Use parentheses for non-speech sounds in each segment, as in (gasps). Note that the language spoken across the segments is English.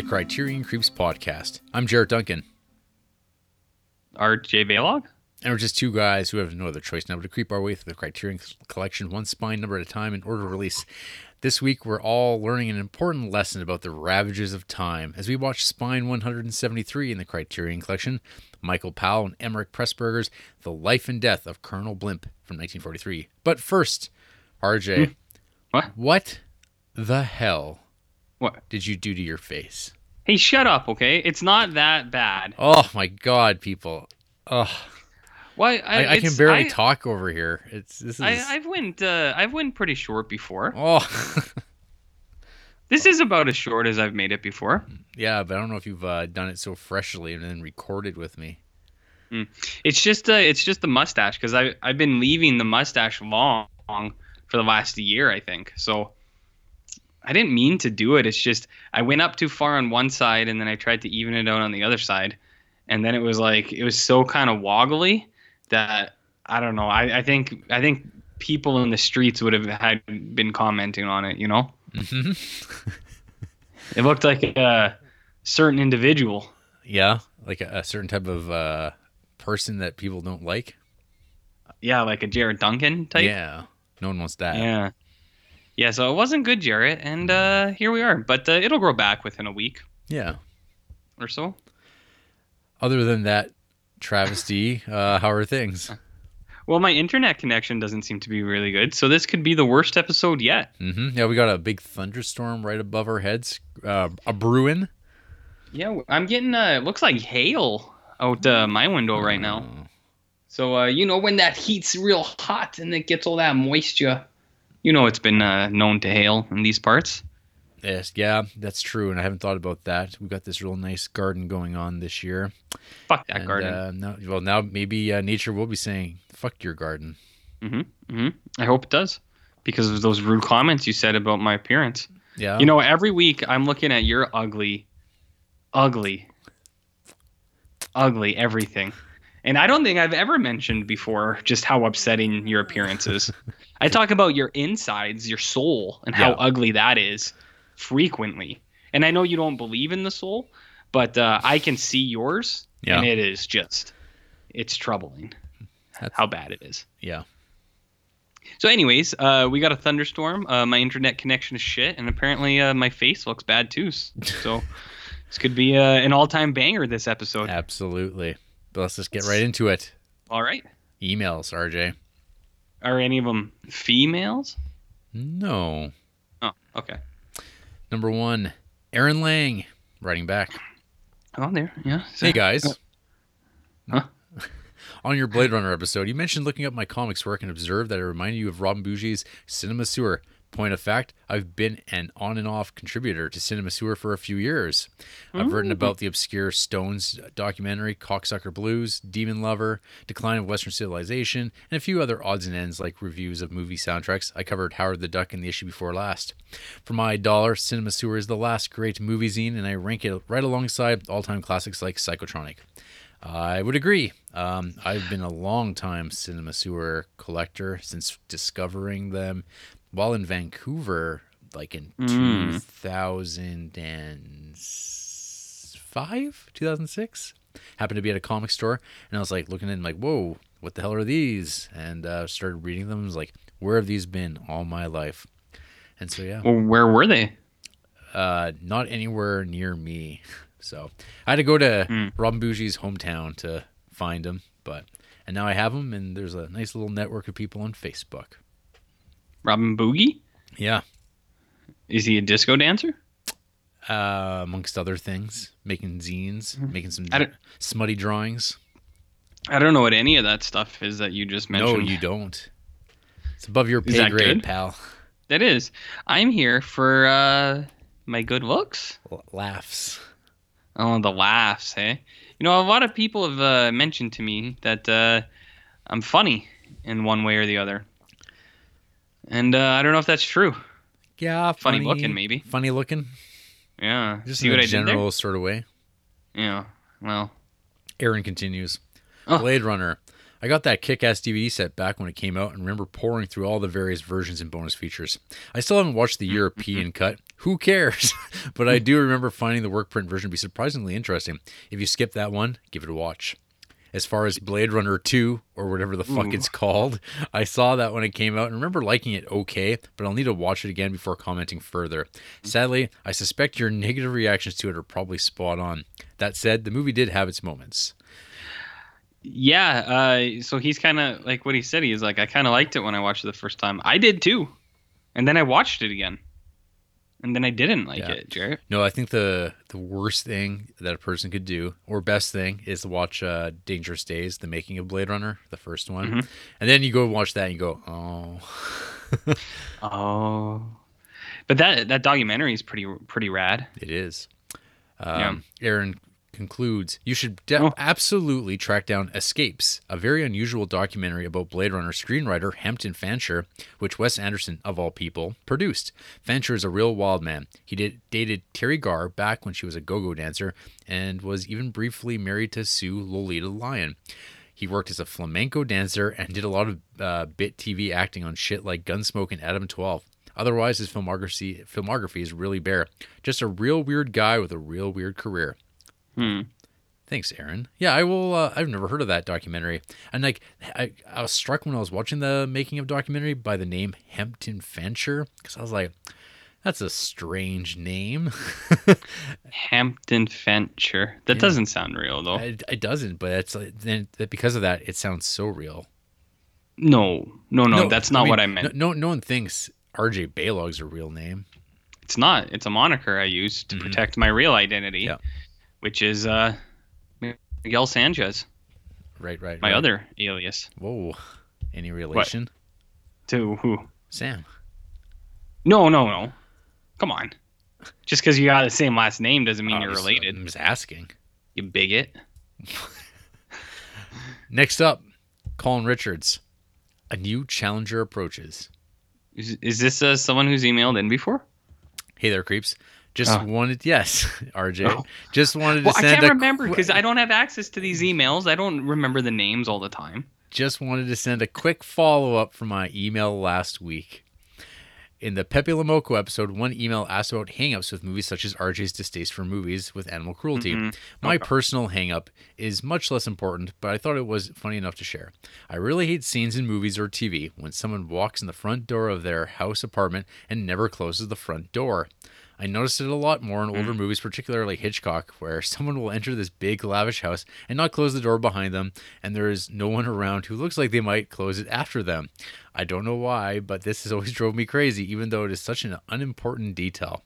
The Criterion Creeps podcast. I'm Jarrett Duncan, RJ J. Baylog? and we're just two guys who have no other choice now but to creep our way through the Criterion collection one spine number at a time in order of release. This week, we're all learning an important lesson about the ravages of time as we watch Spine 173 in the Criterion collection, Michael Powell and Emeric Pressburger's The Life and Death of Colonel Blimp from 1943. But first, RJ, hmm. What? what the hell What? did you do to your face? Hey, shut up, okay? It's not that bad. Oh my god, people. Oh, Why? I, I can barely I, talk over here. It's this is I, I've went. Uh, I've went pretty short before. Oh, (laughs) This is about as short as I've made it before. yeah, but I don't know if you've uh, done it so freshly and then recorded with me. It's just. Uh, it's just the mustache because I I've been leaving the mustache long for the last year, I think. So I didn't mean to do it. It's just I went up too far on one side and then I tried to even it out on the other side, and then it was like it was so kind of woggly that I don't know. I, I think I think people in the streets would have had been commenting on it. You know, hmm (laughs) it looked like a certain individual. Yeah, like a, a certain type of uh, person that people don't like. Yeah, like a Jarrett Duncan type. Yeah, no one wants that. Yeah. Yeah, so it wasn't good, Jarrett, and uh, here we are. But uh, it'll grow back within a week Yeah. or so. Other than that travesty, uh, how are things? (laughs) Well, my internet connection doesn't seem to be really good, so this could be the worst episode yet. hmm Yeah, we got a big thunderstorm right above our heads, uh, a brewing. Yeah, I'm getting uh, it looks like hail out uh, my window right now. Oh. So uh, you know when that heat's real hot and it gets all that moisture, you know it's been uh, known to hail in these parts. Yes, yeah, that's true, and I haven't thought about that. We've got this real nice garden going on this year. Fuck that and, garden. Uh, now, well, now maybe uh, nature will be saying, "Fuck your garden." hmm hmm I hope it does, because of those rude comments you said about my appearance. Yeah, You know, every week I'm looking at your ugly, ugly, ugly everything. And I don't think I've ever mentioned before just how upsetting your appearance is. (laughs) I talk about your insides, your soul, and how Yeah. ugly that is frequently. And I know you don't believe in the soul, but uh, I can see yours, Yeah. and it is just, it's troubling That's- how bad it is. yeah. So, anyways, uh, we got a thunderstorm. Uh, my internet connection is shit, and apparently uh, my face looks bad too. So, (laughs) this could be uh, an all-time banger. This episode. Absolutely. But let's just get right into it. All right. Emails, RJ. Are any of them females? No. Oh, okay. Number one, Aaron Lang, writing back. Oh, there. Yeah. Hey guys. Oh. (laughs) Huh? On your Blade Runner episode, you mentioned looking up my comics work and observed that it reminded you of Robin Bougie's Cinema Sewer. Point of fact, I've been an on and off contributor to Cinema Sewer for a few years. I've written about the obscure Stones documentary, Cocksucker Blues, Demon Lover, Decline of Western Civilization, and a few other odds and ends like reviews of movie soundtracks. I covered Howard the Duck in the issue before last. For my dollar, Cinema Sewer is the last great movie zine, and I rank it right alongside all time classics like Psychotronic. I would agree. Um, I've been a long time Cinema Sewer collector since discovering them while in Vancouver, like in Mm. 2005, 2006. Happened to be at a comic store, and I was like looking in, like, whoa, what the hell are these? And uh, started reading them. I was like, where have these been all my life? And so, yeah, Well, where were they? uh, not anywhere near me. (laughs) So I had to go to Mm. Robin Bougie's hometown to find them. but and now I have them, and there's a nice little network of people on Facebook. Robin Boogie? Yeah, Is he a disco dancer? uh, amongst other things, making zines, making some Mm-hmm. I don't- smutty drawings. I don't know what any of that stuff is that you just mentioned. No, you don't. It's above your pay grade, good? pal. That is. I'm here for uh, my good looks. L- laughs. Oh, the laughs, hey? You know, a lot of people have uh, mentioned to me that uh, I'm funny in one way or the other. And uh, I don't know if that's true. Yeah, Funny looking, maybe. Funny looking, Yeah. just See in what a I general sort of way. Yeah. Well, Aaron continues. Oh. Blade Runner. I got that kick ass DVD set back when it came out and remember pouring through all the various versions and bonus features. I still haven't watched the. European (laughs) cut. Who cares? (laughs) but I do remember finding the work print version to be surprisingly interesting. If you skip that one, give it a watch. As far as Blade Runner 2, or whatever the fuck Ooh. it's called, (laughs) I saw that when it came out and remember liking it okay, but I'll need to watch it again before commenting further. Sadly, I suspect your negative reactions to it are probably spot on. That said, the movie did have its moments. Yeah, uh, so he's kind of like what he said. He's like, I kind of liked it when I watched it the first time. I did too, and then I watched it again, and then I didn't like Yeah. it, Jarrett. No, I think the the worst thing that a person could do, or best thing, is to watch uh, Dangerous Days, the making of Blade Runner, the first one, Mhm. and then you go watch that and you go, oh, (laughs) Oh, but that that documentary is pretty pretty rad. it is. Um, Aaron concludes, you should de- Oh. absolutely track down Escapes, a very unusual documentary about Blade Runner screenwriter Hampton Fancher, which Wes Anderson, of all people, produced. Fancher is a real wild man. He did, dated Teri Garr back when she was a go-go dancer and was even briefly married to Sue Lolita Lyon. He worked as a flamenco dancer and did a lot of uh, bit TV acting on shit like Gunsmoke and Adam 12. Otherwise, his filmography filmography is really bare. Just a real weird guy with a real weird career. Hmm. Thanks, Aaron. Yeah, I will. Uh, I've never heard of that documentary, and like I, I was struck when I was watching the making of documentary by the name Hampton Fancher because I was like, that's a strange name. (laughs) Hampton Fancher. That Yeah. doesn't sound real though. it, it doesn't, but it's like, then because of that, it sounds so real. no, no, no, that's not mean, what I meant. No, no, no one thinks R.J. Baylog's a real name. It's not. It's a moniker I use to Mhm. protect my real identity, Yeah. Which is uh, Miguel Sanchez, Right, right. my right. other alias. Whoa, any relation? To who? Sam. No, no, no. Come on. Just because you got the same last name doesn't mean I you're related. I'm just asking. You bigot. (laughs) Next up, Colin Richards. A new challenger approaches. Is, is this uh, someone who's emailed in before? Hey there, creeps. Just Oh. wanted, yes, (laughs) RJ. Oh. Just wanted to Well, I send can't a remember qu- because I don't have access to these emails. I don't remember the names all the time. just wanted to send a quick follow up from my email last week. In the Pépé le Moko episode, one email asked about hangups with movies such as RJ's distaste for movies with animal cruelty. Mhm. My Okay. personal hangup is much less important, but I thought it was funny enough to share. I really hate scenes in movies or TV when someone walks in the front door of their house apartment and never closes the front door. I noticed it a lot more in hmm. older movies, particularly Hitchcock, where (laughs) someone will enter this big, lavish house and not close the door behind them, and there is no one around who looks like they might close it after them. I don't know why, but this has (laughs) always drove me crazy, even though it is such an unimportant detail.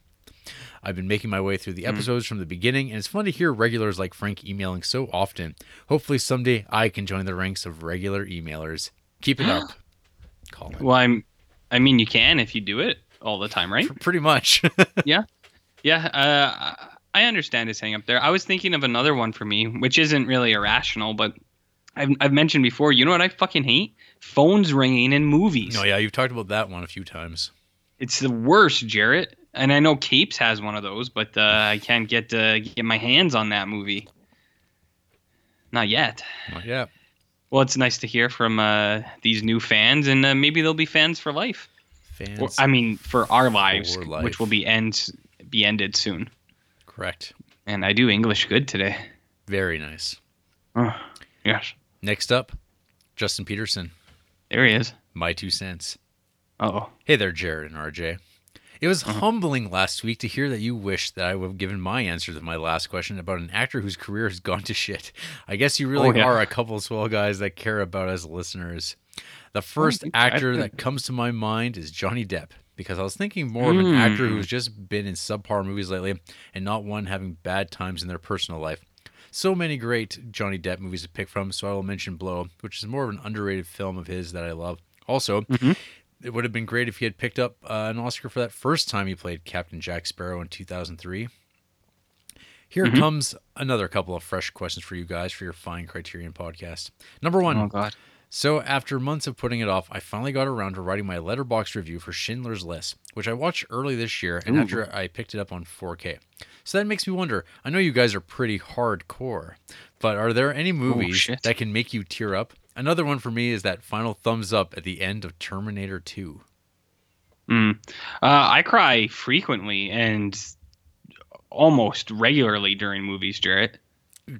I've been making my way through the hmm. episodes from the beginning, and it's fun to hear regulars like Frank emailing so often. Hopefully, someday I can join the ranks of regular emailers. Keep it up. (gasps) Colin. Well, I'm. I mean, you can if you do it all the time, right? Pretty much. (laughs) yeah, yeah. uh, I understand his hang up there. I was thinking of another one for me, which isn't really irrational, but I've, I've mentioned before. You know what I fucking hate? Phones ringing in movies. oh, yeah, you've talked about that one a few times. It's the worst, Jarrett. And I know Capes has one of those, but uh, (laughs) I can't get uh, get my hands on that movie. Not yet. Well, yeah. Well, it's nice to hear from uh, these new fans, and uh, maybe they'll be fans for life. Fans. Or, I mean, for our lives, For which will be ends be ended soon. Correct. And I do English good today. Very nice. Oh, yes, Next up, Justin Peterson. there he is. My two cents. Oh, Hey there, Jarrett and RJ. It was Uh-huh. humbling last week to hear that you wished that I would have given my answer to my last question about an actor whose career has gone to shit. I guess you really Oh, yeah. are a couple of swell guys that care about us listeners. The first think actor that comes to my mind is Johnny Depp because I was thinking more of an actor Mm. who's just been in subpar movies lately and not one having bad times in their personal life. So many great Johnny Depp movies to pick from, so I will mention Blow, which is more of an underrated film of his that I love. Also, Mhm. it would have been great if he had picked up uh, an Oscar for that first time he played Captain Jack Sparrow in 2003. Here Mhm. comes another couple of fresh questions for you guys for your fine Criterion podcast. Number one, oh God. So after months of putting it off, I finally got around to writing my Letterboxd review for Schindler's List, which I watched early this year and Ooh. after I picked it up on 4K. So that makes me wonder. I know you guys are pretty hardcore, but are there any movies shit. that can make you tear up? Another one for me is that final thumbs up at the end of Terminator 2. Mm. Uh, I cry frequently and almost regularly during movies, Jarrett.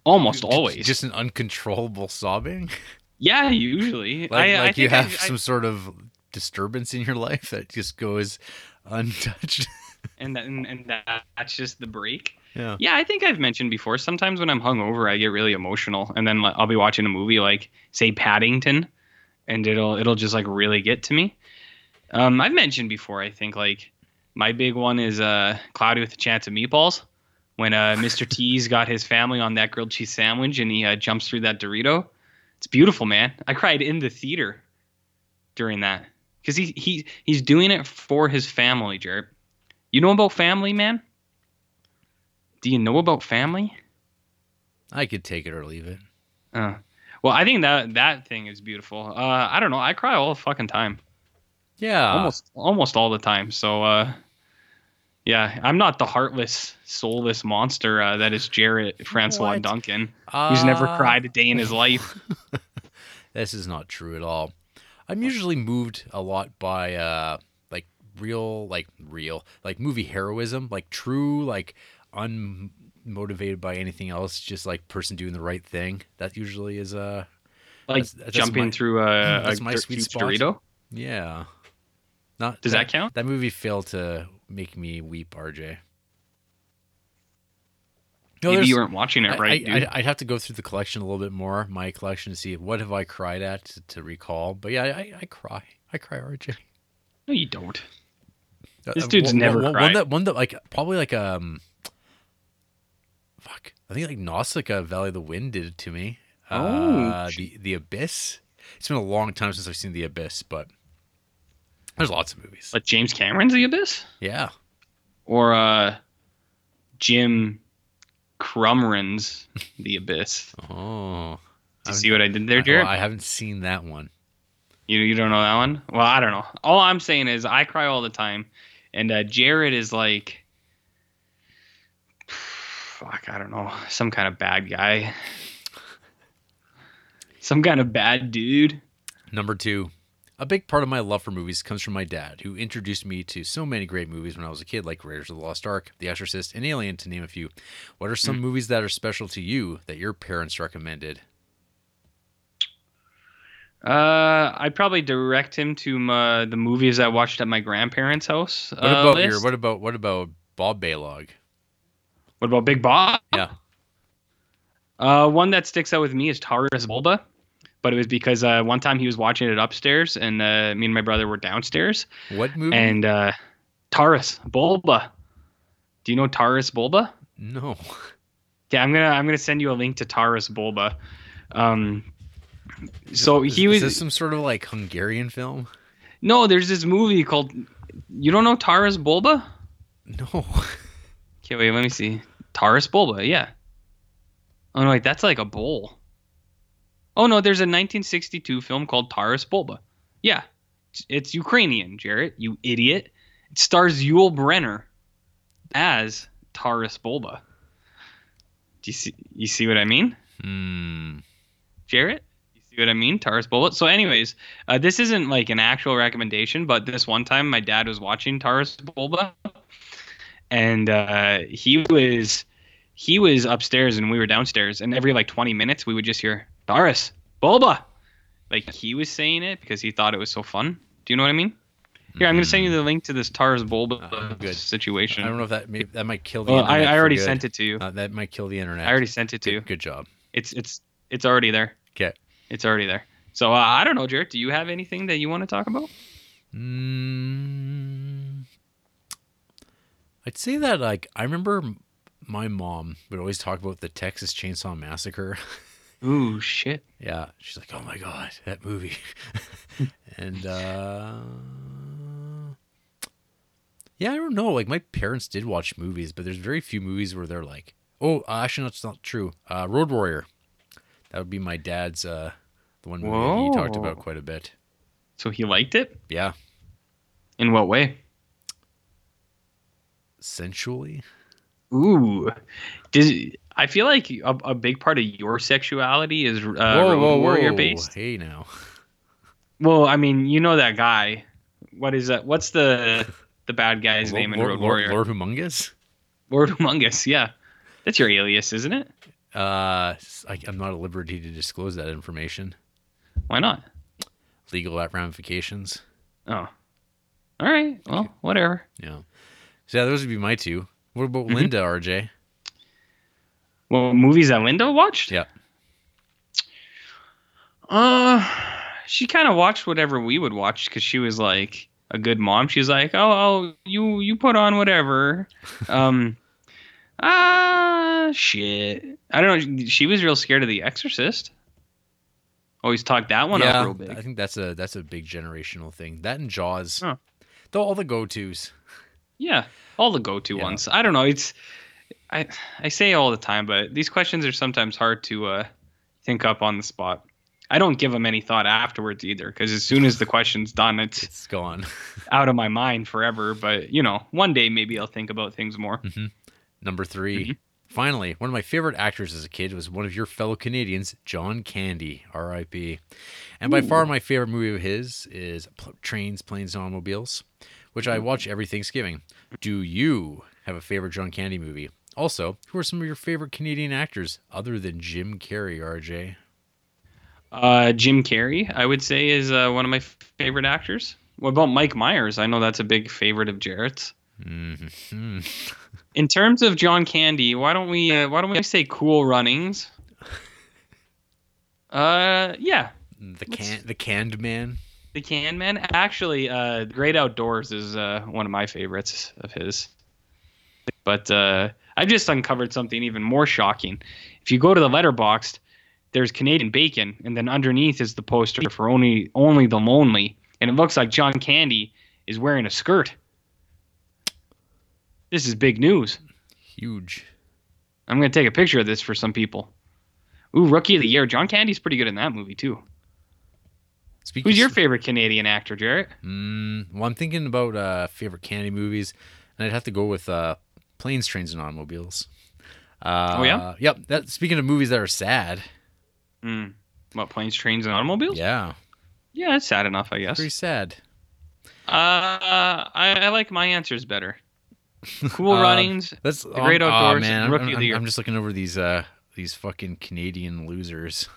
Almost (laughs) always. Just an uncontrollable sobbing. (laughs) yeah, usually. Like, I, I you have I- some sort of disturbance in your (laughs) life that just goes untouched. (laughs) and that, and, and that, that's just the break. yeah. Yeah, I think I've mentioned before. Sometimes when I'm hungover, I get really emotional, and then I'll be watching a movie like, say, Paddington, and it'll it'll just like really get to me. Um, I've mentioned before. I think like my big one is uh, Cloudy with a Chance of Meatballs. When uh, Mr. T's got his family on that grilled cheese sandwich and he uh, jumps through that Dorito, it's beautiful, man. I cried in the theater during that because he he he's doing it for his family, Jarrett. You know about family, man? Do you know about family? I could take it or leave it. Uh, well, I think that that thing is beautiful. Uh, I don't know. I cry all the fucking time, Yeah. almost almost all the time. So, uh, yeah, I'm not the heartless, soulless monster uh, that is Jarrett Francois What? Duncan, who's never Uh, cried a day in his life. (laughs) This is not true at all. I'm usually moved a lot by uh like real like real like movie heroism, like true like unmotivated by anything else, just like person doing the right thing. That usually is uh Like That's- that's jumping my- through (clears throat) a, a that's my sweet spot. Dorito. yeah. Not Does that count? That movie failed to make me weep, RJ. No, Maybe you weren't watching it right, I, I'd have to go through the collection a little bit more, my collection, to see what have I cried at to, to recall. But yeah, I, I cry. I cry, RJ. no, you don't. Uh, This uh, dude's one- never one, one cried. that one that like probably like um, fuck. I think like Nausicaa Valley of the Wind did it to me. Oh, uh, the the Abyss. It's been a long time since I've seen the Abyss, but there's lots of movies. Like James Cameron's The Abyss, yeah, or uh, Jim Crumrin's The Abyss. (laughs) oh, Do you see what I did there, Jarrett? I haven't seen that one. You you don't know that one? Well, I don't know. All I'm saying is I cry all the time, and uh, Jarrett is like, fuck, I don't know, some kind of bad guy, (laughs) some kind of bad dude. Number two, a big part of my love for movies comes from my dad, who introduced me to so many great movies when I was a kid, like Raiders of the Lost Ark, The Exorcist, and Alien, to name a few. What are some movies that are special to you that your parents recommended? Uh, I'd probably direct him to my, the movies I watched at my grandparents' house. What uh, about your what about what about Bob Baylog? What about Big Bob? Yeah. Uh, one that sticks out with me is Taras Bulba, but it was because uh, one time he was watching it upstairs, and uh, me and my brother were downstairs, What movie? and uh, Taras Bulba. Do you know Taras Bulba? no. Yeah, I'm gonna I'm gonna send you a link to Taras Bulba. Um, so Is- he is was this some sort of like Hungarian film? no. There's this movie called. You don't know Taras Bulba? No. Okay, wait. Let me see. Taras Bulba. Yeah. Oh no, wait. That's like a bowl. Oh no, there's a 1962 film called Taras Bulba. Yeah, it's, Ukrainian, Jarrett. You idiot. It stars Yul Brynner as Taras Bulba. Do you see? You see what I mean? Hmm. Jarrett? You see what I mean? Taras Bulba. So, anyways, uh, this isn't like an actual recommendation, but this one time my dad was watching Taras Bulba, and uh, he was he was upstairs and we were downstairs, and every like 20 minutes we would just hear Taras Bulba, like he was saying it because he thought it was so fun. Do you know what I mean? Here, I'm gonna send you the link to this Taras Bulba Uh, good. situation. I don't know if that may, that might kill the well, I, internet. I for already sent it to you. Uh, that might kill the internet. I already sent it to you. Good, good job. It's it's it's already there. Okay. It's already there. So uh, I don't know, Jarrett. Do you have anything that you want to talk about? Mm, I'd say that like I remember my mom would always talk about the Texas Chainsaw Massacre. (laughs) Ooh, shit. yeah, she's like, "Oh my god, that movie." (laughs) and uh Yeah, I don't know. Like my parents did watch movies, but there's very few movies where they're like, "Oh, uh, actually that's not true." Uh Road Warrior. That would be my dad's uh the one movie he talked about quite a bit. So he liked it. Yeah, In what way? sensually. Ooh. Did I feel like a, a big part of your sexuality is uh, Road Warrior based? Hey now. Well, I mean, you know that guy, what is that? What's the the bad guy's Lord, name in Lord, Road Lord, Warrior? Lord Humongous. Lord Humongous. Yeah, that's your alias, isn't it? Uh, I, I'm not at liberty to disclose that information. Why not? Legal ramifications. Oh, all right. Well, whatever. Yeah. So yeah, those would be my two. What about Mhm. Linda, RJ? Well, movies that Linda watched. Yeah. Uh, she kind of watched whatever we would watch because she was like a good mom. She was like, "Oh, oh, you you put on whatever." (laughs) um, ah, shit. I don't know. She was real scared of The Exorcist. Always talked that one yeah, up real big. I think that's a that's a big generational thing. That and Jaws. Huh. Though all the go tos. Yeah, all the go-to Yeah. ones. I don't know. It's I I say all the time, but these questions are sometimes hard to uh, think up on the spot. I don't give them any thought afterwards either, because as soon as the question's done, it's It's gone. (laughs) out of my mind forever. But you know, one day maybe I'll think about things more. Number 3 Mm-hmm. Finally, one of my favorite actors as a kid was one of your fellow Canadians, John Candy, R.I.P. And by far my favorite movie of his is Trains, Planes, and Automobiles, which I watch every Thanksgiving. Do you have a favorite John Candy movie? Also, who are some of your favorite Canadian actors other than Jim Carrey, RJ? Uh, Jim Carrey, I would say, is uh, one of my favorite actors. What about Mike Myers? I know that's a big favorite of Jarrett's. hmm (laughs) In terms of John Candy, why don't we uh, why don't we say Cool Runnings? (laughs) Uh, yeah, The can the canned man. The Can Man. Actually, uh, Great Outdoors is uh, one of my favorites of his. But uh, I've just uncovered something even more shocking. If you go to the letterboxd, there's Canadian Bacon, and then underneath is the poster for only only the lonely, and it looks like John Candy is wearing a skirt. This is big news. Huge. I'm gonna take a picture of this for some people. Ooh, Rookie of the Year. John Candy's pretty good in that movie too. Speaking Who's your favorite Canadian actor, Jarrett? Mm, well, I'm thinking about uh, favorite candy movies, and I'd have to go with uh, Planes, Trains, and Automobiles. Uh, Oh, yeah? Yep. That speaking of movies that are sad, Hmm. What planes, trains, and automobiles? yeah, Yeah, it's sad enough, I guess. pretty sad. Uh, I, I like my answers better. (laughs) Cool Um, runnings. That's The Great Outdoors, man, I'm, Rookie I'm, of the Year. I'm just looking over these uh these fucking Canadian losers.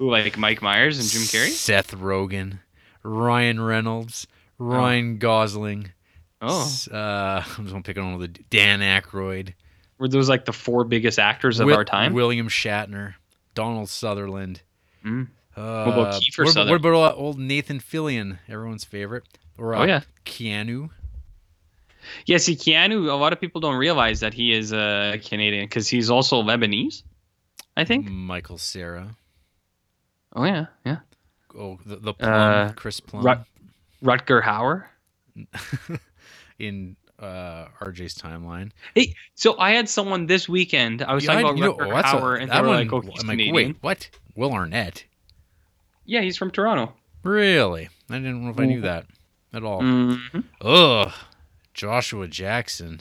Ooh, like Mike Myers and Jim Carrey. Seth Rogen, Ryan Reynolds, Ryan Gosling. Oh, Uh, (laughs) I'm just gonna pick on all the Dan Aykroyd, were those like the four biggest actors of Wi- our time? William Shatner, Donald Sutherland. Mm. Uh, about Kiefer what, about- Sutherland? what about uh, old Nathan Fillion, everyone's favorite? Or uh, Oh, yeah. Keanu. Yeah, see, Keanu. A lot of people don't realize that he is a uh, Canadian because he's also Lebanese. I think. Michael Cera. Oh yeah, yeah. Oh, the, the Plum, Uh, Chris Plum Rut- Rutger Hauer. (laughs) in uh, RJ's timeline. Hey, so I had someone this weekend. I was Yeah, I- talking you know, about oh, that's a- and they were one- like, "Oh, he's I'm like, Canadian." wait, what? Will Arnett? Yeah, he's from Toronto. Really? I didn't know if I knew that at all. Mhm. Ugh. Joshua Jackson.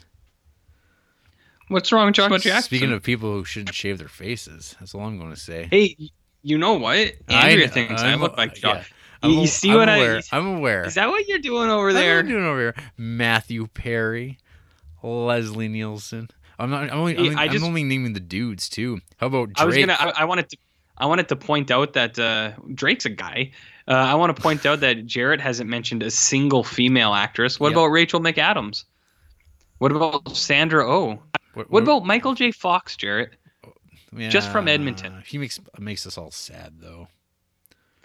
What's wrong with Joshua Jackson? Speaking of people who shouldn't shave their faces, that's all I'm going to say. Hey, you know what? I Andrea kn- thinks I I'm- look like. Josh. I'm You, see I'm what aware. I? I'm aware. Is that what you're doing over What there? doing over here? Matthew Perry, Leslie Nielsen. I'm not. I'm only. I'm, I I'm only naming the dudes too. How about Drake? I was gonna. I, I wanted to. I wanted to point out that uh, Drake's a guy. Uh, I want to point out that Jarrett hasn't mentioned a single female actress. What Yep. about Rachel McAdams? What about Sandra Oh? What about Michael J. Fox, Jarrett? just from Edmonton? He makes makes us all sad though.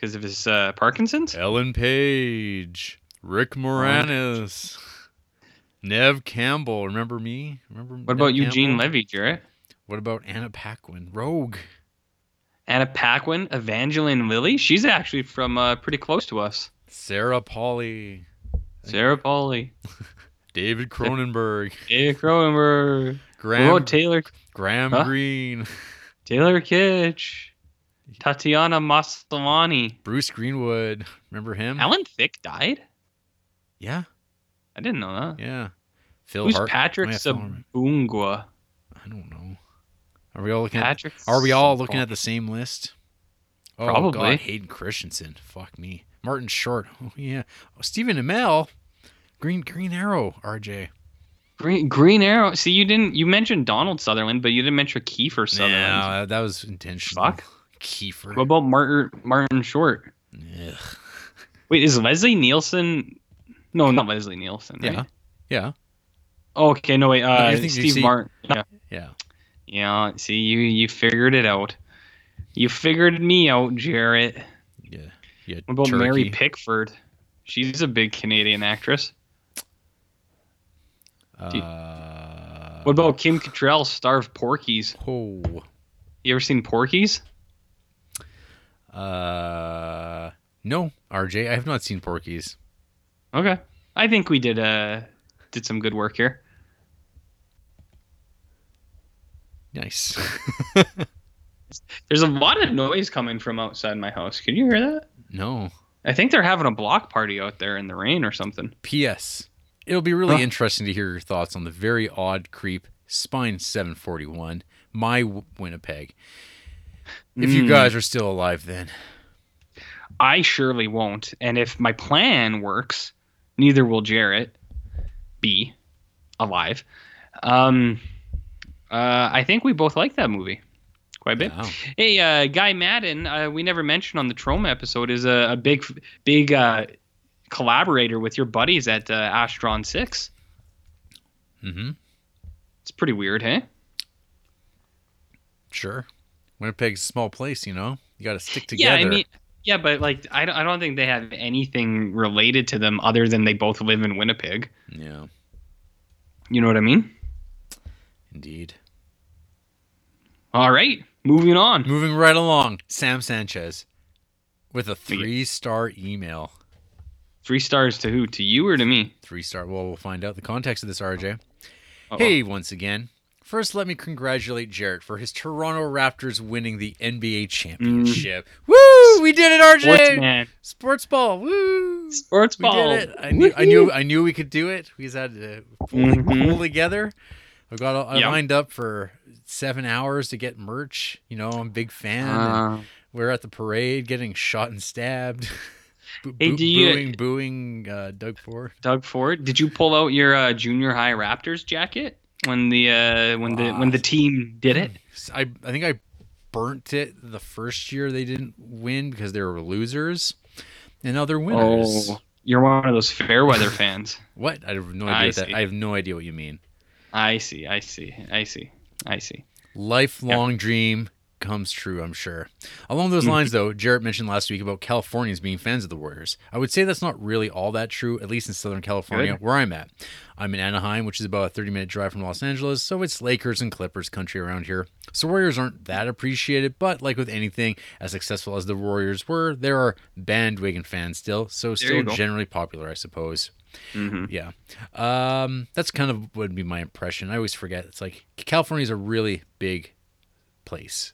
Because of his uh, Parkinson's? Ellen Page, Rick Moranis, Neve Campbell. Remember me? Remember? What about Eugene Levy, Jarrett? What about Anna Paquin? Rogue. Anna Paquin, Evangeline Lilly. She's actually from uh, pretty close to us. Sarah Polley. Sarah Polley, (laughs) David Cronenberg. (laughs) David Cronenberg. Graham, Taylor Graham Huh? Greene. (laughs) Taylor Kitsch, Tatiana Maslany. Bruce Greenwood. Remember him? Alan Thicke died. Yeah. I didn't know that. Yeah. Phil Who's Hart. Patrick yeah, Phil Hartman. Sabongui? I don't know. Are we all looking Patrick. at Are we all looking at the same list? Oh Probably. God, Hayden Christensen. Fuck me. Martin Short. Oh, yeah. Oh, Stephen Amell. Green Green Arrow. RJ. Green Green Arrow. See, you didn't. You mentioned Donald Sutherland, but you didn't mention Kiefer Sutherland. Yeah, that was intentional. Fuck. Kiefer. What about Martin Martin Short? Ugh. (laughs) Wait, is Leslie Nielsen? No, not Leslie Nielsen. Right? Yeah. Yeah. Oh, okay, no wait. Uh, I think you Steve see- Martin. Yeah. Yeah. Yeah. See, you you figured it out. You figured me out, Jarrett. Yeah. Yeah. What about Mary. Pickford? She's a big Canadian actress. Uh, What about Kim Cattrall, star of Porky's? Oh. You ever seen Porky's? Uh. No, RJ. I have not seen Porky's. Okay. I think we did uh did some good work here. Nice. (laughs) There's a lot of noise coming from outside my house. Can you hear that? no. I think they're having a block party out there in the rain or something. P.S. It'll be really Huh. interesting to hear your thoughts on the very odd creep Spine 741, my Winnipeg. If you Mm. guys are still alive, then I surely won't. And if my plan works, neither will Jarrett be alive. Um, uh, I think we both like that movie quite a bit. Wow. Hey, uh, Guy Maddin, uh, we never mentioned on the Troma episode, is a, a big, big uh, collaborator with your buddies at uh, Astron Six. Mm-hmm. It's pretty weird, hey? Sure. Winnipeg's a small place, you know. You got to stick together. Yeah, I mean, yeah, but like, I don't, I don't think they have anything related to them other than they both live in Winnipeg. yeah, You know what I mean? indeed. All right, moving on. Moving right along, Sam Sanchez with a three-star email. Three stars to who? To you or to me? Three star. Well, we'll find out the context of this, RJ. Uh-oh. Hey, once again. First, let me congratulate Jarrett for his Toronto Raptors winning the NBA championship. Woo! We did it, RJ. Sports ball. Woo! Sports We ball. did it. I knew, I knew. I knew we could do it. We just had to pull, Mhm. pull together. I got I Yep. lined up for seven hours to get merch. You know, I'm a big fan. Uh, we're at the parade, getting shot and stabbed. (laughs) Boo- Hey, do you- booing, booing uh, Doug Ford. Doug Ford, did you pull out your uh, junior high Raptors jacket when the uh, when the when the team did it? I I think I burnt it the first year they didn't win because they were losers, and now they're winners. Oh, you're one of those fair weather (laughs) fans. What? I have no idea. What that. I have no idea what you mean. I see, I see, I see, I see. Lifelong dream comes true, I'm sure. Along those Mm-hmm. lines, though, Jarrett mentioned last week about Californians being fans of the Warriors. I would say that's not really all that true, at least in Southern California, Good. where I'm at. I'm in Anaheim, which is about a 30 minute drive from Los Angeles, so it's Lakers and Clippers country around here. So Warriors aren't that appreciated, but like with anything, as successful as the Warriors were, there are bandwagon fans still, so still generally popular, I suppose. hmm Yeah. Um, that's kind of what would be my impression. I always forget. It's like California is a really big place.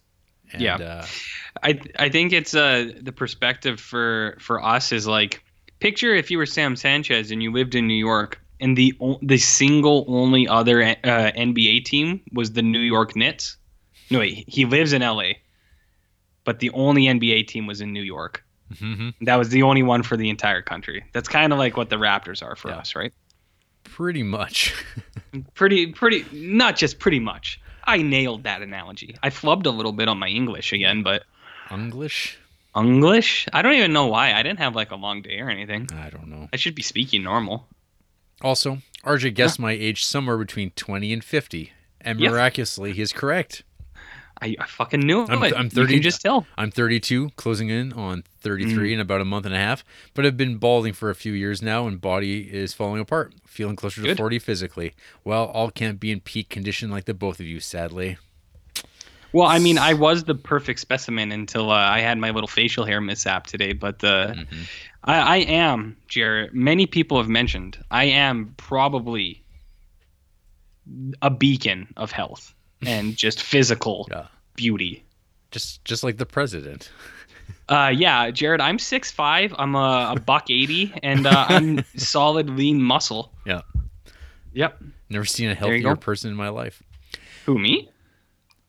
And, Yeah. Uh, I I think it's uh the perspective for for us is like picture if you were Sam Sanchez and you lived in New York and the o- the single only other uh, NBA team was the New York Knicks. No, wait, he lives in LA, but the only NBA team was in New York. mhm. That was the only one for the entire country. That's kind of like what the Raptors are for Yeah. us, right? Pretty much. (laughs) Pretty, pretty, not just pretty much. I nailed that analogy. I flubbed a little bit on my English again, but English? English? I don't even know why. I didn't have like a long day or anything. I don't know. I should be speaking normal. Also, RJ guessed my age somewhere between 20 and 50. And miraculously, he is correct. I, I fucking knew I'm- it. I'm You 30 can just tell. I'm 32, closing in on 33 Mm. in about a month and a half, but I've been balding for a few years now and body is falling apart, feeling closer to 40 physically. Well, all can't be in peak condition like the both of you, sadly. Well, I mean, I was the perfect specimen until uh, I had my little facial hair mishap today. But uh, Mhm. I, I am, Jarrett. Many people have mentioned I am probably a beacon of health (laughs) and just physical Yeah. beauty. Just just like the president. Uh, yeah, Jarrett, I'm 6'5", I'm a, a buck 80, and uh, I'm (laughs) solid, lean muscle. Yeah. Yep. Never seen a healthier person in my life. Who, me?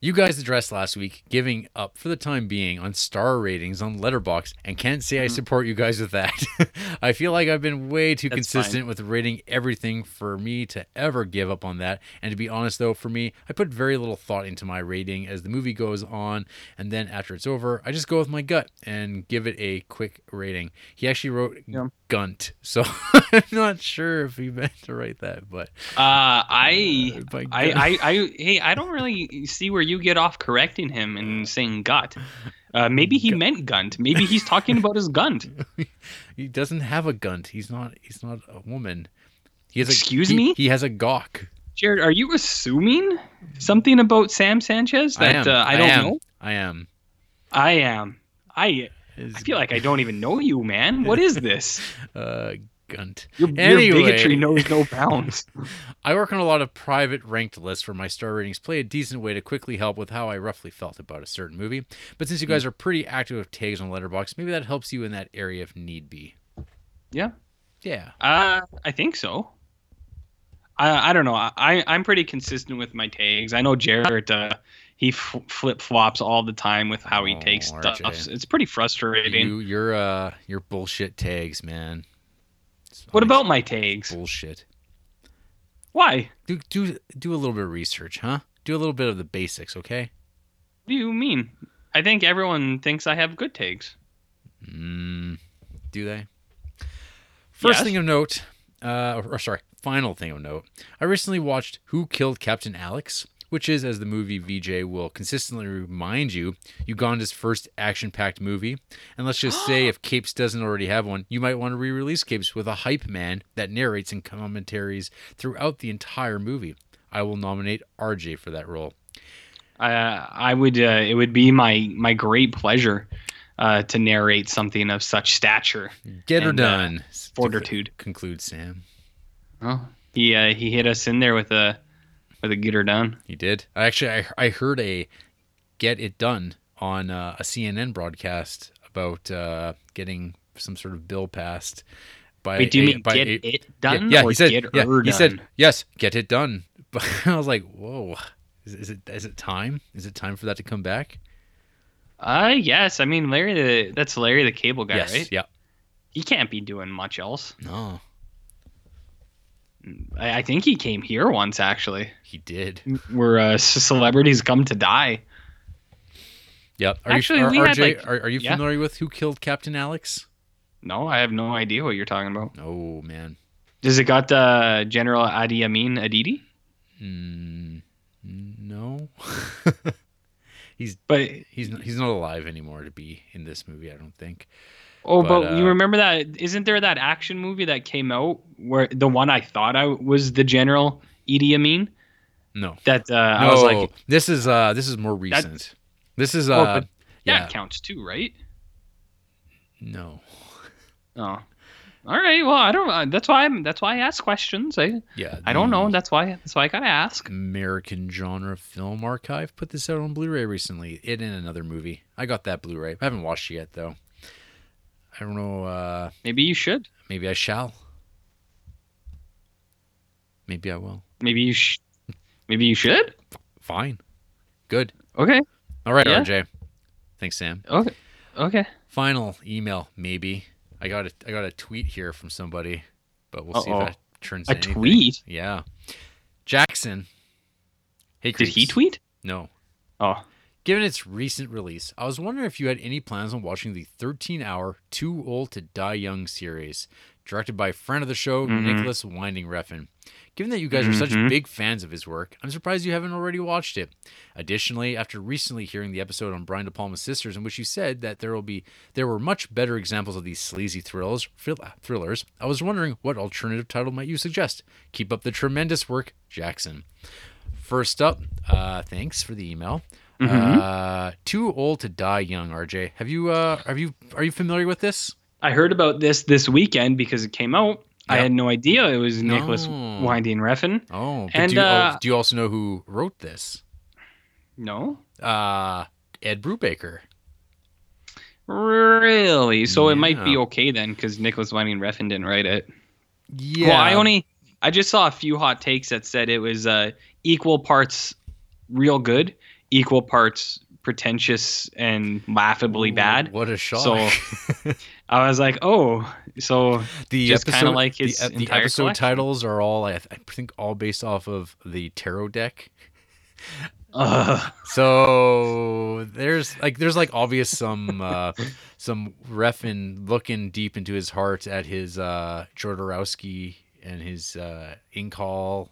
You guys addressed last week giving up for the time being on star ratings on Letterboxd, and can't say I Mm-hmm. support you guys with that. (laughs) I feel like I've been way too That's consistent with rating everything for me to ever give up on that. And to be honest, though, for me, I put very little thought into my rating as the movie goes on, and then after it's over, I just go with my gut and give it a quick rating. He actually wrote Yeah. Gunt, (laughs) so I'm not sure if he meant to write that, but Uh, I, by I, I, I, hey, I don't really see where you get off correcting him and saying gut. Uh, maybe he meant gunt. Maybe he's talking about his gunt. (laughs) He doesn't have a gunt. He's not. He's not a woman. He has a, Excuse he- me? He has a gawk. Jarrett, are you assuming something about Sam Sanchez that I. Uh, I don't am. know? I am. I am. I, His, I feel like I don't even know you, man. What is this? (laughs) uh, gunt. Your, Anyway. your bigotry knows no bounds. (laughs) (laughs) I work on a lot of private ranked lists where my star ratings play a decent way to quickly help with how I roughly felt about a certain movie. But since you Hmm. guys are pretty active with tags on Letterboxd, maybe that helps you in that area if need be. Yeah. Yeah. Uh, I think so. I I don't know. I I'm pretty consistent with my tags. I know Jarrett. Uh, he f- flip flops all the time with how he Oh, takes RJ. stuff. It's pretty frustrating. You, you're uh, your bullshit tags, man. What about my tags? bullshit? Why? Do do do a little bit of research, huh? Do a little bit of the basics, okay? What do you mean? I think everyone thinks I have good tags. Mm, do they? First Yes. thing of note, uh, or sorry, final thing of note. I recently watched Who Killed Captain Alex, which is, as the movie VJ will consistently remind you, Uganda's first action-packed movie. And let's just say, (gasps) if Capes doesn't already have one, you might want to re-release Capes with a hype man that narrates and commentaries throughout the entire movie. I will nominate RJ for that role. Uh, I would. Uh, it would be my my great pleasure uh, to narrate something of such stature. Get her And, uh, done. fortitude. Conclude Sam. Oh, he uh, he hit us in there with a with a get her done. He did. Actually I, I heard a get it done on uh, a CNN broadcast about uh, getting some sort of bill passed by. Wait, do you a- mean by get a- it done Yeah, or he said. get yeah, he done? said yes. Get it done. But (laughs) I was like, whoa. Is, is it is it time? Is it time for that to come back? Uh, yes. I mean, Larry the that's Larry the Cable Guy, yes. right? Yeah. He can't be doing much else. No, I, I think he came here once actually, he did. where uh, celebrities come to die. Yep. Are Actually, you, are, we had, like- are, are you yeah. familiar with who killed Captain Alex? No, I have no idea what you're talking about. Oh man. Does it got uh, General Idi Amin Adidi? Mm, no. (laughs) But he's not, he's not alive anymore to be in this movie. I don't think. Oh, But, but, you uh, remember that? Isn't there that action movie that came out where the one I thought I was the General Idi Amin? No. That uh, no, I was like, this is uh this is more recent. this is uh Oh, yeah that counts too, right? no Oh, all right. Well, I don't. Uh, that's why I'm. That's why I ask questions. I yeah I don't know. That's why. That's why I gotta ask. American Genre Film Archive put this out on Blu-ray recently. It and another movie. I got that Blu-ray. I haven't watched it yet though. I don't know. uh Maybe you should. Maybe I shall. Maybe I will. Maybe you. Sh- maybe you should. Fine. Good. Okay. All right, Yeah. RJ. Thanks, Sam. Okay. Okay. Final email, maybe. I got a I got a tweet here from somebody, but we'll see Uh-oh. if that turns A anything. tweet? Yeah. Jackson. Hey, Did he tweet? No. Oh. Given its recent release, I was wondering if you had any plans on watching the 13-hour Too Old to Die Young series, directed by friend of the show Mhm. Nicolas Winding Refn. Given that you guys are such Mhm. big fans of his work, I'm surprised you haven't already watched it. Additionally, after recently hearing the episode on Brian De Palma's sisters, in which you said that there will be there were much better examples of these sleazy thrillers, thrill- thrillers, I was wondering what alternative title might you suggest? Keep up the tremendous work, Jackson. First up, uh, thanks for the email. Mhm. Uh, too old to die young, RJ. Have you uh, have you are you familiar with this? I heard about this this weekend because it came out. I had no idea it was Nicholas No. Winding Refn. Oh, but And, do, you, uh, oh, do you also know who wrote this? No. Uh, Ed Brubaker. Really? So it might be okay then because Nicolas Winding Refn didn't write it. Yeah. Well, I only I just saw a few hot takes that said it was uh, equal parts real good, equal parts pretentious and laughably bad. What a shock! So (laughs) I was like, oh, so the just episode, kinda like his the, the episode collection. titles are all I, I think all based off of the tarot deck. uh, So there's like there's like obvious some uh (laughs) some Refn looking deep into his heart at his uh Jodorowsky and his uh Incal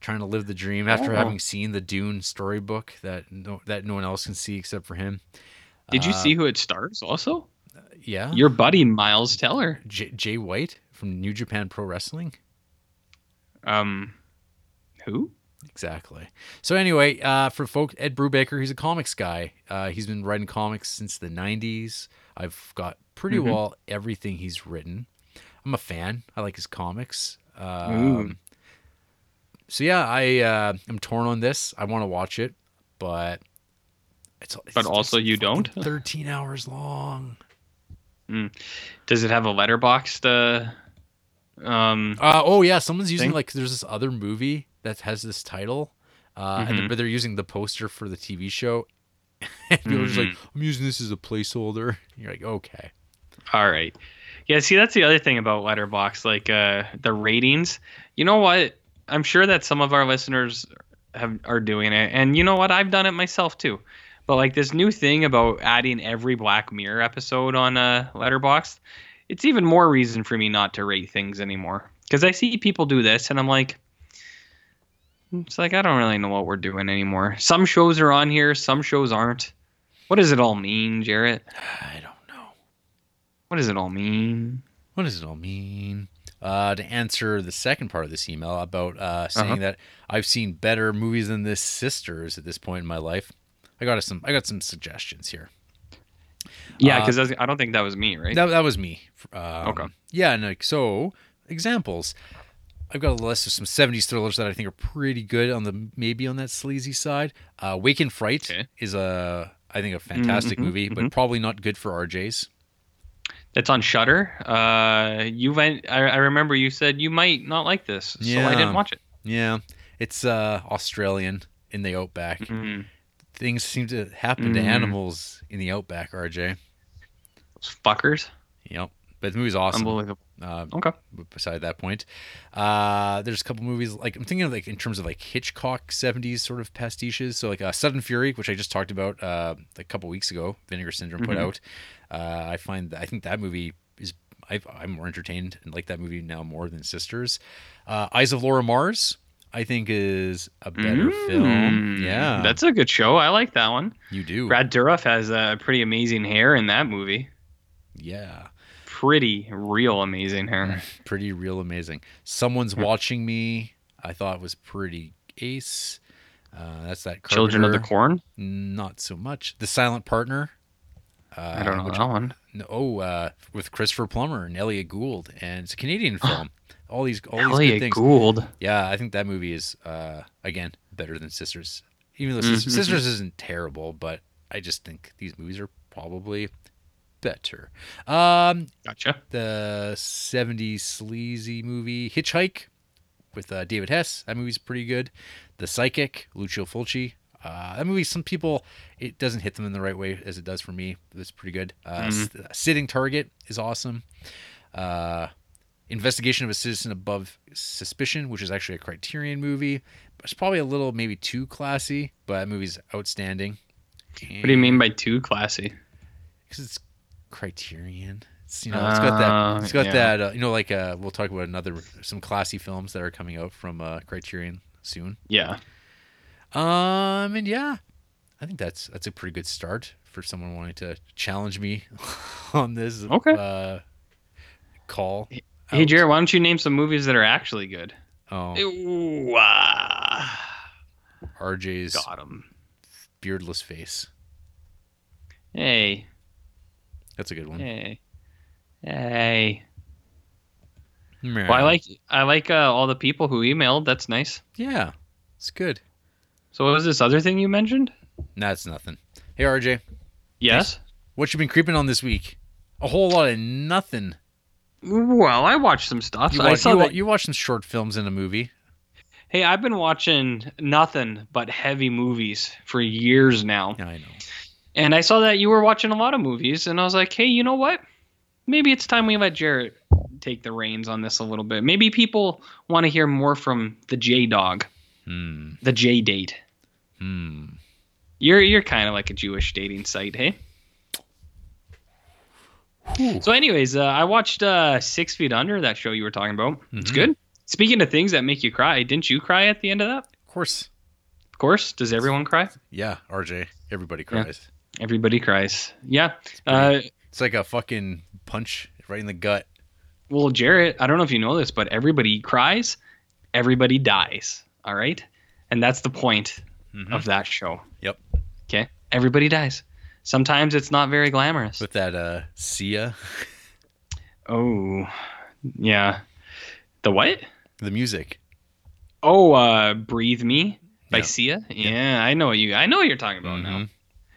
trying to live the dream after Oh. having seen the Dune storybook that no that no one else can see except for him. did you Uh, see who it stars? Also, Yeah. your buddy Miles Teller. J- Jay White from New Japan Pro Wrestling. Um, who? Exactly. So anyway, uh, for folk, Ed Brubaker, he's a comics guy. Uh, he's been writing comics since the '90s. I've got pretty Mhm. well everything he's written. I'm a fan. I like his comics. Ooh. Um, so yeah, I uh, am torn on this. I want to watch it, but it's, it's But also you don't? 13 hours long. Does it have a Letterboxd? Uh, um, Uh, oh yeah, someone's using Thing? like there's this other movie that has this title, uh, and Mhm. but they're using the poster for the TV show. (laughs) and people are just like, Mm-hmm. I'm using this as a placeholder. (laughs) You're like, okay, All right. Yeah, see that's the other thing about Letterbox, like uh the ratings. You know what? I'm sure that some of our listeners have are doing it. And you know what? I've done it myself too. But like this new thing about adding every Black Mirror episode on uh Letterbox, it's even more reason for me not to rate things anymore. Cuz I see people do this and I'm like it's like I don't really know what we're doing anymore. Some shows are on here, some shows aren't. What does it all mean, Jarrett? I don't know. What does it all mean? What does it all mean? Uh, to answer the second part of this email about uh, saying Uh-huh. that I've seen better movies than this Sisters at this point in my life, I got some. I got some suggestions here. Yeah, Uh, because I don't think that was me, right? That, that was me. Um, Okay. Yeah, and like so, examples. I've got a list of some '70s thrillers that I think are pretty good on the maybe on that sleazy side. Uh, Wake in Fright Okay. is a I think a fantastic mhm, movie, but probably not good for RJ's. That's on Shudder. Uh, you went. I, I remember you said you might not like this, so I didn't watch it. Yeah, it's uh, Australian in the outback. Mm, Things seem to happen to Mm. animals in the outback. RJ. those fuckers. Yep. But the movie's awesome. Unbelievable. Uh, Okay. beside that point. Uh, there's a couple movies like I'm thinking of like in terms of like Hitchcock 70s sort of pastiches. So like uh, Sudden Fury, which I just talked about uh, a couple weeks ago, Vinegar Syndrome put Mhm. out. Uh, I find I think that movie is I've, I'm more entertained and like that movie now more than Sisters. Uh, Eyes of Laura Mars, I think is a better film. Mm, Yeah, that's a good show. I like that one. you do. Brad Dourif has uh, pretty amazing hair in that movie. yeah. Pretty real amazing hair. (laughs) pretty real amazing. Someone's watching me. I thought was pretty ace. Uh, that's that Children of the Corn. Not so much. The Silent Partner. Uh, I don't know which- that one. no, oh, uh, with Christopher Plummer and Elliott Gould, and it's a Canadian (gasps) film. all these, all these good Elliott things. Gould. Yeah, I think that movie is uh, again better than Sisters. Even though Mhm. Sisters isn't terrible, but I just think these movies are probably better. Um, Gotcha. the 70s sleazy movie Hitchhike with uh, David Hess. That movie's pretty good. The Psychic, Lucio Fulci. Uh, that movie, some people, it doesn't hit them in the right way as it does for me. It's pretty good. Uh, S- Sitting Target is awesome. Uh, Investigation of a Citizen Above Suspicion, which is actually a Criterion movie. It's probably a little maybe too classy, but that movie's outstanding. What do you mean by too classy? because it's Criterion. It's, you know, it's got that. Uh, It's got yeah. that. Uh, you know, like uh, we'll talk about another some classy films that are coming out from uh, Criterion soon. Yeah. Um, and yeah, I think that's that's a pretty good start for someone wanting to challenge me (laughs) on this. Okay. Uh, call. Hey, out. Jarrett, why don't you name some movies that are actually good? Oh, Ooh, ah. RJ's Got him. beardless face. Hey, That's a good one. hey, hey. Well, I like I like uh, all the people who emailed. That's nice. Yeah, it's good. So, what was this other thing you mentioned? That's nothing. Hey, RJ, Yes. what you been creeping on this week? A whole lot of nothing. Well, I watched some stuff. You, I saw you, that. you watched some short films in a movie. Hey, I've been watching nothing but heavy movies for years now. Yeah, I know. And I saw that you were watching a lot of movies, and I was like, hey, you know what? Maybe it's time we let Jarrett take the reins on this a little bit. Maybe people want to hear more from the J Dog, Hmm. the J Date. Hmm. You're you're kind of like a Jewish dating site, hey? So, anyways, uh, I watched uh, Six Feet Under, that show you were talking about. It's Mhm. good. Speaking of things that make you cry, didn't you cry at the end of that? Of course. Of course. Does everyone cry? Yeah, RJ. Everybody Yeah. Everybody cries. Yeah. pretty- Uh, It's like a fucking punch right in the gut. well, Jarrett, I don't know if you know this, but everybody cries, everybody dies. All right. And that's the point Mhm. of that show. Yep. Okay. Everybody dies. Sometimes it's not very glamorous. With that uh Sia, Oh, yeah. The what? the music. Oh, uh, Breathe Me by Yeah. Sia. Yeah, I know what you. I know what you're talking about now.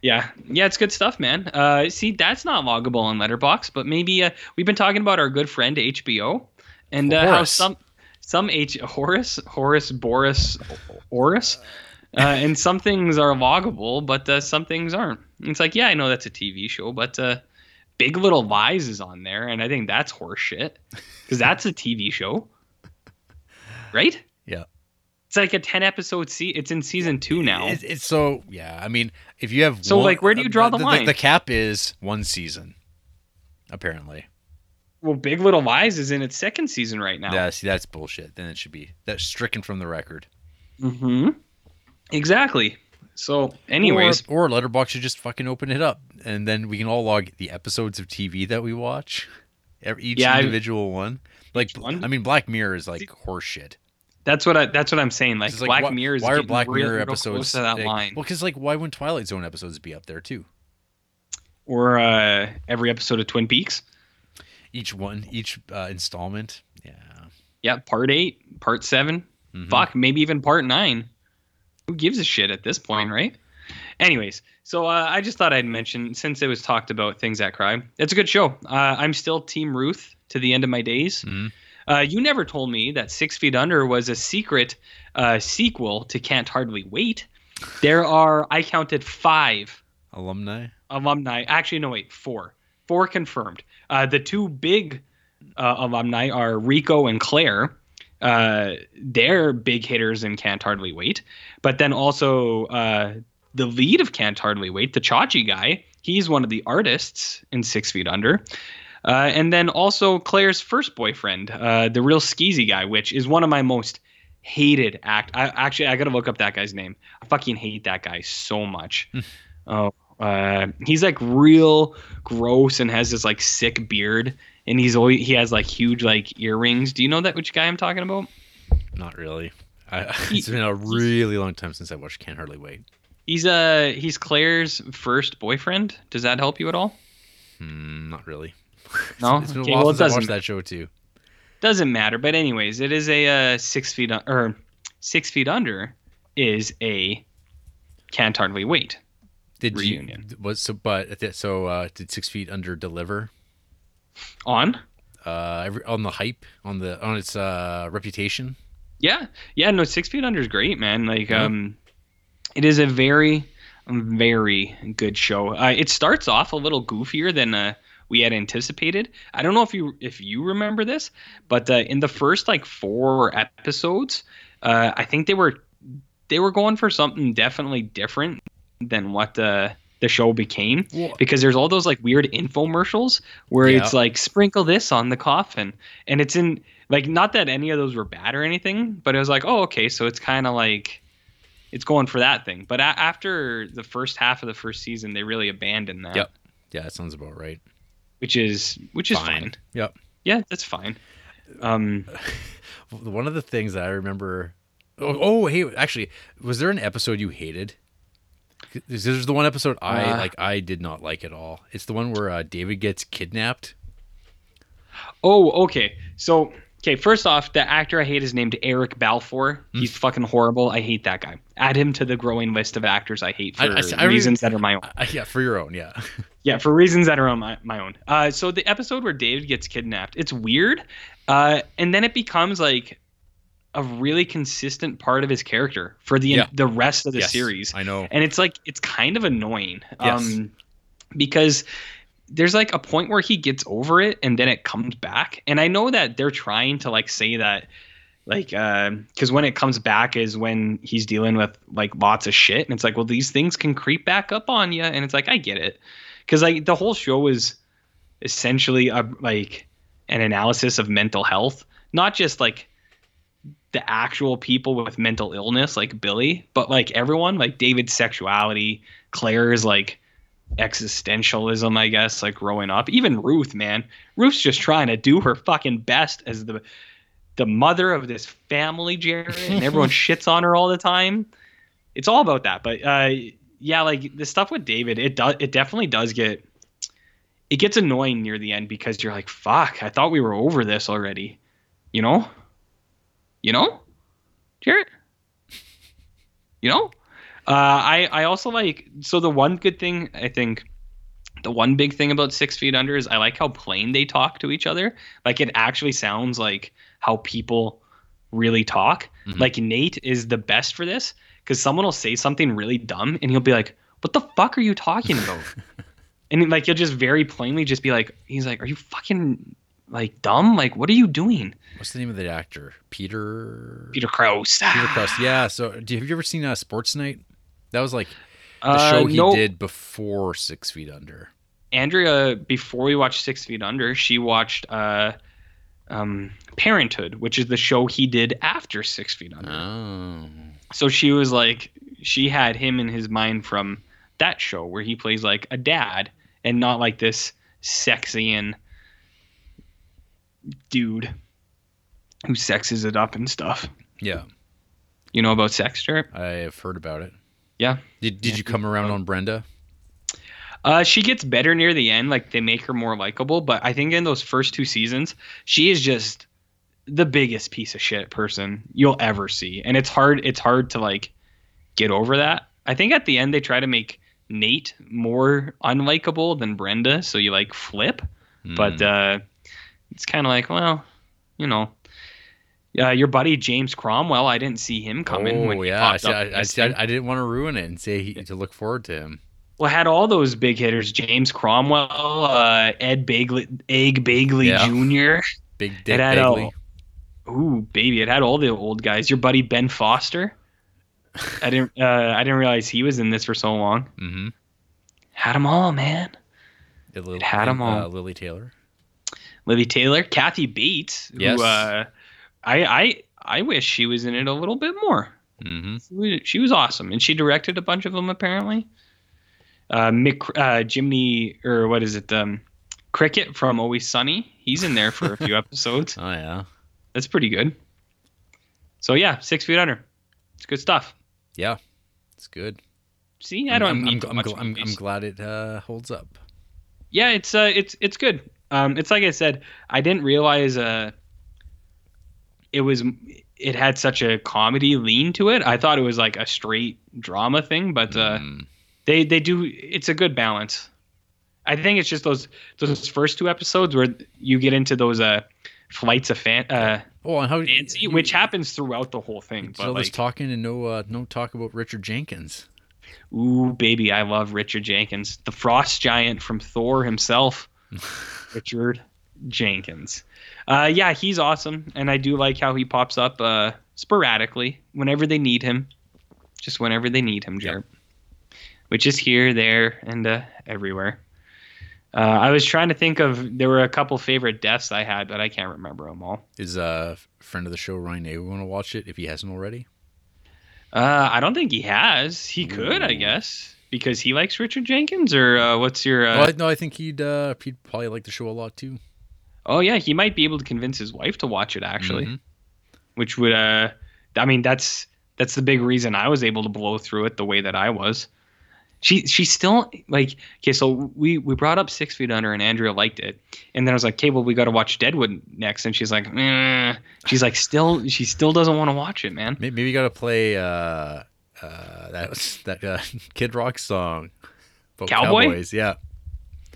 Yeah, yeah, it's good stuff, man. Uh, see, that's not loggable on Letterbox, but maybe uh, we've been talking about our good friend HBO, and uh, how some some H Horace Horace Boris Horace, uh, (laughs) and some things are loggable, but uh, some things aren't. It's like, yeah, I know that's a TV show, but uh, Big Little Lies is on there, and I think that's horseshit because that's a TV show, right? It's like a ten episode. Se- it's in season two now. It- it's so yeah. I mean, if you have So, one- like, where do you draw the the, line? The, cap is one season, apparently. Well, Big Little Lies is in its second season right now. Yeah, see, that's bullshit. Then it should be that's stricken from the record. Mm-hmm. Exactly. So, anyways, or, or Letterbox should just fucking open it up, and then we can all log the episodes of TV that we watch, every, each Yeah, I- individual one. Like, one? I mean, Black Mirror is like horseshit. That's what I that's what I'm saying. Like, like, Black why, Mirror is why are Black Mirror real episodes close to that like- line, Well, because like, why wouldn't Twilight Zone episodes be up there too? or uh, every episode of Twin Peaks. Each one, each uh, installment. Yeah. Yeah, part eight, part 7 Mhm. Fuck, maybe even part nine. Who gives a shit at this point, right? Anyways, so uh, I just thought I'd mention since it was talked about things that cry. It's a good show. Uh, I'm still Team Ruth to the end of my days. Mhm. Uh, you never told me that Six Feet Under was a secret uh, sequel to Can't Hardly Wait. There are, I counted five Alumni. alumni. Actually, no, wait, four. Four confirmed. Uh, the two big uh, alumni are Rico and Claire. Uh, they're big hitters in Can't Hardly Wait. But then also uh, the lead of Can't Hardly Wait, the Chachi guy, he's one of the artists in Six Feet Under. Uh, and then also Claire's first boyfriend, uh, the real skeezy guy, which is one of my most hated act. I actually I gotta look up that guy's name. I fucking hate that guy so much. oh, uh, he's like real gross and has this like sick beard, and he's always he has like huge like earrings. Do you know that which guy I'm talking about? Not really. I, (laughs) it's been a really long time since I watched Can't Hardly Wait. He's uh he's Claire's first boyfriend. Does that help you at all? Hmm, not really. No? it's been a Okay, while well, it since I doesn't watched that show too. Doesn't matter. But anyways, it is a uh, six feet un- or six feet under is a can't hardly wait. Did Reunion. you was so? But so uh, did Six Feet Under deliver? On Uh, every, on the hype, on the on its uh reputation. Yeah, yeah, no, Six Feet Under is great, man. Like, Yeah. um, it is a very, very good show. Uh, it starts off a little goofier than uh, we had anticipated. I don't know if you if you remember this, but uh, in the first like four episodes, uh, I think they were they were going for something definitely different than what the the show became because there's all those like weird infomercials where Yeah. it's like sprinkle this on the coffin and it's in like not that any of those were bad or anything but it was like oh okay so it's kind of like it's going for that thing but a- after the first half of the first season they really abandoned that Yep. Yeah, that sounds about right. Which is which is Fine. fine, Yep. yeah that's fine um (laughs) One of the things that I remember. Oh, oh, hey, actually, was there an episode you hated? This is the one episode I Uh. like. I did not like at all. It's the one where uh, David gets kidnapped. oh okay so okay first off the actor i hate is named eric balfour Hmm. he's fucking horrible i hate that guy add him to the growing list of actors i hate for I- I- I re- reasons that are my own yeah, for your own. Yeah. (laughs) Yeah, for reasons that are on my, my own. Uh, so the episode where David gets kidnapped, it's weird, uh, and then it becomes like a really consistent part of his character for the Yeah. the rest of the Yes, series I know. and it's like it's kind of annoying Yes. um because there's like a point where he gets over it and then it comes back. And i know that they're trying to like say that like um, because when it comes back is when he's dealing with like lots of shit. And it's like well these things can creep back up on you and it's like i get it. Because like the whole show is essentially a like an analysis of mental health not just like the actual people with mental illness like billy but like everyone like david's sexuality claire's like existentialism i guess like growing up. Even ruth man. Ruth's just trying to do her fucking best as the the mother of this family Jarrett and (laughs) everyone shits on her all the time. It's all about that. But uh yeah like the stuff with david it does it definitely does get it gets annoying near the end because you're like fuck i thought we were over this already. You know? You know? Jarrett? You know uh, I I also like so the one good thing I think the one big thing about Six Feet Under is I like how plain they talk to each other. Like it actually sounds like how people really talk. Mhm. Like Nate is the best for this because someone will say something really dumb and he'll be like, "What the fuck are you talking about?" (laughs) and like he'll just very plainly just be like, "He's like, are you fucking like dumb? Like what are you doing?" What's the name of the actor? Peter. Peter Krause. Peter Krause. Yeah. So, do you, have you ever seen uh, Sports Night? That was like the Uh, show he no, did before Six Feet Under. Andrea, before we watched Six Feet Under, she watched uh, um, Parenthood, which is the show he did after Six Feet Under. Oh. So she was like, she had him in his mind from that show where he plays like a dad and not like this sexy and dude who sexes it up and stuff. Yeah, You know about sex, Jarrett? I have heard about it. Yeah. Did Did Yeah. you come around on Brenda? Uh, she gets better near the end. Like they make her more likable, but I think in those first two seasons, she is just the biggest piece of shit person you'll ever see, and it's hard. It's hard to like get over that. I think at the end they try to make Nate more unlikable than Brenda, so you like flip. But Hmm. uh, it's kind of like, well, you know. Uh, your buddy James Cromwell, I didn't see him coming. oh yeah, see, I, I, see, I, didn't want to ruin it and say he, to look forward to him. Well, had all those big hitters: James Cromwell, uh, Ed Begley, Egg Bagley Yeah. Jr. Big Dick Bagley. Ooh, baby, it had all the old guys. Your buddy Ben Foster. I didn't. (laughs) Uh, I didn't realize he was in this for so long. Mm-hmm. Had them all, man. It, had 'em all. Uh, Lili Taylor. Lili Taylor, Kathy Bates. Yes. Who, uh, I I I wish she was in it a little bit more. Mm-hmm. She was- She was awesome, and she directed a bunch of them apparently. Uh, Mick, uh, Jimmy, or what is it? Um, Cricket from Always Sunny. He's in there for a few (laughs) episodes. Oh yeah, That's pretty good. So yeah, six feet under. It's good stuff. yeah, it's good. See, I don't I'm, need I'm, I'm, I'm, I'm glad it uh, holds up. Yeah, it's uh, it's it's good. Um, it's like I said, I didn't realize uh, it was it had such a comedy lean to it. I thought it was like a straight drama thing, but uh, Mm. they they do it's a good balance. I think it's just those those first two episodes where you get into those uh flights of fan uh Oh, and how fancy, which happens throughout the whole thing. So But there's like, talking and no uh, no talk about Richard Jenkins. ooh baby, I love Richard Jenkins, the frost giant from Thor himself. (laughs) Richard Jenkins. Uh, yeah, he's awesome, and I do like how he pops up uh, sporadically whenever they need him. Just whenever they need him, Jarrett. Which is here, there, and uh, everywhere. Uh, I was trying to think of there were a couple favorite deaths I had, but I can't remember them all. Is a uh, friend of the show Ryan A want to watch it if he hasn't already? Uh, I don't think he has. He could, I guess, because he likes Richard Jenkins. Or uh, what's your? Uh, well, no, I think he'd uh, he'd probably like the show a lot too. Oh yeah, he might be able to convince his wife to watch it actually. Mhm. which would uh i mean that's that's the big reason i was able to blow through it the way that i was she she still like okay so we we brought up six feet under and andrea liked it and then i was like okay well we got to watch deadwood next and she's like eh. she's like still she still doesn't want to watch it man Maybe, maybe you got to play uh, uh, that was (laughs) that uh, Kid Rock song. Cowboy? Cowboys, yeah.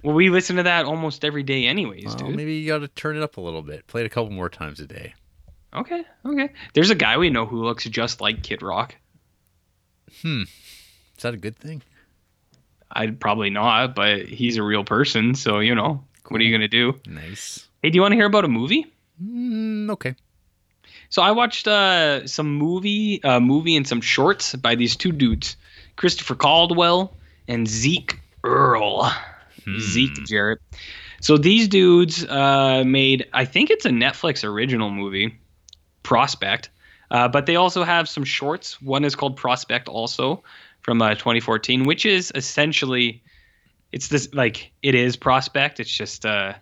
Well we listen to that almost every day anyways Well, dude maybe you got to turn it up a little bit. Play it a couple more times a day. Okay, okay. There's a guy we know who looks just like Kid Rock. Hmm. Is that a good thing? I'd probably not, but he's a real person, so you know, what are you gonna do? Nice. Hey, do you want to hear about a movie? Mm, okay. So I watched uh, some movie, uh, movie and some shorts by these two dudes, Christopher Caldwell and Zeek Earl. Hmm. Zeke Jarrett. So these dudes uh, made, I think it's a Netflix original movie, Prospect. Uh, but they also have some shorts. One is called Prospect, also from uh, 2014, which is essentially, it's this like it is Prospect. It's just uh,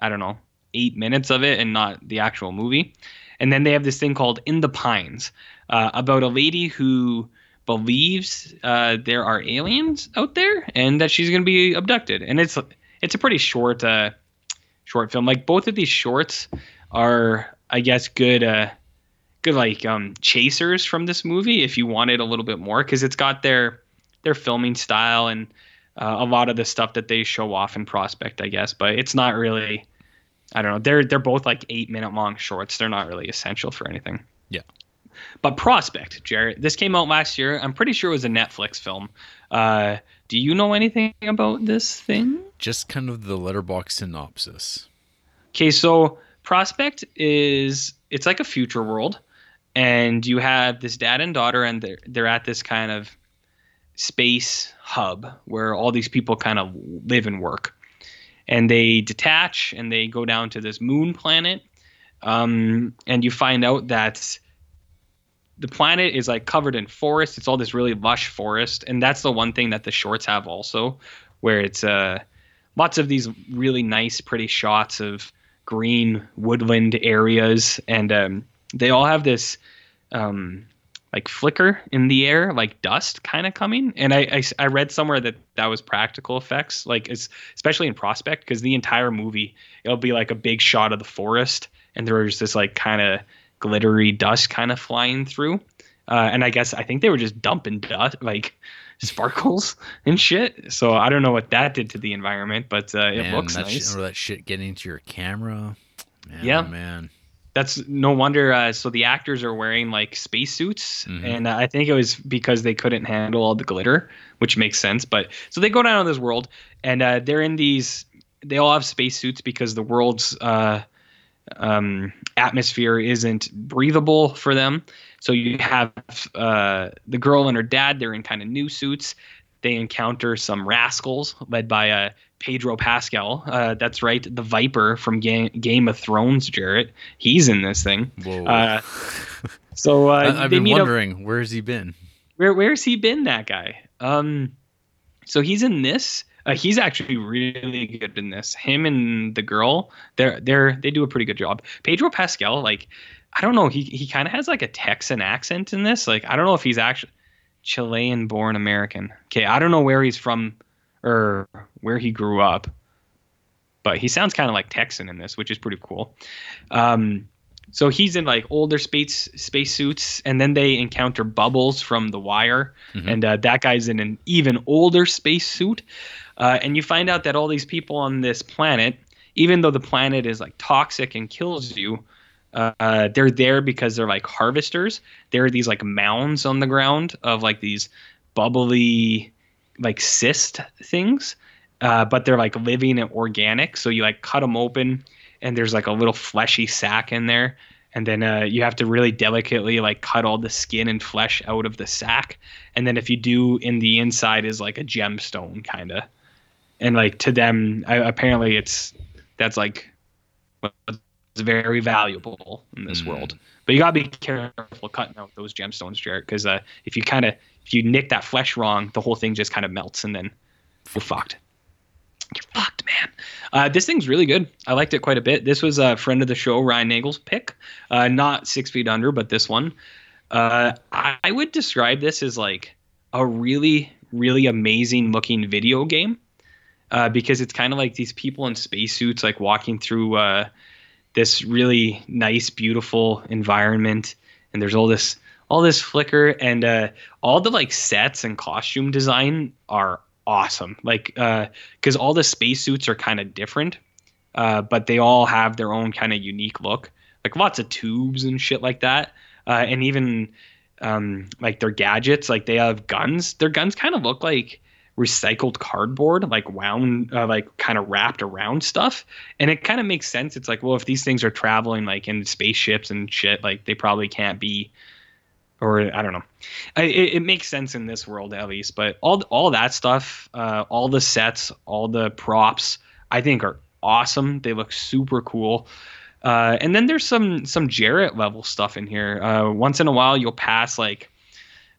I don't know, eight minutes of it and not the actual movie. And then they have this thing called In the Pines uh, about a lady who believes uh, there are aliens out there and that she's going to be abducted. And it's it's a pretty short uh, short film. Like both of these shorts are, I guess, good uh, good like um, chasers from this movie if you wanted a little bit more because it's got their their filming style and uh, a lot of the stuff that they show off in Prospect, I guess. But it's not really. I don't know. They're they're both like eight minute long shorts. They're not really essential for anything. Yeah. But Prospect, Jarrett, this came out last year. I'm pretty sure it was a Netflix film. Uh, do you know anything about this thing? Just kind of the letterbox synopsis. Okay, so Prospect is it's like a future world, and you have this dad and daughter, and they're they're at this kind of space hub where all these people kind of live and work, and they detach and they go down to this moon planet, um, and you find out that the planet is like covered in forest. It's all this really lush forest, and that's the one thing that the shorts have also, where it's uh lots of these really nice, pretty shots of green woodland areas, and um, they all have this um, like flicker in the air, like dust kind of coming. And I, I, I read somewhere that that was practical effects, like it's, especially in Prospect, because the entire movie it'll be like a big shot of the forest, and there's this like kind of glittery dust kind of flying through. Uh, and I guess I think they were just dumping dust, like (laughs) sparkles and shit. So I don't know what that did to the environment, but uh, it Man, looks that nice. Shit, or that shit getting into your camera. Man, Yeah. oh, man. That's no wonder. Uh, so the actors are wearing like spacesuits, Mhm. and I think it was because they couldn't handle all the glitter, which makes sense. But so they go down on this world, and uh, they're in these. They all have spacesuits because the world's uh, um, atmosphere isn't breathable for them. So you have uh, the girl and her dad. They're in kind of new suits. They encounter some rascals led by uh, Pedro Pascal. Uh, that's right, the Viper from Ga- Game of Thrones. Jarrett, he's in this thing. Whoa. Uh, So uh, I, I've been up. wondering where's he been. Where where's he been? That guy. Um, so he's in this. Uh, he's actually really good in this. Him and the girl, they're they're they do a pretty good job. Pedro Pascal, like, I don't know, he he kind of has like a Texan accent in this. Like, I don't know if he's actually Chilean born American. Okay, I don't know where he's from or where he grew up, but he sounds kind of like Texan in this, which is pretty cool. Um, so he's in like older space space suits, and then they encounter Bubbles from The Wire, Mhm. and uh, that guy's in an even older space suit. Uh, and you find out that all these people on this planet, even though the planet is like toxic and kills you, uh, they're there because they're like harvesters. There are these like mounds on the ground of like these bubbly, like cyst things, uh, but they're like living and organic. So you like cut them open, and there's like a little fleshy sac in there. And then uh, you have to really delicately like cut all the skin and flesh out of the sac. And then if you do, in the inside is like a gemstone kind of. And like to them, I, apparently it's that's like what's very valuable in this Mm. world. But you gotta be careful cutting out those gemstones, Jarrett because uh, if you kind of if you nick that flesh wrong, the whole thing just kind of melts, and then you're fucked. You're fucked, man. Uh, this thing's really good. I liked it quite a bit. This was a friend of the show, Ryan Nagel's pick. Uh, not Six Feet Under, but this one. Uh, I, I would describe this as like a really, really amazing looking video game. Uh, because it's kind of like these people in spacesuits, like walking through uh, this really nice, beautiful environment, and there's all this, all this flicker, and uh, all the like sets and costume design are awesome. Like, because all the spacesuits are kind of different, uh, but they all have their own kind of unique look. like lots of tubes and shit like that, uh, and even um, like their gadgets, like they have guns. Their guns kind of look like recycled cardboard, like wound, uh, like kind of wrapped around stuff. And it kind of makes sense. It's like, well, if these things are traveling like in spaceships and shit, like they probably can't be, or I don't know. I, it, it makes sense in this world at least. But all all that stuff, uh, all the sets, all the props, I think are awesome. They look super cool. Uh, and then there's some some Jarrett level stuff in here. Uh, once in a while, you'll pass like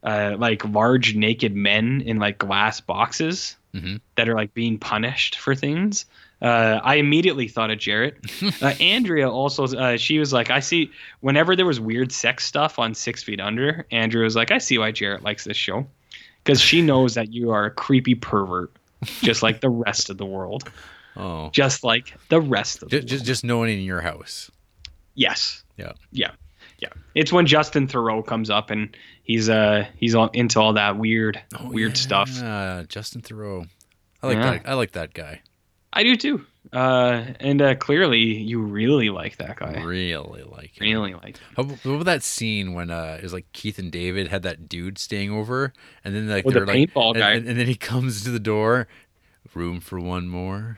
uh, like large naked men in like glass boxes mm-hmm. that are like being punished for things. Uh, I immediately thought of Jarrett. (laughs) uh, Andrea also, uh, she was like, I see. Whenever there was weird sex stuff on Six Feet Under, Andrea was like, I see why Jarrett likes this show, because she knows that you are a creepy pervert, just like the rest of the world. Oh, just like the rest of just, the just just knowing in your house. Yes. Yeah. Yeah. Yeah. It's when Justin Theroux comes up and he's uh he's all into all that weird Oh, weird stuff. Yeah, Justin Theroux. I like Yeah. that. I like that guy. I do too. Uh and uh clearly you really like that guy. Really like him. Really like him. How, what about that scene when uh it was like Keith and David had that dude staying over, and then like Oh, they're like, paintball and, guy. and, and then he comes to the door, room for one more.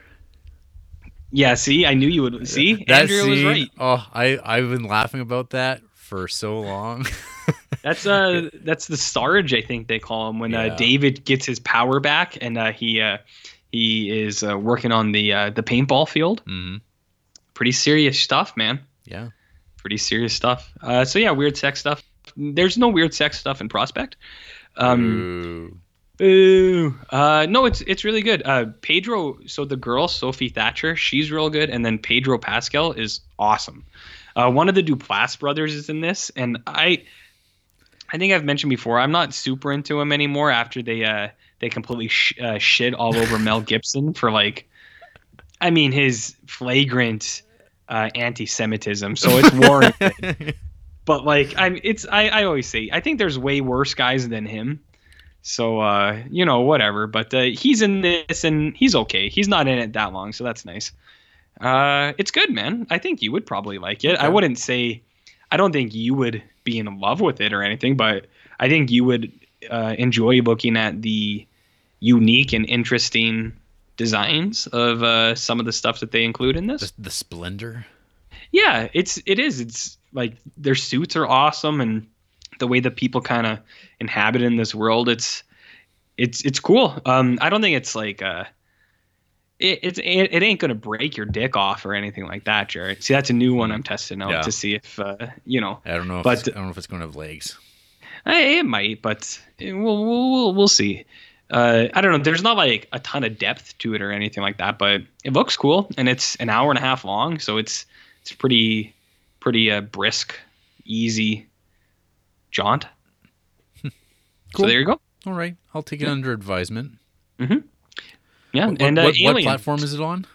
Yeah, see, I knew you would see. That Andrea was right. Oh, I I've been laughing about that for so long. (laughs) That's uh that's the Sarge, I think they call him, when Yeah. uh David gets his power back and uh he uh he is uh, working on the uh the paintball field. hmm Pretty serious stuff, man. Yeah. pretty serious stuff. Uh, so yeah, weird sex stuff. There's no weird sex stuff in Prospect. Um, Ooh. boo. Uh, no, it's it's really good. Uh, Pedro, so the girl Sophie Thatcher, she's real good, and then Pedro Pascal is awesome. Uh, one of the Duplass brothers is in this, and I, I think I've mentioned before, I'm not super into him anymore after they uh they completely sh- uh, shit all over Mel (laughs) Gibson for like, I mean his flagrant uh, anti-Semitism. So it's warranted (laughs) but like I'm it's I, I always say I think there's way worse guys than him. So uh you know whatever, but uh, he's in this and he's okay. He's not in it that long, so that's nice. Uh it's good, man. I think you would probably like it. I wouldn't say I don't think you would be in love with it or anything, but I think you would uh, enjoy looking at the unique and interesting designs of uh, some of the stuff that they include in this. the, the splendor. Yeah, it's it is. It's like their suits are awesome and the way that people kind of inhabit in this world, it's it's it's cool. Um I don't think it's like uh it, it's it, it ain't gonna break your dick off or anything like that, Jarrett. See, that's a new one I'm testing out Yeah. to see if uh, you know. I don't know. If But- it's, I don't know if it's going to have legs. It might, but we'll we'll we'll, see. Uh, I don't know. There's not like a ton of depth to it or anything like that, but it looks cool, and it's an hour and a half long, so it's it's pretty pretty uh, brisk, easy jaunt. (laughs) cool. So there you go. All right, I'll take it Yeah. under advisement. Yeah, What, and uh, what, what platform is it on?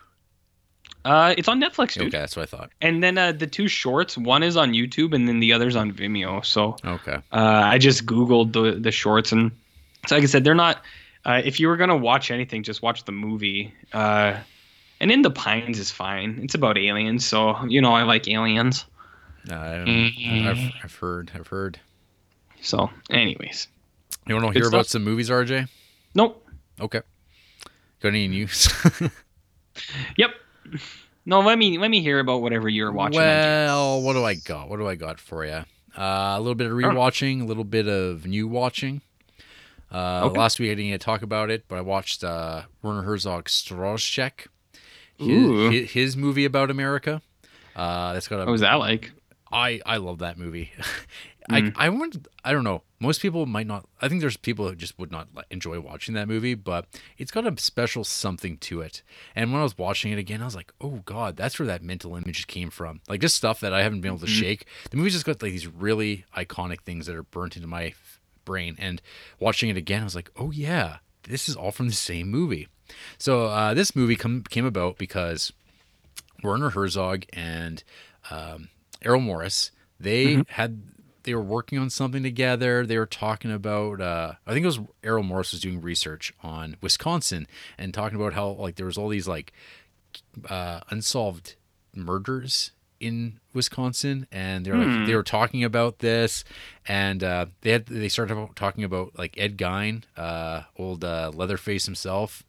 Uh, it's on Netflix, dude. Okay, that's what I thought. And then uh, the two shorts, one is on YouTube, and then the other's on Vimeo. So Okay. Uh, I just googled the the shorts, and so like I said, they're not. Uh, if you were gonna watch anything, just watch the movie. Uh, and In the Pines is fine. It's about aliens, so you know I like aliens. Uh. I've, I've heard. I've heard. So, anyways, You want to hear about some movies, RJ? nope. Okay. Got any news? Yep. No, let me let me hear about whatever you're watching. Well, what do I got? What do I got for you? Uh, a little bit of rewatching, a little bit of new watching. Uh, Okay. Last week I didn't get to talk about it, but I watched uh, Werner Herzog's Stroszek, his, his, his movie about America. Uh, that's got a What was that like? I I love that movie. Mm. (laughs) I I want I don't know. Most people might not. I think there's people who just would not enjoy watching that movie, but it's got a special something to it. And when I was watching it again, I was like, oh god, that's where that mental image came from. Like just stuff that I haven't been able to Mhm. shake. The movie's just got like these really iconic things that are burnt into my f- brain. And watching it again, I was like, oh yeah, this is all from the same movie. So uh, this movie come, came about because Werner Herzog and um, Errol Morris they Mhm. had they were working on something together. They were talking about uh, I think it was Errol Morris was doing research on Wisconsin and talking about how like there was all these like uh, unsolved murders in Wisconsin, and they're like they were talking about this, and uh, they had they started talking about like Ed Gein, uh, old uh, Leatherface himself,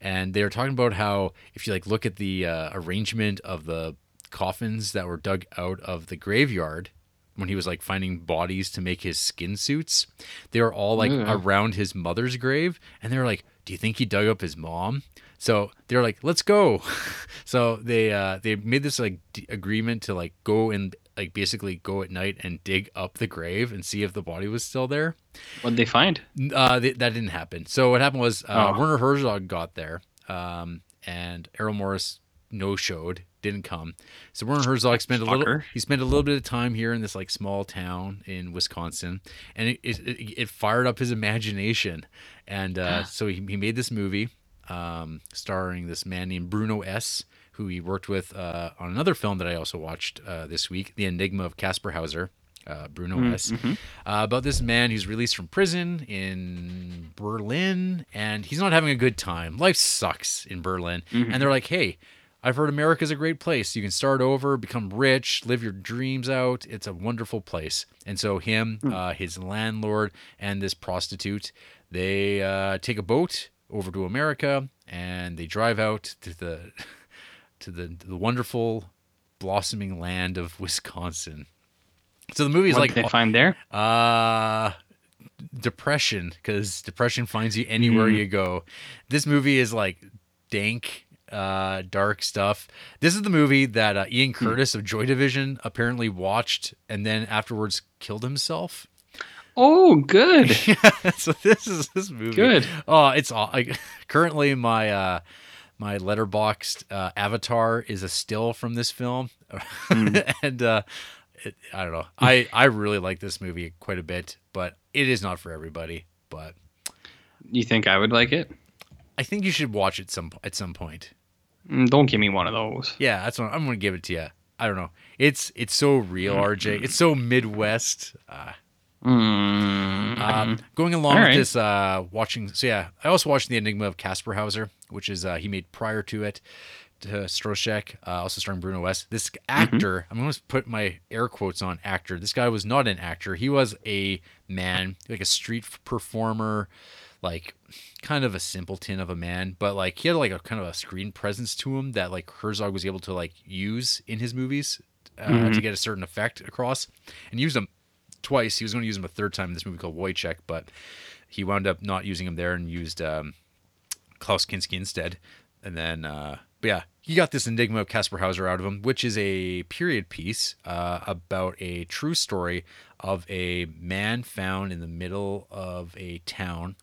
and they were talking about how if you like look at the uh, arrangement of the coffins that were dug out of the graveyard when he was like finding bodies to make his skin suits they were all like around his mother's grave and they were like do you think he dug up his mom so they were like let's go (laughs) so they uh they made this like d- agreement to like go and like basically go at night and dig up the grave and see if the body was still there What'd they find? uh, th- that didn't happen. So what happened was uh, Oh. Werner Herzog got there, um, and Errol Morris no showed, didn't come. So Werner Herzog spent a little. He spent a little bit of time here in this like small town in Wisconsin, and it it, it, fired up his imagination, and uh, so he, he made this movie, um, starring this man named Bruno S. Who he worked with uh, on another film that I also watched uh, this week, The Enigma of Kaspar Hauser. Uh, Bruno S. Uh, about this man who's released from prison in Berlin, and he's not having a good time. Life sucks in Berlin, and they're like, "Hey, I've heard America's a great place. You can start over, become rich, live your dreams out. It's a wonderful place." And so him, uh, his landlord, and this prostitute, they uh, take a boat over to America, and they drive out to the (laughs) to the the wonderful blossoming land of Wisconsin. So the movie is What like they find there? uh depression because depression finds you anywhere you go. This movie is like dank, uh, dark stuff. This is the movie that uh, Ian Curtis of Joy Division apparently watched and then afterwards killed himself. Oh, good. (laughs) so this is this movie. Good. Oh, it's all like (laughs) currently my uh my Letterboxd uh, avatar is a still from this film, (laughs) and uh, it, I don't know. I I really like this movie quite a bit, but it is not for everybody. But You think I would like it? I think you should watch it some at some point. Mm, Don't give me one of those. Yeah, that's what I'm gonna give it to you. I don't know. It's it's so real, RJ. It's so Midwest. Uh, Mm. Um, going along All with right. this, uh, watching. So yeah, I also watched the Enigma of Kaspar Hauser, which is uh, he made prior to it to Stroszek, uh, also starring Bruno S. This actor, I'm going to put my air quotes on actor. This guy was not an actor. He was a man, like a street performer, like kind of a simpleton of a man, but like he had like a kind of a screen presence to him that like Herzog was able to like use in his movies uh, to get a certain effect across, and used him twice. He was going to use him a third time in this movie called Woyzeck, but he wound up not using him there and used um, Klaus Kinski instead. And then, uh, but yeah, he got this Enigma of Kaspar Hauser out of him, which is a period piece uh, about a true story of a man found in the middle of a town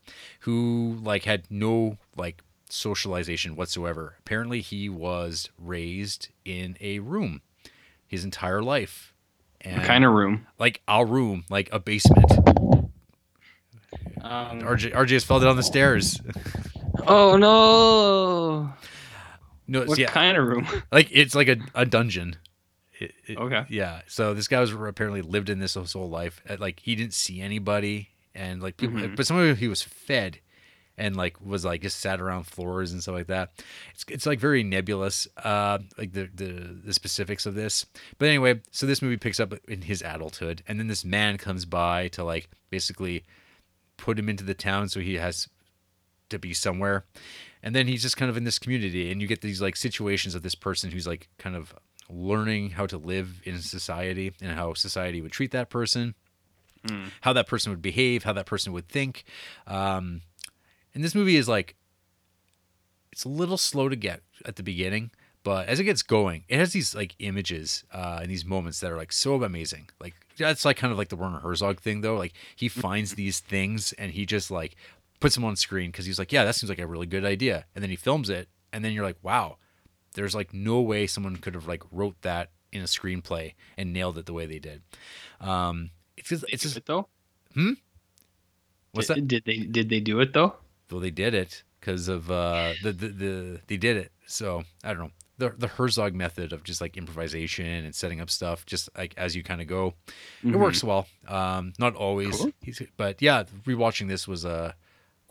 who like had no like socialization whatsoever. Apparently, he was raised in a room his entire life. And What kind of room? like a room, like a basement. Um, RJ, RJ just fell down the stairs. oh no! No, it's, What yeah, kind of room? (laughs) like it's like a, a dungeon. It- it- Okay. Yeah. So this guy was apparently lived in this his whole life. Like he didn't see anybody, and like people, Mhm. but some of he was fed, and like was like just sat around floors and stuff like that. It's it's like very nebulous, uh, like the the the specifics of this. But anyway, so this movie picks up in his adulthood, and then this man comes by to like basically put him into the town, so he has to be somewhere. And then he's just kind of in this community, and you get these like situations of this person who's like kind of learning how to live in society and how society would treat that person, Mm. how that person would behave, how that person would think. Um, and this movie is like, it's a little slow to get at the beginning, but as it gets going, it has these like images uh, and these moments that are like so amazing. Like that's like kind of like the Werner Herzog thing, though. Like he (laughs) finds these things and he just like puts him on screen because he's like, yeah, that seems like a really good idea, and then he films it, and then you're like, wow, there's like no way someone could have like wrote that in a screenplay and nailed it the way they did. Um, it's just, it's just it though. what's did, that? Did they did they do it though? Well, they did it because of uh, the, the the they did it. So I don't know the the Herzog method of just like improvisation and setting up stuff, just like as you kind of go. It Mhm. works well. Um, not always, Cool. He's- but yeah, rewatching this was uh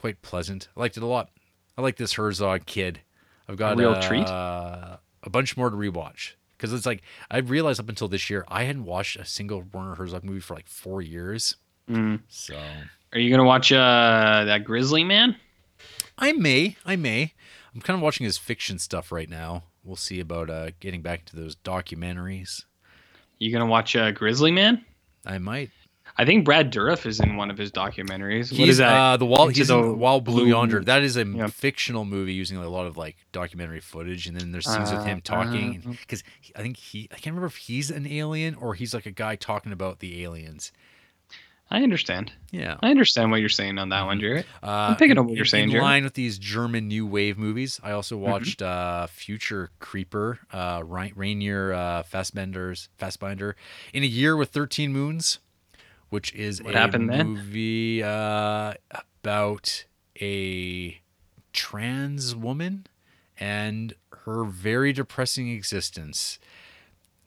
quite pleasant. I liked it a lot. I like this Herzog kid. I've got a real treat? uh, a bunch more to rewatch because it's like I realized up until this year I hadn't watched a single Werner Herzog movie for like four years. Mm. So Are you gonna watch uh that Grizzly Man? I may, I may. I'm kind of watching his fiction stuff right now. We'll see about uh, getting back to those documentaries. You gonna watch uh, Grizzly Man? I might. I think Brad Dourif is in one of his documentaries. what He's is that? Uh, the wall. Into He's the the Wild Blue Blue- Yonder. That is a Yeah. fictional movie using a lot of like documentary footage, and then there's scenes with him Uh, talking. uh, Because I think he, I can't remember if he's an alien or he's like a guy talking about the aliens. I understand. Yeah. I understand what you're saying on that one, Jarrett. Uh, picking in- up what you're in- saying, In Jared. line with these German new wave movies, I also Mm-hmm. watched uh, Future Creeper, uh, Rainer uh, Fassbender's Fassbinder, in a year with 13 moons, which is What a happened then? movie uh, about a trans woman and her very depressing existence.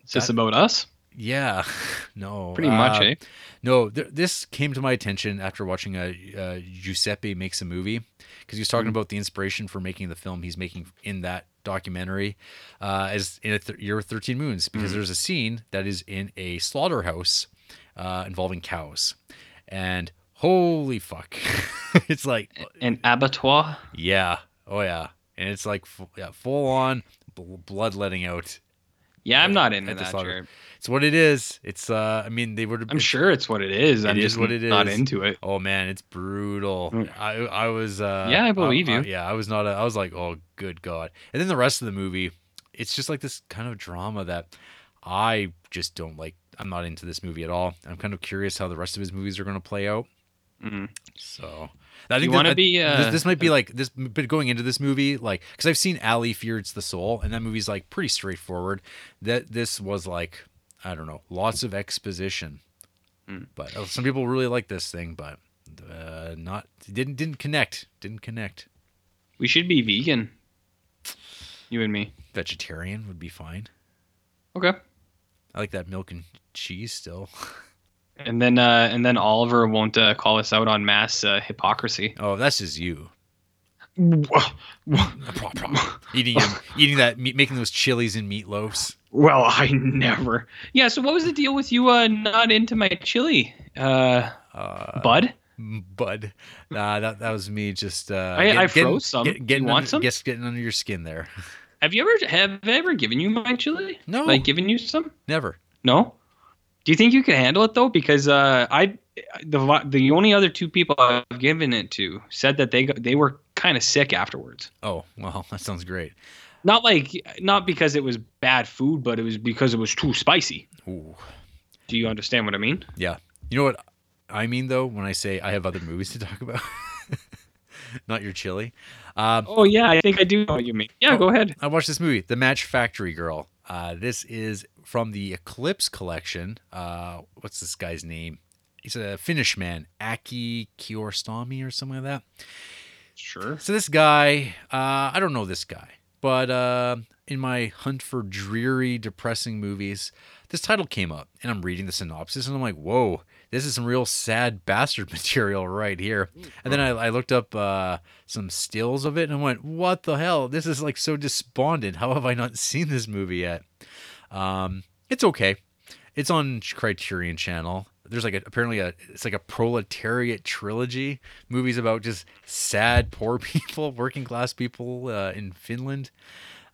Is this That- about us? Yeah, (laughs) no, Pretty much, uh, eh? no, th- this came to my attention after watching a uh, Giuseppe makes a movie because he was talking Mhm. about the inspiration for making the film he's making in that documentary uh, as in a th- year with 13 moons because Mhm. there's a scene that is in a slaughterhouse uh, involving cows and holy fuck (laughs) it's like An abattoir? yeah oh yeah and it's like yeah full on bl- blood letting out Yeah, I'm not into at that, it's what it is it's uh i mean they would have I'm sure it's what it is. I'm It is just what it not into it. Oh man, it's brutal. Mm. I I was uh Yeah, I believe you. yeah, I was not a, I was like, "Oh, good god." And then the rest of the movie, it's just like this kind of drama that I just don't like. I'm not into this movie at all. I'm kind of curious how the rest of his movies are going to play out. Mhm. So, I You think want to that- be? Uh, this, this might be like this but going into this movie like because i've seen ali fears the soul and that movie's like pretty straightforward that this was like i don't know lots of exposition Mm. but uh, some people really like this thing but uh not didn't didn't connect didn't connect we should be vegan. You and me. vegetarian would be fine Okay. i like that milk and cheese still (laughs) And then uh, and then Oliver won't uh, call us out on mass uh, hypocrisy. oh that's just you (laughs) eating eating that meat making those chilies and meatloafs Well, I never. Yeah. So what was the deal with you uh, not into my chili, uh, uh bud? bud. Nah, that that was me just. Uh, I- I getting- froze some. Get, You want under, some? Guess getting under your skin there. Have you ever have I ever given you my chili? No, Like given you some? never. No. Do you think you can handle it though? Because uh, I, the the only other two people I've given it to said that they they were kind of sick afterwards. Oh well, (laughs) that sounds great. Not like not because it was bad food, but it was because it was too spicy. Ooh, Do you understand what I mean? yeah. You know what I mean though when I say I have other movies to talk about. (laughs) Not your chili. Um, Oh yeah, I think I do know what you mean. Yeah, Oh. go ahead. I watched this movie, The Match Factory Girl. Uh, this is from the Eclipse collection. Uh, what's this guy's name? He's a Finnish man, Aki Kiarostami or something like that. Sure. So this guy, uh, I don't know this guy, but uh, in my hunt for dreary, depressing movies, this title came up, and I'm reading the synopsis, and I'm like, "Whoa, this is some real sad (laughs) bastard material right here." And then I, I looked up uh, some stills of it, and went, "What the hell? This is like so despondent. How have I not seen this movie yet?" Um, it's okay. It's on Criterion Channel. There's like a, apparently a it's like a proletariat trilogy movies about just sad (laughs) poor people, working class people uh, in Finland.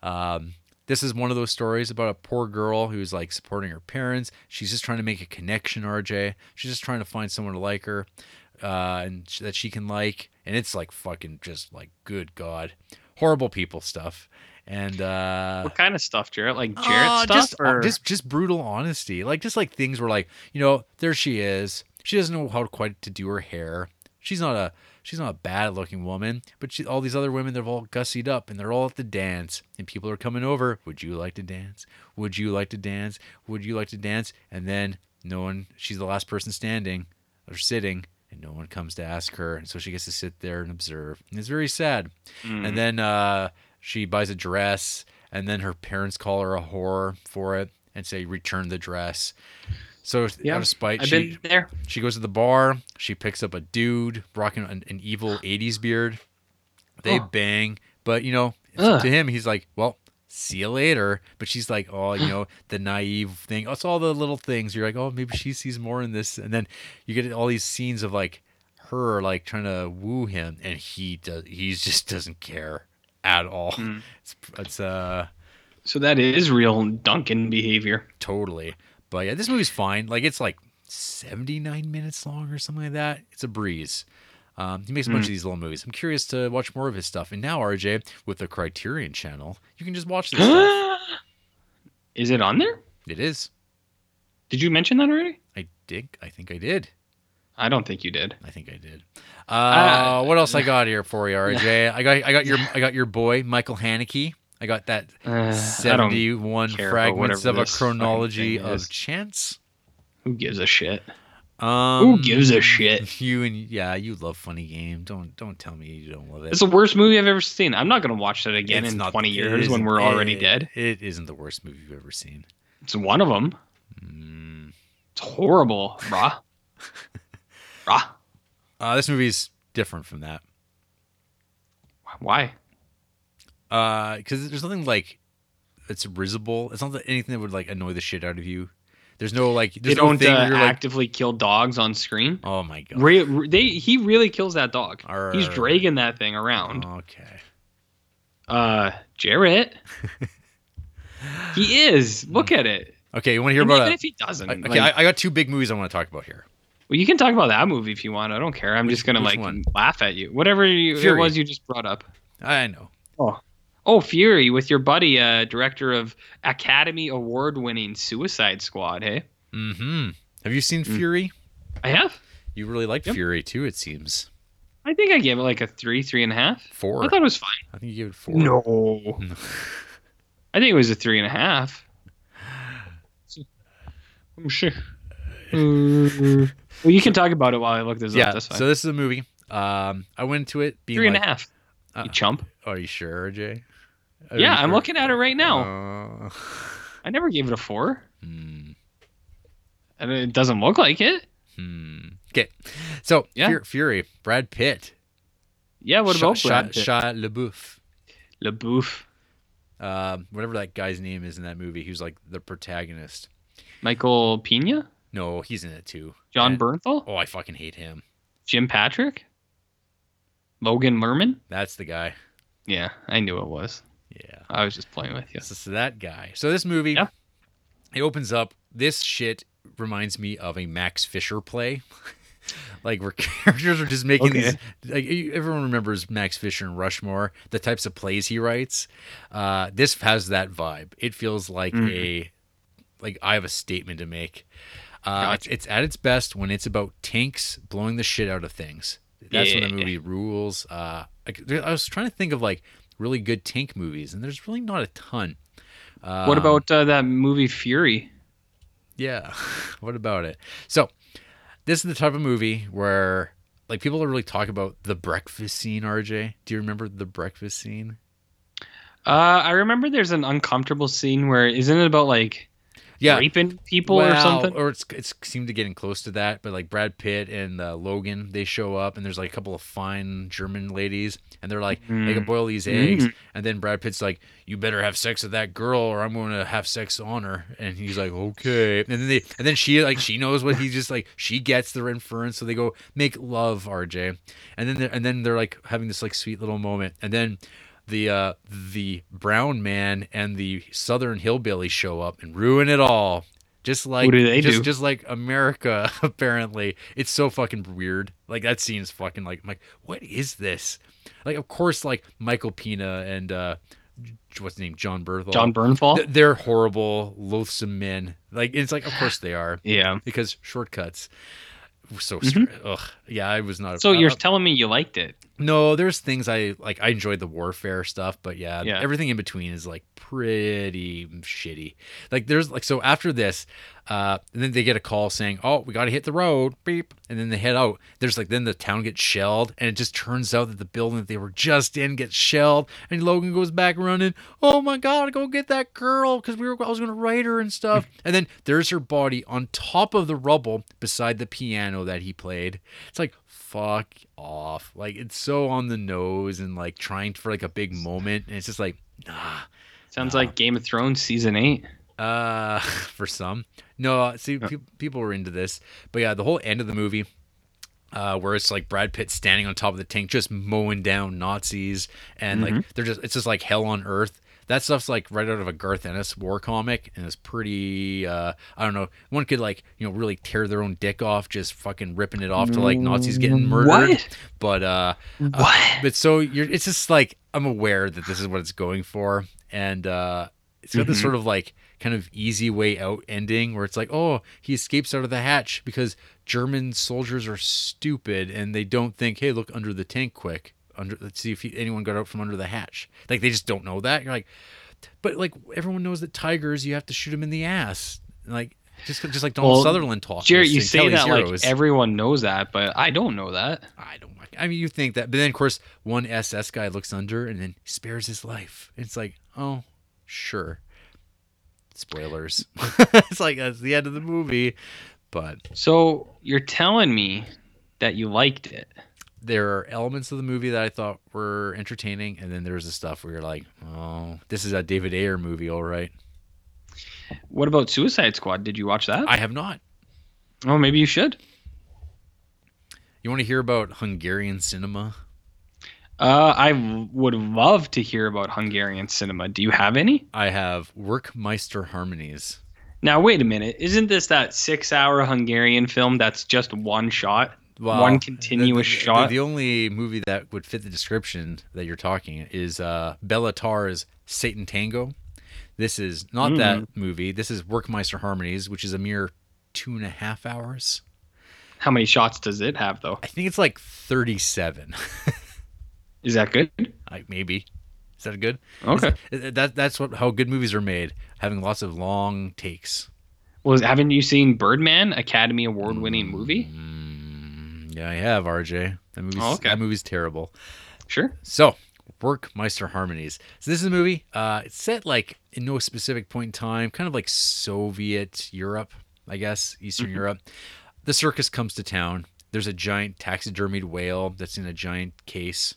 Um, this is one of those stories about a poor girl who's like supporting her parents. She's just trying to make a connection. RJ. She's just trying to find someone to like her, uh, and sh- that she can like. And it's like fucking just like good god, horrible people stuff. And uh, What kind of stuff, Jarrett? Like Jarrett uh, stuff, just, or just just brutal honesty. Like just like things where like you know there she is. She doesn't know how quite to do her hair. She's not a she's not a bad looking woman, but she, all these other women they're all gussied up and they're all at the dance and people are coming over. Would you like to dance? Would you like to dance? Would you like to dance? And then no one. She's the last person standing or sitting. And no one comes to ask her, and so she gets to sit there and observe. And it's very sad. Mm. And then uh, she buys a dress, and then her parents call her a whore for it and say, return the dress. So Yeah, out of spite, I've she, been there. she goes to the bar. She picks up a dude rocking an, an evil (gasps) 80s beard. They Huh. bang. But, you know, Ugh. to him, he's like, well, see you later. But she's like, oh, you (gasps) know, the naive thing. It's all the little things. You're like, oh, maybe she sees more in this. And then you get all these scenes of like her like trying to woo him, and he does. He just doesn't care at all. Mm. It's it's uh So that is real Duncan behavior. totally. But yeah, this movie's fine. Like it's like 79 minutes long or something like that. It's a breeze. Um, he makes a bunch of these little movies. I'm curious to watch more of his stuff. And now, RJ, with the Criterion channel, you can just watch this stuff. (gasps) is it on there? It is. Did you mention that already? I did. I think I did. I don't think you did. I think I did. Uh, what else I got here for you, RJ? (laughs) I got I got your I got your boy Michael Haneke. I got that (sighs) Uh, 71 fragments of a chronology of chance. Who gives a shit? Um, Who gives a shit? (laughs) You and yeah, you love funny game. Don't don't tell me you don't love it. It's the worst movie I've ever seen. I'm not gonna watch that again It's in not- 20 years when we're already it- dead. It isn't the worst movie you've ever seen. It's one of them. Mm. It's horrible, rah. (laughs) rah. Uh, this movie's different from that. Why? Because there's nothing like it's risible. It's not that- anything that would like annoy the shit out of you. There's no like. They no don't thing uh, where you're like, actively kill dogs on screen. oh my god. Re- re- they he really kills that dog. He's dragging that thing around. Okay. Uh, Jarrett. (laughs) he is. Look at it. Okay, you want to hear And about? even A, if he doesn't, okay, like, I, I got two big movies I want to talk about here. well, you can talk about that movie if you want. I don't care. I'm Which- just gonna like one? laugh at you. Whatever you, it was you just brought up. I know. Oh, Fury with your buddy, uh, director of Academy Award winning Suicide Squad. Hey, Mm-hmm. Have you seen Mm. Fury? I have. You really liked Yep. Fury too. It seems I think I gave it like a three, three and a half. four. I thought it was fine. I think you gave it four. No. I think it was a three and a half. (laughs) I'm sure. well, you can talk about it while I look this yeah. up. That's fine. So this is a movie. Um, I went into it being three and a like, half. uh, you chump. Are you sure, Jay? Yeah, I'm looking at it right now. Uh, I never gave it a four. hmm. And it doesn't look like it. Hmm. Okay. So Yeah. Fu- Fury, Brad Pitt. Yeah, what about Sha- Brad Pitt? Shia LaBeouf. LaBeouf. Um, whatever that guy's name is in that movie, he was like the protagonist. Michael Pena? No, he's in it too. John And- Bernthal? Oh, I fucking hate him. Jim Patrick? Logan Lerman? That's the guy. Yeah, I knew it was. Yeah. I was just playing with you. This is that guy. So this movie, Yeah. it opens up. This shit reminds me of a Max Fischer play. (laughs) like where (laughs) characters are just making Okay. these like everyone remembers Max Fischer and Rushmore, the types of plays he writes. Uh, this has that vibe. It feels like Mhm. a like I have a statement to make. Uh, Gotcha. it's, at its best when it's about tanks blowing the shit out of things. That's when the Yeah. movie rules. Uh, there- I was trying to think of like really good tank movies, and there's really not a ton. Um, what about uh, that movie Fury? yeah? (laughs) what about it? So, this is the type of movie where like people really talk about the breakfast scene. RJ, do you remember the breakfast scene? Uh, I remember there's an uncomfortable scene where isn't it about like Yeah, raping people or something? Or it's it's seemed to getting close to that, but like Brad Pitt and uh, Logan, they show up, and there's like a couple of fine German ladies, and they're like, they can Mm. boil these eggs, and then Brad Pitt's like, you better have sex with that girl, or I'm going to have sex on her, and he's like, okay, and then they, and then she like she knows what he just like she gets the inference, so they go make love, RJ, and then and then they're like having this like sweet little moment, and then the uh the brown man and the southern hillbilly show up and ruin it all. Just like do they just, do? just like america (laughs) apparently. It's so fucking weird. Like that scene is fucking like I'm like what is this? Like of course like michael pena and uh what's his name? John berthel John Bernthal? they're horrible loathsome men. Like it's like of course they are. Yeah. because shortcuts. So Mhm. str- ugh yeah i was not So you're telling me you liked it? no, there's things I like. I enjoyed the warfare stuff, but yeah, Yeah. everything in between is like pretty shitty. Like there's like so after this, uh, and then they get a call saying, "Oh, we got to hit the road." Beep, and then they head out. There's like then the town gets shelled, and it just turns out that the building that they were just in gets shelled, and Logan goes back running. Oh my god, go get that girl because we were I was gonna write her and stuff. (laughs) and then there's her body on top of the rubble beside the piano that he played. It's fuck off. Like it's so on the nose and like trying for like a big moment, and it's just like nah, Sounds Uh, like Game of Thrones season eight. Uh, (laughs) for some, no. uh, See, pe- people were into this, but yeah, the whole end of the movie, uh, where it's like Brad Pitt standing on top of the tank, just mowing down Nazis, and like they're just, it's just like hell on earth. That stuff's like right out of a Garth Ennis war comic, and it's pretty. Uh, I don't know. One could like you know really tear their own dick off, just fucking ripping it off to like Nazis getting murdered. What? But uh, What? but so you're it's just like I'm aware that this is what it's going for and uh it's got this Mhm. sort of like kind of easy way out ending where it's like oh he escapes out of the hatch because German soldiers are stupid and they don't think hey look under the tank quick under let's see if he, anyone got out from under the hatch like they just don't know that you're like but like everyone knows that tigers you have to shoot them in the ass like just just like Donald Well, Sutherland talks Jared, you say Kelly's that Heroes. like everyone knows that, but I don't know that. I don't. I mean, you think that, but then of course, one SS guy looks under and then spares his life. It's like, oh, sure. Spoilers. (laughs) it's like that's the end of the movie, but So you're telling me that you liked it? There are elements of the movie that I thought were entertaining, and then there's the stuff where you're like, oh, this is a David Ayer movie, all right. What about Suicide Squad? Did you watch that? I have not. oh, maybe you should. You want to hear about Hungarian cinema? Uh, I w- would love to hear about Hungarian cinema. Do you have any? I have Werckmeister Harmonies. Now, wait a minute. Isn't this that six-hour Hungarian film that's just one shot? Well, One continuous the, the- shot? The only movie that would fit the description that you're talking is uh, Béla Tarr's Satan Tango. This is not Mm. that movie. This is Werckmeister Harmonies, which is a mere two and a half hours. How many shots does it have, though? I think it's like 37. (laughs) Is that good? like maybe. Is that good? Okay. Is- that that's what how good movies are made, having lots of long takes. Well, haven't you seen Birdman, Academy Award-winning movie? Yeah, I have RJ. That movie's Oh, okay. that movie's terrible. Sure. So, Werckmeister Harmonies. So this is a movie. Uh, it's set like in no specific point in time, kind of like Soviet Europe, I guess, Eastern Mm-hmm. Europe. The circus comes to town. There's a giant taxidermied whale that's in a giant case,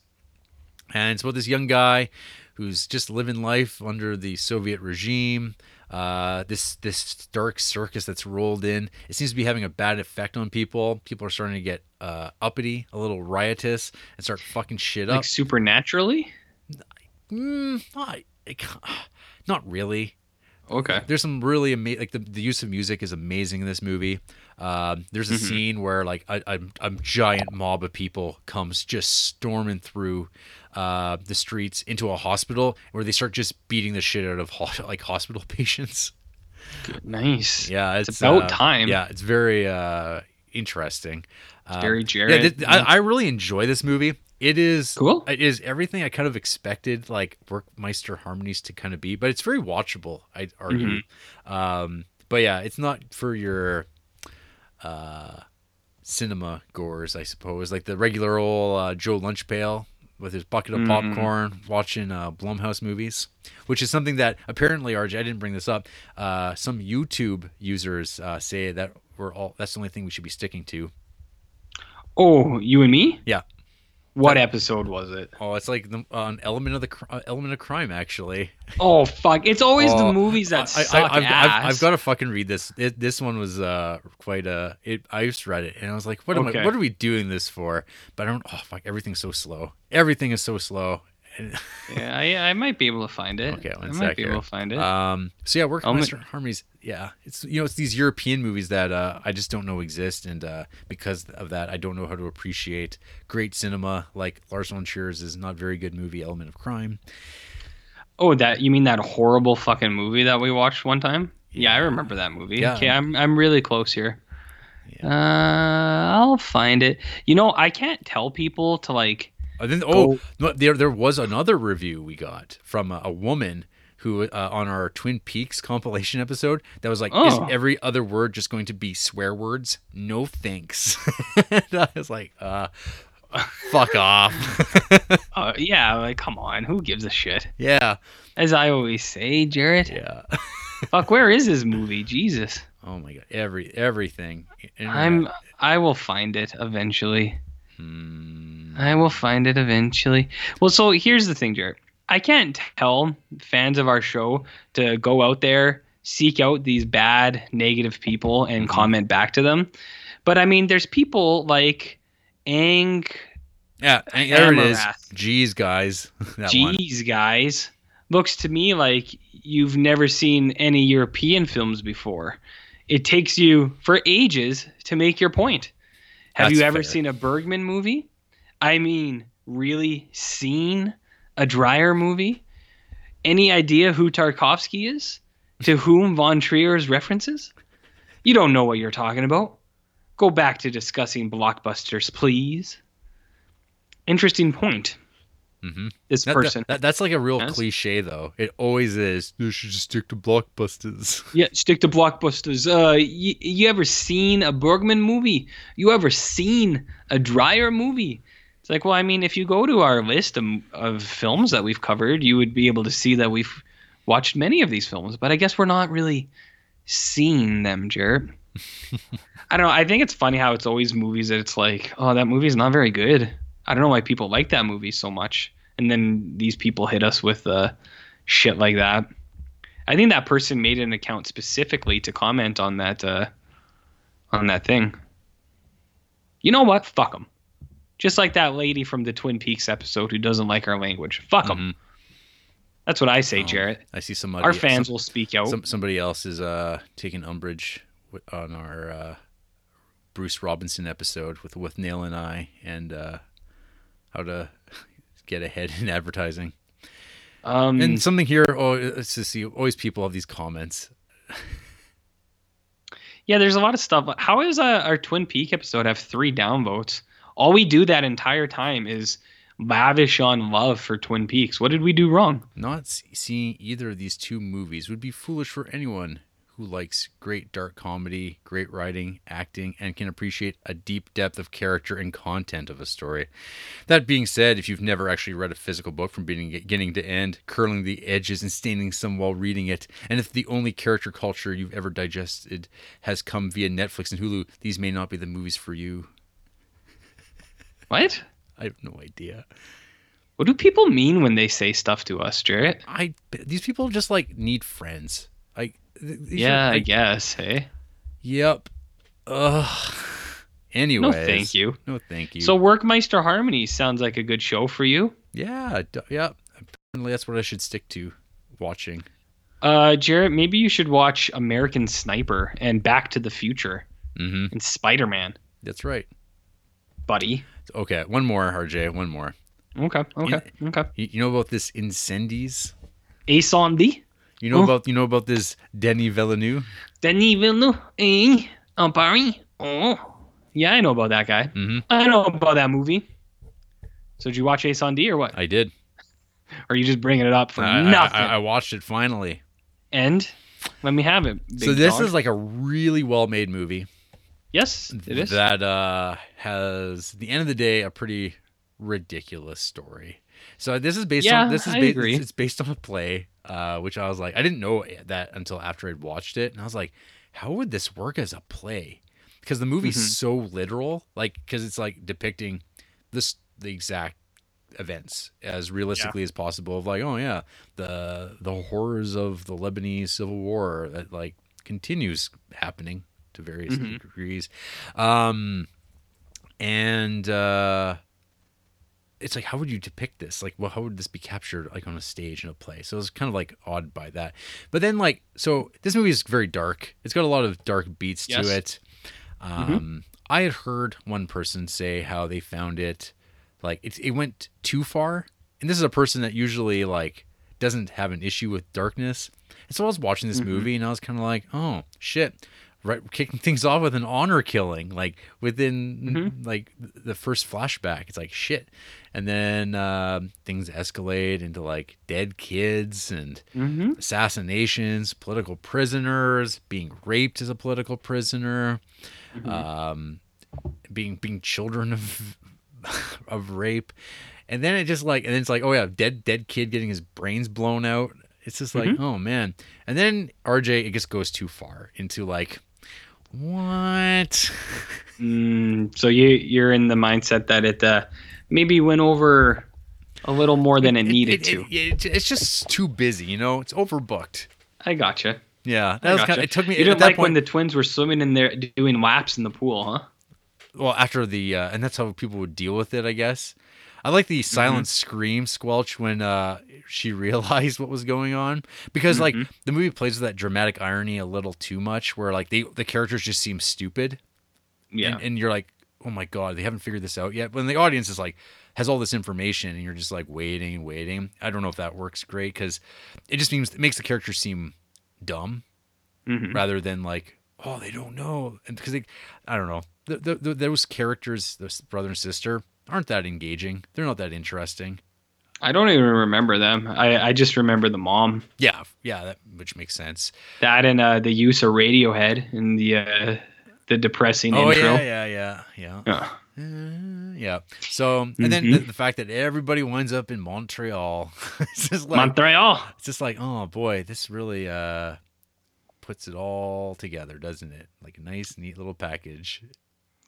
and it's about this young guy who's just living life under the Soviet regime. Uh, this this dark circus that's rolled in. It seems to be having a bad effect on people. People are starting to get uh, uppity, a little riotous, and start fucking shit up. Like supernaturally? Mm, not, (sighs) not really. Okay. There's some really amazing, like the, the use of music is amazing in this movie. Um, there's a Mhm. scene where like a, a, a giant mob of people comes just storming through uh, the streets into a hospital where they start just beating the shit out of ho- (laughs) like hospital (laughs) patients. Nice. Yeah, it's, about uh, time. Yeah, it's very uh, interesting. Uh, Very yeah, Jared. th- I, I really enjoy this movie. It is Cool. It is everything I kind of expected like Werckmeister harmonies to kind of be, but it's very watchable. I'd argue. Mm-hmm. Um, but yeah, it's not for your uh, cinema goers, I suppose. Like the regular old uh, Joe Lunchpail with his bucket of Mhm. popcorn, watching uh, Blumhouse movies, which is something that apparently, RJ, I didn't bring this up. Uh, some YouTube users uh, say that we're all that's the only thing we should be sticking to. Oh, you and me? Yeah. What episode was it? Oh, it's like the, uh, an element of the cr- uh, element of crime, actually. Oh fuck! It's always Oh, the movies that I, suck I, I've, ass. I've, I've got to fucking read this. It, this one was uh quite uh it. I just read it and I was like, what am Okay. I? What are we doing this for? But I don't. Oh fuck! Everything's so slow. Everything is so slow. And, (laughs) yeah, I, I might be able to find it. Okay, one I sec might be here. able to find it. um. So yeah, I'll Werckmeister Harmonies. Yeah, it's you know it's these European movies that uh, I just don't know exist, and uh, because of that, I don't know how to appreciate great cinema like Lars von Trier's is not very good movie Element of Crime. oh, that you mean that horrible fucking movie that we watched one time? Yeah, I remember that movie. Yeah. Okay, I'm I'm really close here. Uh, I'll find it. You know, I can't tell people to like. Then, oh, no, there there was another review we got from a, a woman who uh, on our Twin Peaks compilation episode that was like, "Is Oh. every other word just going to be swear words? No thanks." (laughs) I was like, uh, "Fuck (laughs) off." Uh, yeah, like come on, who gives a shit? yeah, As I always say, Jarrett. yeah. (laughs) Fuck, where is this movie? Jesus. Oh my god, every everything. Internet. I'm. I will find it eventually. Hmm. I will find it eventually. Well, so here's the thing, Jared. I can't tell fans of our show to go out there, seek out these bad, negative people and Mhm. comment back to them. But I mean, there's people like Ang, Yeah, and there it is. Jeez, guys. (laughs) that one. Geez, guys. Looks to me like you've never seen any European films before. It takes you for ages to make your point. Have That's you ever fair. seen a Bergman movie? I mean, really seen a Dreyer movie? Any idea who Tarkovsky is? To whom Von Trier's references? You don't know what you're talking about. Go back to discussing blockbusters, please. Interesting point. Mhm. This That- person. that- that's like a real cliche, though. It always is. You should just stick to blockbusters. (laughs) Yeah, stick to blockbusters. Uh, you, you ever seen a Bergman movie? You ever seen a Dreyer movie? It's like, well, I mean, if you go to our list of, of films that we've covered, you would be able to see that we've watched many of these films. But I guess we're not really seeing them, Jarrett. (laughs) I don't know. I think it's funny how it's always movies that it's like, oh, that movie's not very good. I don't know why people like that movie so much. And then these people hit us with uh, shit like that. I think that person made an account specifically to comment on that uh, on that thing. You know what? Fuck them. Just like that lady from the Twin Peaks episode who doesn't like our language. Fuck them. Mhm. That's what I say, Oh, Jarrett. I see somebody. Our fans some- will speak out. some, somebody else is uh taking umbrage on our uh, Bruce Robinson episode with Withnail and I and uh, how to (laughs) get ahead in advertising. um, And something here, oh, it's just see, always people have these comments. yeah, there's a lot of stuff. How is uh, our Twin Peak episode have three downvotes? All we do that entire time is lavish on love for Twin Peaks. What did we do wrong? Not seeing either of these two movies would be foolish for anyone who likes great dark comedy, great writing, acting, and can appreciate a deep depth of character and content of a story. That being said, if you've never actually read a physical book from beginning to end, curling the edges and staining some while reading it, and if the only character culture you've ever digested has come via Netflix and Hulu, these may not be the movies for you. What? I have no idea. What do people mean when they say stuff to us, Jarrett? I these people just like need friends. Like these are, Yeah, I guess. Hey. Yep. Ugh. Anyways. No, thank you. No, thank you. So Werckmeister Harmony sounds like a good show for you. yeah, d- yeah. Apparently, that's what I should stick to watching. Uh, Jarrett, maybe you should watch American Sniper and Back to the Future Mm-hmm. and Spider Man, That's right. Buddy. Okay, one more, RJ. One more. Okay, okay, okay. You, you know about this Incendies? D. You know Oh. about you know about this Denis Villeneuve? Denis Villeneuve. Eh? En Paris. Oh. Yeah, I know about that guy. Mm-hmm. I know about that movie. So did you watch Incendies or what? I did. Or are you just bringing it up for I, I- nothing? I, I watched it finally. and let me have it. so this dog. is like a really well-made movie. Yes, it is. that uh, has at the end of the day a pretty ridiculous story. So this is based Yeah, on this is ba- it's based on a play, uh, which I was like I didn't know that until after I'd watched it, and I was like, how would this work as a play? Because the movie's Mhm. so literal, like because it's like depicting this the exact events as realistically as possible of like oh yeah the the horrors of the Lebanese civil war that like continues happening to various Mhm. degrees. Um and uh it's like how would you depict this? Like well how would this be captured like on a stage in a play? So it's kind of like awed by that. But then like so this movie is very dark. It's got a lot of dark beats Yes. to it um i had heard one person say how they found it like it, it went too far. And this is a person that usually like doesn't have an issue with darkness. And so i was watching this Mhm. movie and i was kind of like oh shit right kicking things off with an honor killing like within Mhm. like the first flashback it's like shit and then um things escalate into like dead kids and Mm-hmm. assassinations political prisoners being raped as a political prisoner Mhm. um being being children of (laughs) of rape and then it just like and then it's like oh yeah dead dead kid getting his brains blown out it's just like Mhm. oh man and then rj it just goes too far into like what Mm, so you you're in the mindset that it uh, maybe went over a little more than it, needed it, to. it- it's just too busy, you know. It's overbooked. I gotcha. Yeah, that I was gotcha. kind it took me. You didn't like when the twins were swimming in there doing laps in the pool, huh? well after the uh, and that's how people would deal with it i guess i like the silent scream squelch when uh she (laughs) realized what was going on because like the movie plays with that dramatic irony a little too much where like they the characters just seem stupid. Yeah. and, and you're like oh my god they haven't figured this out yet. When the audience is like has all this information and you're just like waiting and waiting. I don't know if that works great because it just means it makes the characters seem dumb Mhm. rather than like oh they don't know. And because they i don't know. The, the, the, those characters this brother and sister aren't that engaging they're not that interesting I don't even remember them. I, I just remember the mom. yeah yeah that which makes sense That and uh, the use of Radiohead in the uh, the depressing oh intro. yeah yeah yeah yeah Yeah. Uh, yeah so and then the, the fact that everybody winds up in montreal (laughs) it's just like Montreal. it's just like oh boy this really uh puts it all together doesn't it like a nice neat little package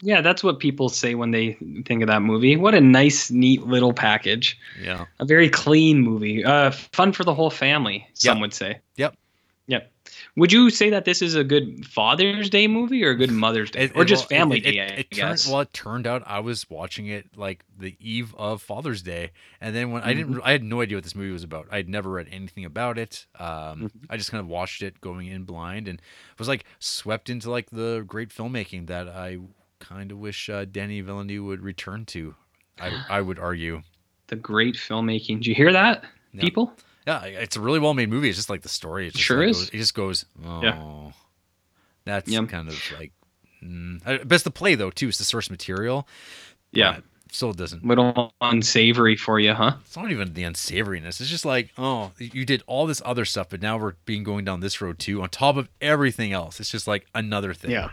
Yeah, that's what people say when they think of that movie. What a nice, neat little package. yeah A very clean movie. Uh, fun for the whole family. Some Yep. would say. Yep. Yep. Would you say that this is a good Father's Day movie or a good Mother's Day, It- or it- just well, Family it, Day? It, I turned, guess. well, it turned out I was watching it like the eve of Father's Day, and then when I Mm-hmm. didn't, I had no idea what this movie was about. I'd never read anything about it. Um, Mm-hmm. I just kind of watched it going in blind, and was like swept into like the great filmmaking that I kind of wish uh, Danny Villeneuve would return to. I, I would argue. the great filmmaking. Did you hear that, Yeah. people? Yeah, it's a really well made movie. It's just like the story. It just Sure like is. Goes, it just goes. Oh, Yeah. that's Yep. kind of like. Mm, best to play though too. It's the source material. Yeah. but still doesn't. Little unsavory for you, huh? It's not even the unsavoriness. It's just like, oh, you did all this other stuff, but now we're being going down this road too, on top of everything else. It's just like another thing. Yeah.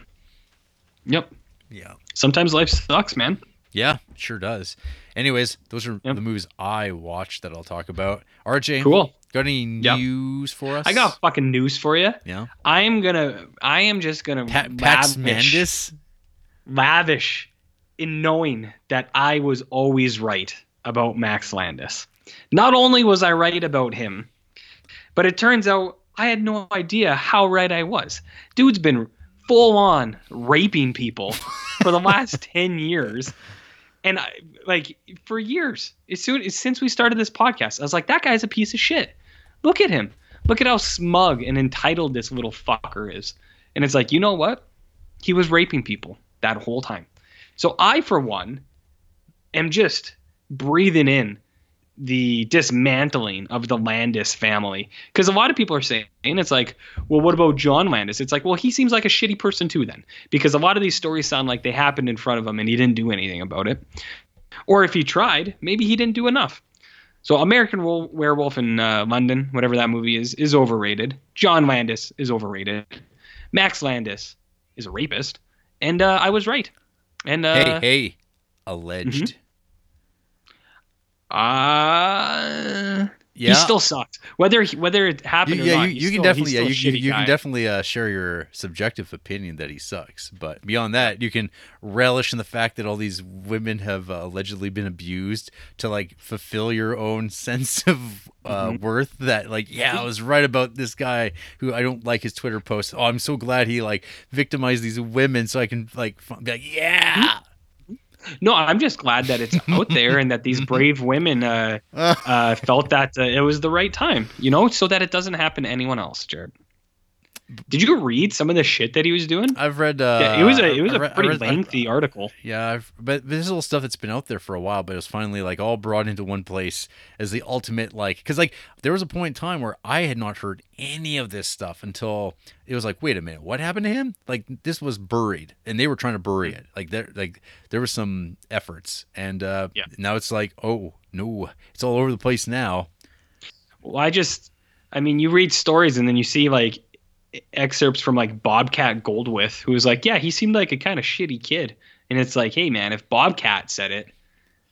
Yep. Yeah. Sometimes life sucks, man. Yeah, sure does. Anyways, those are Yep. the movies I watched that I'll talk about. RJ, Cool. got any Yep. news for us? I got fucking news for you. Yeah. I am gonna. I am just gonna Pat, Pax lavish, Mandis. lavish in knowing that I was always right about Max Landis. Not only was I right about him, but it turns out I had no idea how right I was. Dude's been full on raping people for the (laughs) last 10 years. And I, like for years, as soon as since we started this podcast, I was like, that guy's a piece of shit. Look at him. Look at how smug and entitled this little fucker is. And it's like, you know what? He was raping people that whole time. So I, for one, am just breathing in the dismantling of the Landis family. Because a lot of people are saying, it's like, well, what about John Landis? It's like, well, he seems like a shitty person too, then. Because a lot of these stories sound like they happened in front of him and he didn't do anything about it. Or if he tried, maybe he didn't do enough. So American Wo- Werewolf in uh, London, whatever that movie is, is overrated. John Landis is overrated. Max Landis is a rapist, and uh, I was right. And uh, hey, hey, alleged. Uh, Yeah. he still sucks. Whether he, whether it You, happened or yeah, not, you, you can still- definitely, yeah, you, you, you can definitely uh, share your subjective opinion that he sucks. But beyond that, you can relish in the fact that all these women have uh, allegedly been abused to like fulfill your own (laughs) sense of uh, Mm-hmm. worth. That like, yeah, I was right about this guy who I don't like his Twitter posts. Oh, I'm so glad he like victimized these women, so I can like be like, yeah. No, I'm just glad that it's out there and that these (laughs) brave women uh, uh, felt that uh, it was the right time, you know, so that it doesn't happen to anyone else, Jared. Did you read some of the shit that he was doing? I've read. Uh, yeah, it was a it was I a read- pretty read- I- lengthy article. Yeah, I've, but this is all stuff that's been out there for a while, but it was finally like all brought into one place as the ultimate like because like there was a point in time where I had not heard any of this stuff until it was like, wait a minute, what happened to him? Like this was buried, and they were trying to bury it. Like there, like there were some efforts, and uh, Yeah. now it's like, oh no, it's all over the place now. Well, I just, I mean, you read stories and then you see like excerpts from like Bobcat Goldthwait, who was like, yeah, he seemed like a kind of shitty kid. And it's like, hey, man, if Bobcat said it,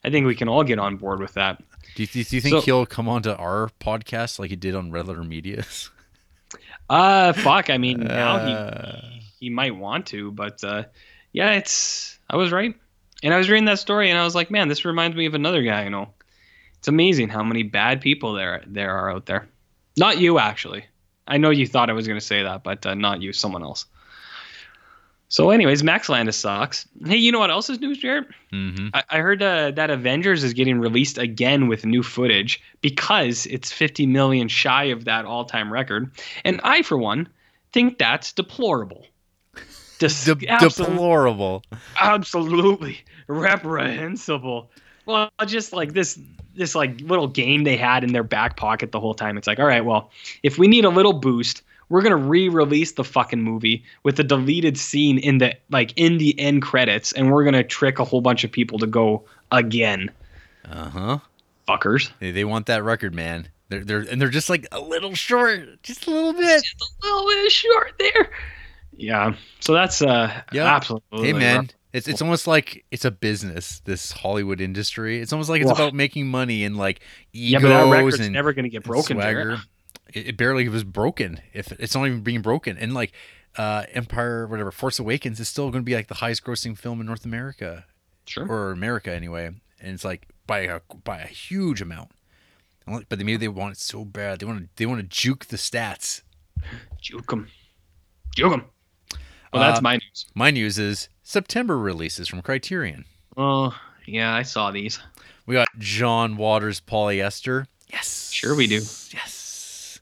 I think we can all get on board with that. Do you, do you think So- he'll come onto our podcast like he did on Red Letter Media? (laughs) Uh, fuck. I mean, now Uh. he he might want to, but uh, yeah, it's I was right. And I was reading that story and I was like, man, this reminds me of another guy I know. It's amazing how many bad people there there are out there. Not you, actually. I know you thought I was going to say that, but uh, not you, someone else. So, anyways, Max Landis sucks. Hey, you know what else is news, Jared? Mm-hmm. I, I heard uh, that Avengers is getting released again with new footage because it's 50 million shy of that all-time record, and I, for one, think that's deplorable. Dis- De- absolute- deplorable. absolutely reprehensible. Well, just like this this like little game they had in their back pocket the whole time. It's like, all right, well, if we need a little boost, we're gonna re-release the fucking movie with a deleted scene in the like in the end credits, and we're gonna trick a whole bunch of people to go again. Uh huh. Fuckers. They, they want that record, man. They're they're and they're just like a little short, just a little bit. Just a little bit short there. Yeah. So that's uh Yeah. absolutely Hey, man. It's it's almost like it's a business. This Hollywood industry. It's almost like it's Well- about making money and like Yeah, egos but that record's and never gonna get broken. Swagger. It, it barely was broken. If it's not even being broken, and like uh Empire, whatever, Force Awakens is still going to be like the highest grossing film in North America Sure. or America anyway, and it's like by a by a huge amount. But maybe they want it so bad. They want to they want to juke the stats. Juke 'em. Juke 'em. Well, that's Uh, my news. My news is September releases from Criterion. Oh, yeah, I saw these. We got John Waters Polyester. Yes. Sure we do. Yes.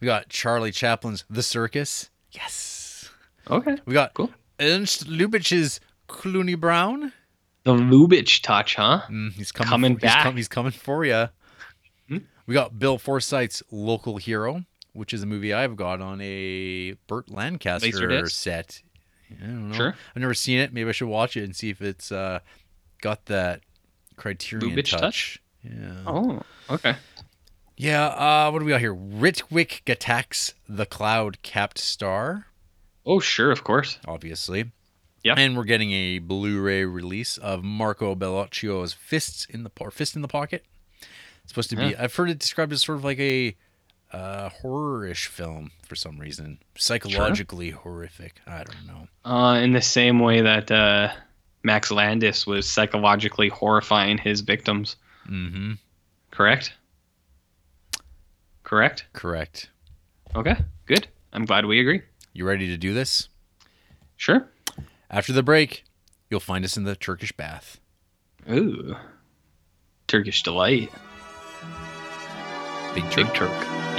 We got Charlie Chaplin's The Circus. Yes. Okay. We got Cool. Ernst Lubitsch's Cluny Brown. The Lubitsch touch, huh? Mm, he's coming. Coming he's back. com- he's coming for you. Hmm? We got Bill Forsyth's Local Hero, which is a movie I've got on a Burt Lancaster set. I don't know. Sure. I've never seen it. Maybe I should watch it and see if it's uh, got that Criterion touch. touch? Yeah. Oh, okay. Yeah. Uh, what do we got here? Ritwik Ghatak's The Cloud Capped Star, Oh, sure, of course. obviously. Yeah. And we're getting a Blu-ray release of Marco Bellocchio's Fists in the or Fist in the Pocket. It's supposed to be. I've heard it described as sort of like a uh, horror-ish film for some reason, psychologically horrific. I don't know. Uh, in the same way that uh, Max Landis was psychologically horrifying his victims. Mm-hmm. Correct. Correct. Correct. Okay. Good. I'm glad we agree. You ready to do this? Sure. After the break, you'll find us in the Turkish bath. Ooh. Turkish delight. Big Turk. Big Turk.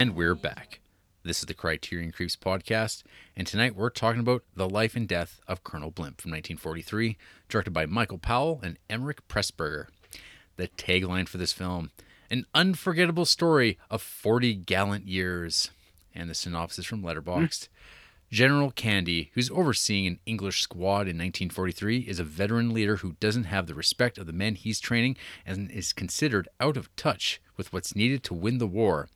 And we're back. This is the Criterion Creeps podcast, and tonight we're talking about the life and death of Colonel Blimp from 1943, directed by Michael Powell and Emeric Pressburger. The tagline for this film An unforgettable story of 40 gallant years. And the synopsis from Letterboxd. General Candy, who's overseeing an English squad in 1943, is a veteran leader who doesn't have the respect of the men he's training and is considered out of touch with what's needed to win the war.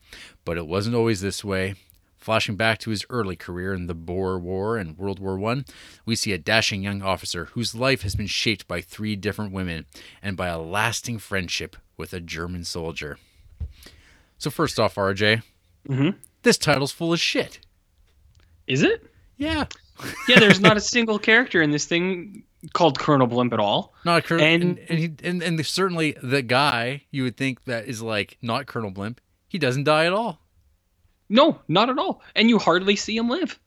But it wasn't always this way. Flashing back to his early career in the Boer War and World War I, we see a dashing young officer whose life has been shaped by three different women and by a lasting friendship with a German soldier. So, first off, RJ, mm-hmm. this title's full of shit. Is it? Yeah. (laughs) Yeah, there's not a single character in this thing called Colonel Blimp at all. Not Colonel, and And- and, he, and and certainly the guy you would think that is like not Colonel Blimp. He doesn't die at all. No, not at all. And you hardly see him live.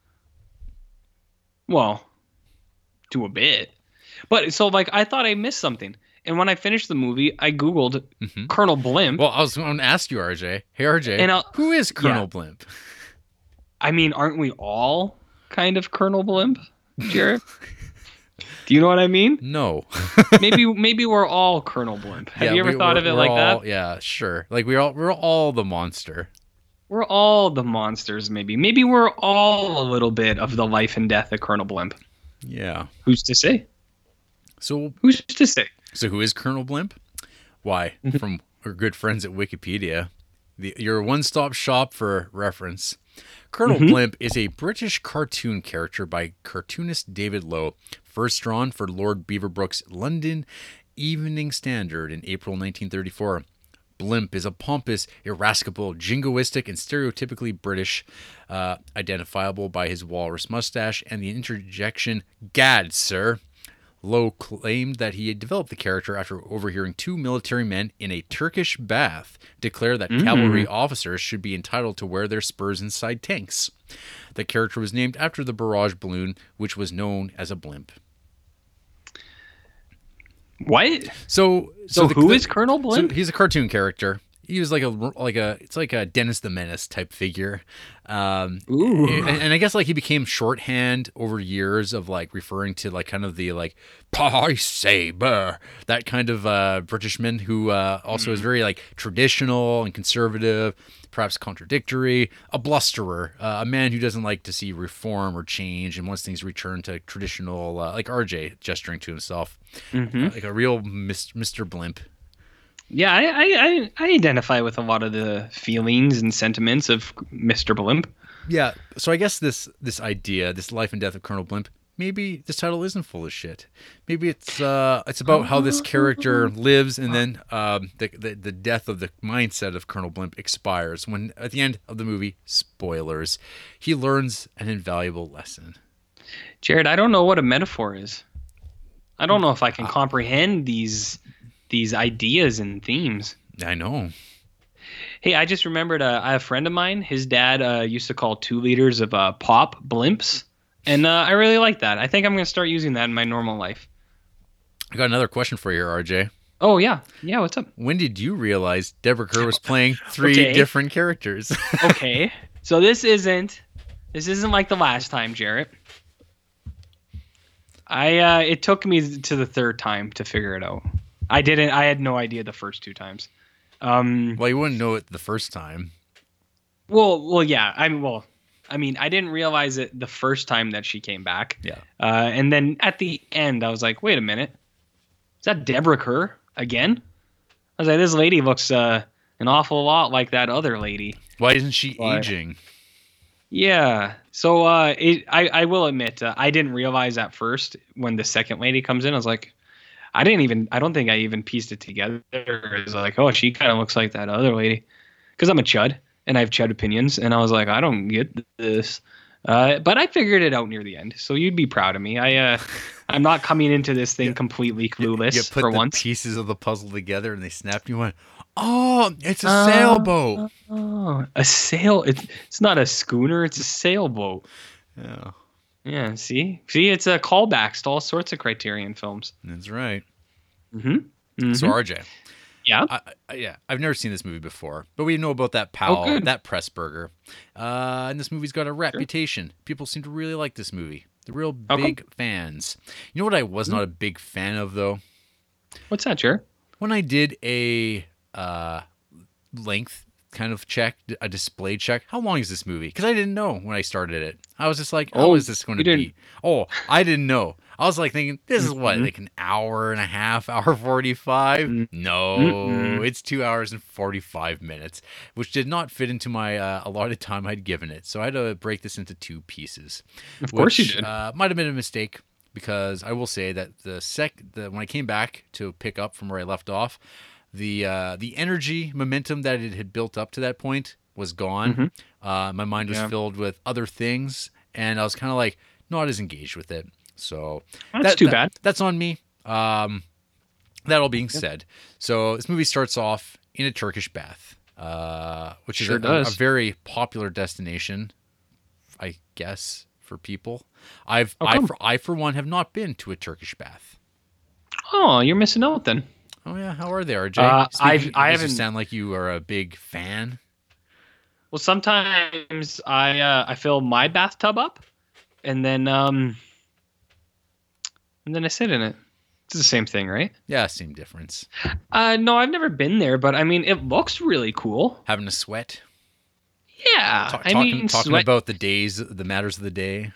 Well, to a bit. But so like I thought I missed something. And when I finished the movie, I googled Mhm. Colonel Blimp. Well, I was going to ask you, RJ. Hey, RJ, And I'll- who is Colonel yeah. Blimp? (laughs) I mean, aren't we all kind of Colonel Blimp, Jarrett? Do you know what I mean? (laughs) No. (laughs) Maybe maybe we're all Colonel Blimp. Have Yeah, you ever we- thought of it like all- that? Yeah, sure. Like we're all we're all the monster. We're all the monsters, maybe. Maybe we're all a little bit of the life and death of Colonel Blimp. Yeah. Who's to say? So Who's to say? so who is Colonel Blimp? Why? Mm-hmm. From our good friends at Wikipedia, the, your one-stop shop for reference. Colonel Mhm. Blimp is a British cartoon character by cartoonist David Low, first drawn for Lord Beaverbrook's London Evening Standard in April 1934. Blimp is a pompous, irascible, jingoistic, and stereotypically British, uh, identifiable by his walrus mustache and the interjection, Gad, sir. Low claimed that he had developed the character after overhearing two military men in a Turkish bath declare that mm-hmm. cavalry officers should be entitled to wear their spurs inside tanks. The character was named after the barrage balloon, which was known as a blimp. What? So, So, the- who the- is Colonel So Blimp? he's a cartoon character. He was like a like a it's like a Dennis the Menace type figure, um, and, and I guess like he became shorthand over years of like referring to like kind of the like pie saber that kind of uh, Britishman who uh, also Mm. is very like traditional and conservative, perhaps contradictory, a blusterer, uh, a man who doesn't like to see reform or change and wants things returned to traditional, uh, like RJ gesturing to himself, Mhm. like a real Mis- Mr. Blimp. Yeah, I, I, I, identify with a lot of the feelings and sentiments of Mr. Blimp. Yeah. So I guess this this idea, this life and death of Colonel Blimp, maybe this title isn't full of shit. Maybe it's uh it's about how this character lives and then um the, the the death of the mindset of Colonel Blimp expires when at the end of the movie, spoilers, he learns an invaluable lesson. Jarrett, I don't know what a metaphor is. I don't know if I Uh, can comprehend these these ideas and themes. I know. Hey, I just remembered uh, I have a friend of mine. His dad uh, used to call two liters of uh, pop blimps, and uh, I really like that. I think I'm going to start using that in my normal life. I got another question for you, RJ. Oh yeah, yeah. What's up? When did you realize Deborah Kerr was playing (laughs) three Okay. different characters? (laughs) Okay, so this isn't this isn't like the last time, Jarrett. I uh, it took me to the third time to figure it out. I didn't. I had no idea the first two times. Um. well, you wouldn't know it the first time. Well. Well. Yeah. I mean. Well. I mean. I didn't realize it the first time that she came back. Yeah. Uh. And then at the end, I was like, wait a minute. Is that Deborah Kerr again? I was like, this lady looks uh an awful lot like that other lady. Why isn't she Why? aging? Yeah. So uh, it, I I will admit uh, I didn't realize at first when the second lady comes in. I was like, I didn't even. I don't think I even pieced it together. It's like, oh, she kind of looks like that other lady, because I'm a chud and I have chud opinions, and I was like, I don't get this. Uh, but I figured it out near the end, so you'd be proud of me. I uh, (laughs) I'm not coming into this thing completely clueless you put for the once. pieces of the puzzle together and they snapped. You went, oh, it's a Uh, sailboat. Oh, a sail. It's it's not a schooner. It's a sailboat. Yeah, Yeah, see, see, it's a callbacks to all sorts of Criterion films. that's right. Mm-hmm. So RJ, yeah, I, I, yeah, I've never seen this movie before, but we know about that Oh, good. that Pressburger, uh, and this movie's got a reputation. People seem to really like this movie. They're real big fans. You know what I was not a big fan of though? what's that, Jarrett? When I did a uh, length kind of check, a display check. How long is this movie? Because I didn't know when I started it. I was just like, "Oh, Oh, is this going to be?" Oh, I didn't know. I was like thinking, "This is what, like an hour and a half, (laughs) hour forty-five? Mm. No, Mm-mm. it's two hours and forty-five minutes, which did not fit into my uh, allotted time I'd given it. So I had to break this into two pieces. Of course you did. Uh, might have been a mistake because I will say that the sec the when I came back to pick up from where I left off, the uh, the energy momentum that it had built up to that point was gone. Mhm. Uh, my mind was Yeah. filled with other things, and I was kind of like not as engaged with it. So That's that- too that- bad. That's on me. Um, that all being said, so this movie starts off in a Turkish bath, uh, which Sure is a, a very popular destination, I guess, for people. I've I for, I for one have not been to a Turkish bath. Oh, you're missing out then. Oh yeah, how are they, RJ? Uh, Speaking- I does it haven't- sound like you are a big fan. Well, sometimes I uh, I fill my bathtub up, and then um, and then I sit in it. It's the same thing, right? Yeah, same difference. Uh, no, I've never been there, but I mean, it looks really cool. Having a sweat. Yeah, Ta- I talking mean, talking sweat- about the days, the matters of the day.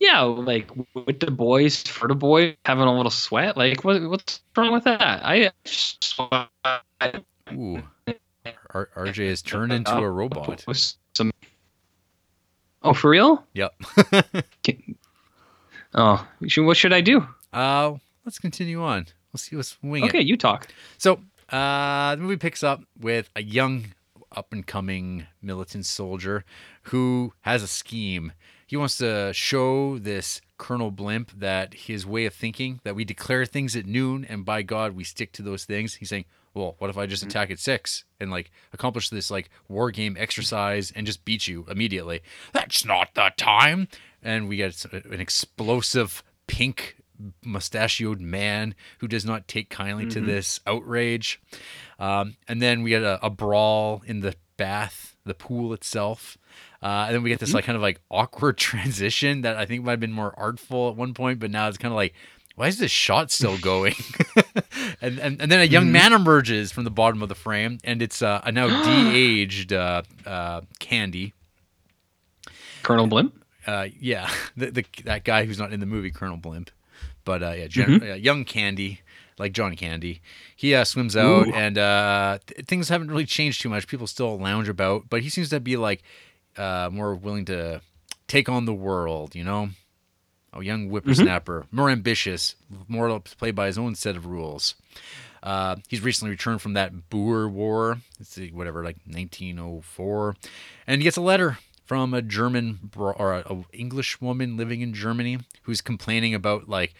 Yeah, like with the boys, for the boys having a little sweat. Like, what what's wrong with that? I sweat Ooh, R- RJ has turned into a robot. some. Oh, for real? Yep. (laughs) Oh, what should I do? uh, let's continue on. Let's see. Let's wing Okay, it. you talk. So, uh, the movie picks up with a young, up and coming militant soldier who has a scheme. He wants to show this Colonel Blimp that his way of thinking, that we declare things at noon and by God we stick to those things. He's saying, well, what if I just attack at six and like accomplish this like war game exercise and just beat you immediately? That's not the time. And we get an explosive pink mustachioed man who does not take kindly to this outrage. Um, and then we get a, a brawl in the bath, the pool itself. Uh, and then we get this like kind of like awkward (laughs) transition that I think might have been more artful at one point, but now it's kind of like, why is this shot still (laughs) going? (laughs) and, and and then a young man emerges from the bottom of the frame, and it's uh, a now (gasps) de-aged uh, uh, Candy. Colonel Blimp. Uh, yeah, the, the that guy who's not in the movie, Colonel Blimp, but uh, yeah, gen- uh, young Candy, like John Candy. He uh, swims out, Ooh. and uh, th- things haven't really changed too much. People still lounge about, but he seems to be like uh, more willing to take on the world. You know, a young whippersnapper, more ambitious, more to play by his own set of rules. Uh, he's recently returned from that Boer War, let's see, whatever, like 1904, and he gets a letter from a German or a, a English woman living in Germany who's complaining about like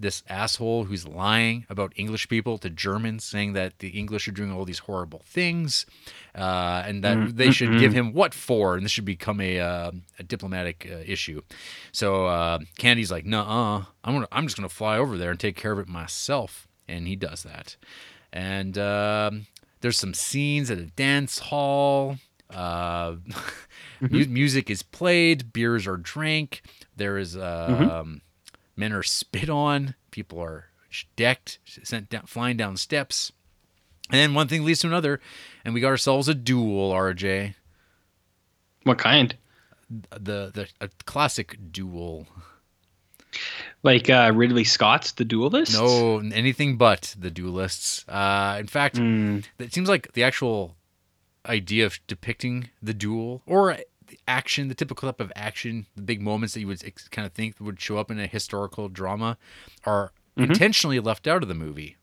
this asshole who's lying about English people to Germans, saying that the English are doing all these horrible things, uh, and that they should give him what for, and this should become a, uh, a diplomatic uh, issue. So uh, Candy's like, "Nuh-uh, I'm gonna, I'm just gonna fly over there and take care of it myself," and he does that. And um, there's some scenes at a dance hall. Uh, (laughs) mu- music is played, beers are drank. There is um, men are spit on, people are decked, sent down, flying down steps. And then one thing leads to another, and we got ourselves a duel, RJ. What kind? The the a classic duel. Like uh, Ridley Scott's The Duelist? No, anything but the duelists. Uh, in fact, Mm. it seems like the actual idea of depicting the duel or action, the typical type of action, the big moments that you would ex- kind of think would show up in a historical drama, are intentionally left out of the movie.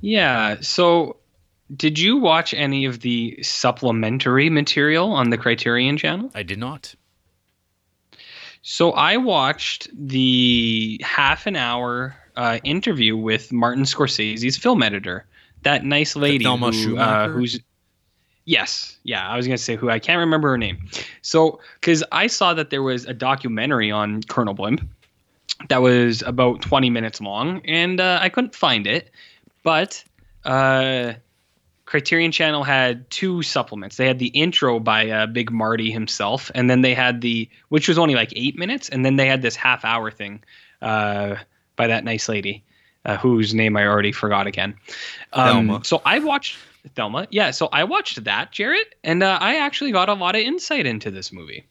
Yeah. So, did you watch any of the supplementary material on the Criterion channel? I did not. So, I watched the half an hour uh, interview with Martin Scorsese's film editor. That nice lady who, uh, who's Yes, yeah, I was gonna say who I can't remember her name. So, because I saw that there was a documentary on Colonel Blimp that was about 20 minutes long, and uh, I couldn't find it. But uh, Criterion Channel had two supplements. They had the intro by uh, Big Marty himself, and then they had the which was only like eight minutes, and then they had this half hour thing uh, by that nice lady, uh, whose name I already forgot again. Um, So I watched Thelma. Yeah, so I watched that, Jarrett, and uh, I actually got a lot of insight into this movie.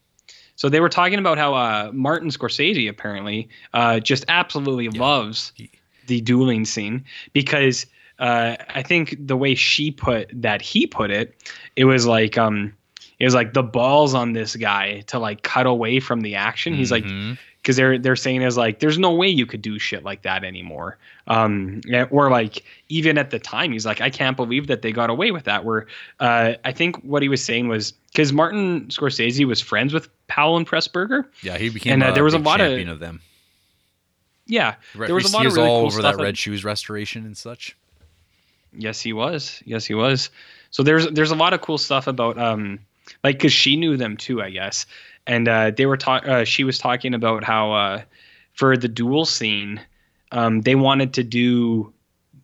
So they were talking about how uh, Martin Scorsese apparently uh, just absolutely loves the dueling scene because uh, I think the way she put that he put it, it was like um, it was like the balls on this guy to like cut away from the action. He's like Mhm. Because they're they're saying is like there's no way you could do shit like that anymore um or like even at the time he's like i can't believe that they got away with that where uh i think what he was saying was because martin scorsese was friends with powell and pressburger yeah, he became And, uh, a there was a lot of- champion of, them. yeah Re- there was a lot of was really all cool over that red shoes restoration and such. Yes, he was. Yes, he was. So there's there's a lot of cool stuff about um like because she knew them too, I guess. And uh, they were talking. Uh, she was talking about how uh, for the duel scene, um, they wanted to do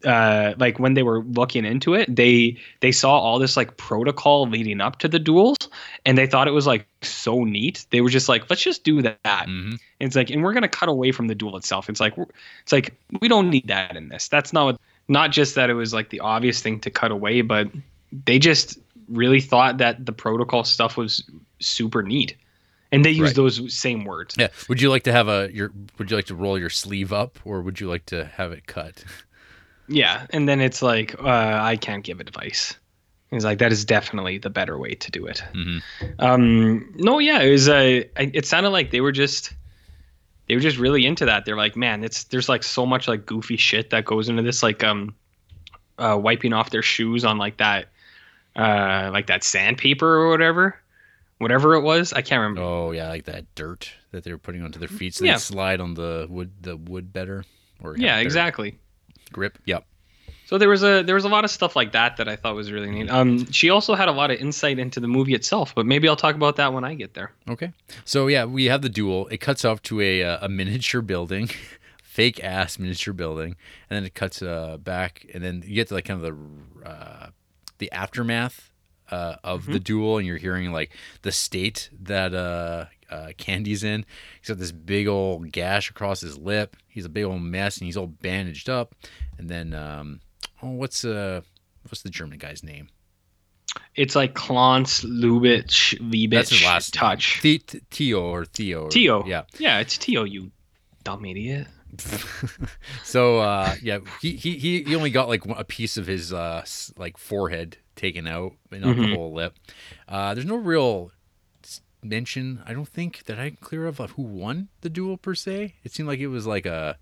uh, like when they were looking into it, they they saw all this like protocol leading up to the duels, and they thought it was like so neat. They were just like, let's just do that. Mhm. And it's like, and we're gonna cut away from the duel itself. It's like, it's like we don't need that in this. That's not what. Not just that it was like the obvious thing to cut away, but they just really thought that the protocol stuff was super neat, and they use Right. those same words. Yeah. Would you like to have a your? Would you like to roll your sleeve up, or would you like to have it cut? Yeah, and then it's like, uh, I can't give advice. He's like, that is definitely the better way to do it. Mhm. Um, no, yeah, it was. Uh, it sounded like they were just, they were just really into that. They're like, man, it's there's like so much like goofy shit that goes into this, like um, uh, wiping off their shoes on like that, uh, like that sandpaper or whatever, whatever it was. I can't remember. Oh yeah, like that dirt that they were putting onto their feet, so Yeah. they slide on the wood, the wood better, or yeah, exactly. grip. Yep. So there was a there was a lot of stuff like that that I thought was really neat. Um, she also had a lot of insight into the movie itself, but maybe I'll talk about that when I get there. Okay. So yeah, we have the duel. It cuts off to a uh, a miniature building, (laughs) fake ass miniature building, and then it cuts uh, back, and then you get to like kind of the uh, the aftermath uh, of the duel, and you're hearing like the state that uh, uh, Candy's in. He's got this big old gash across his lip. He's a big old mess, and he's all bandaged up. And then, um, oh, what's uh, what's the German guy's name? It's like Klance Lubitsch Liebitsch That's his last touch. The- T- Tio or Theo. Tio. Yeah. Yeah, it's Tio, you dumb idiot. (laughs) (laughs) so uh, yeah, he, he he he only got like a piece of his uh, like forehead taken out, but not the Mhm. whole lip. Uh, there's no real mention, I don't think, that I clear of, of who won the duel per se. It seemed like it was like a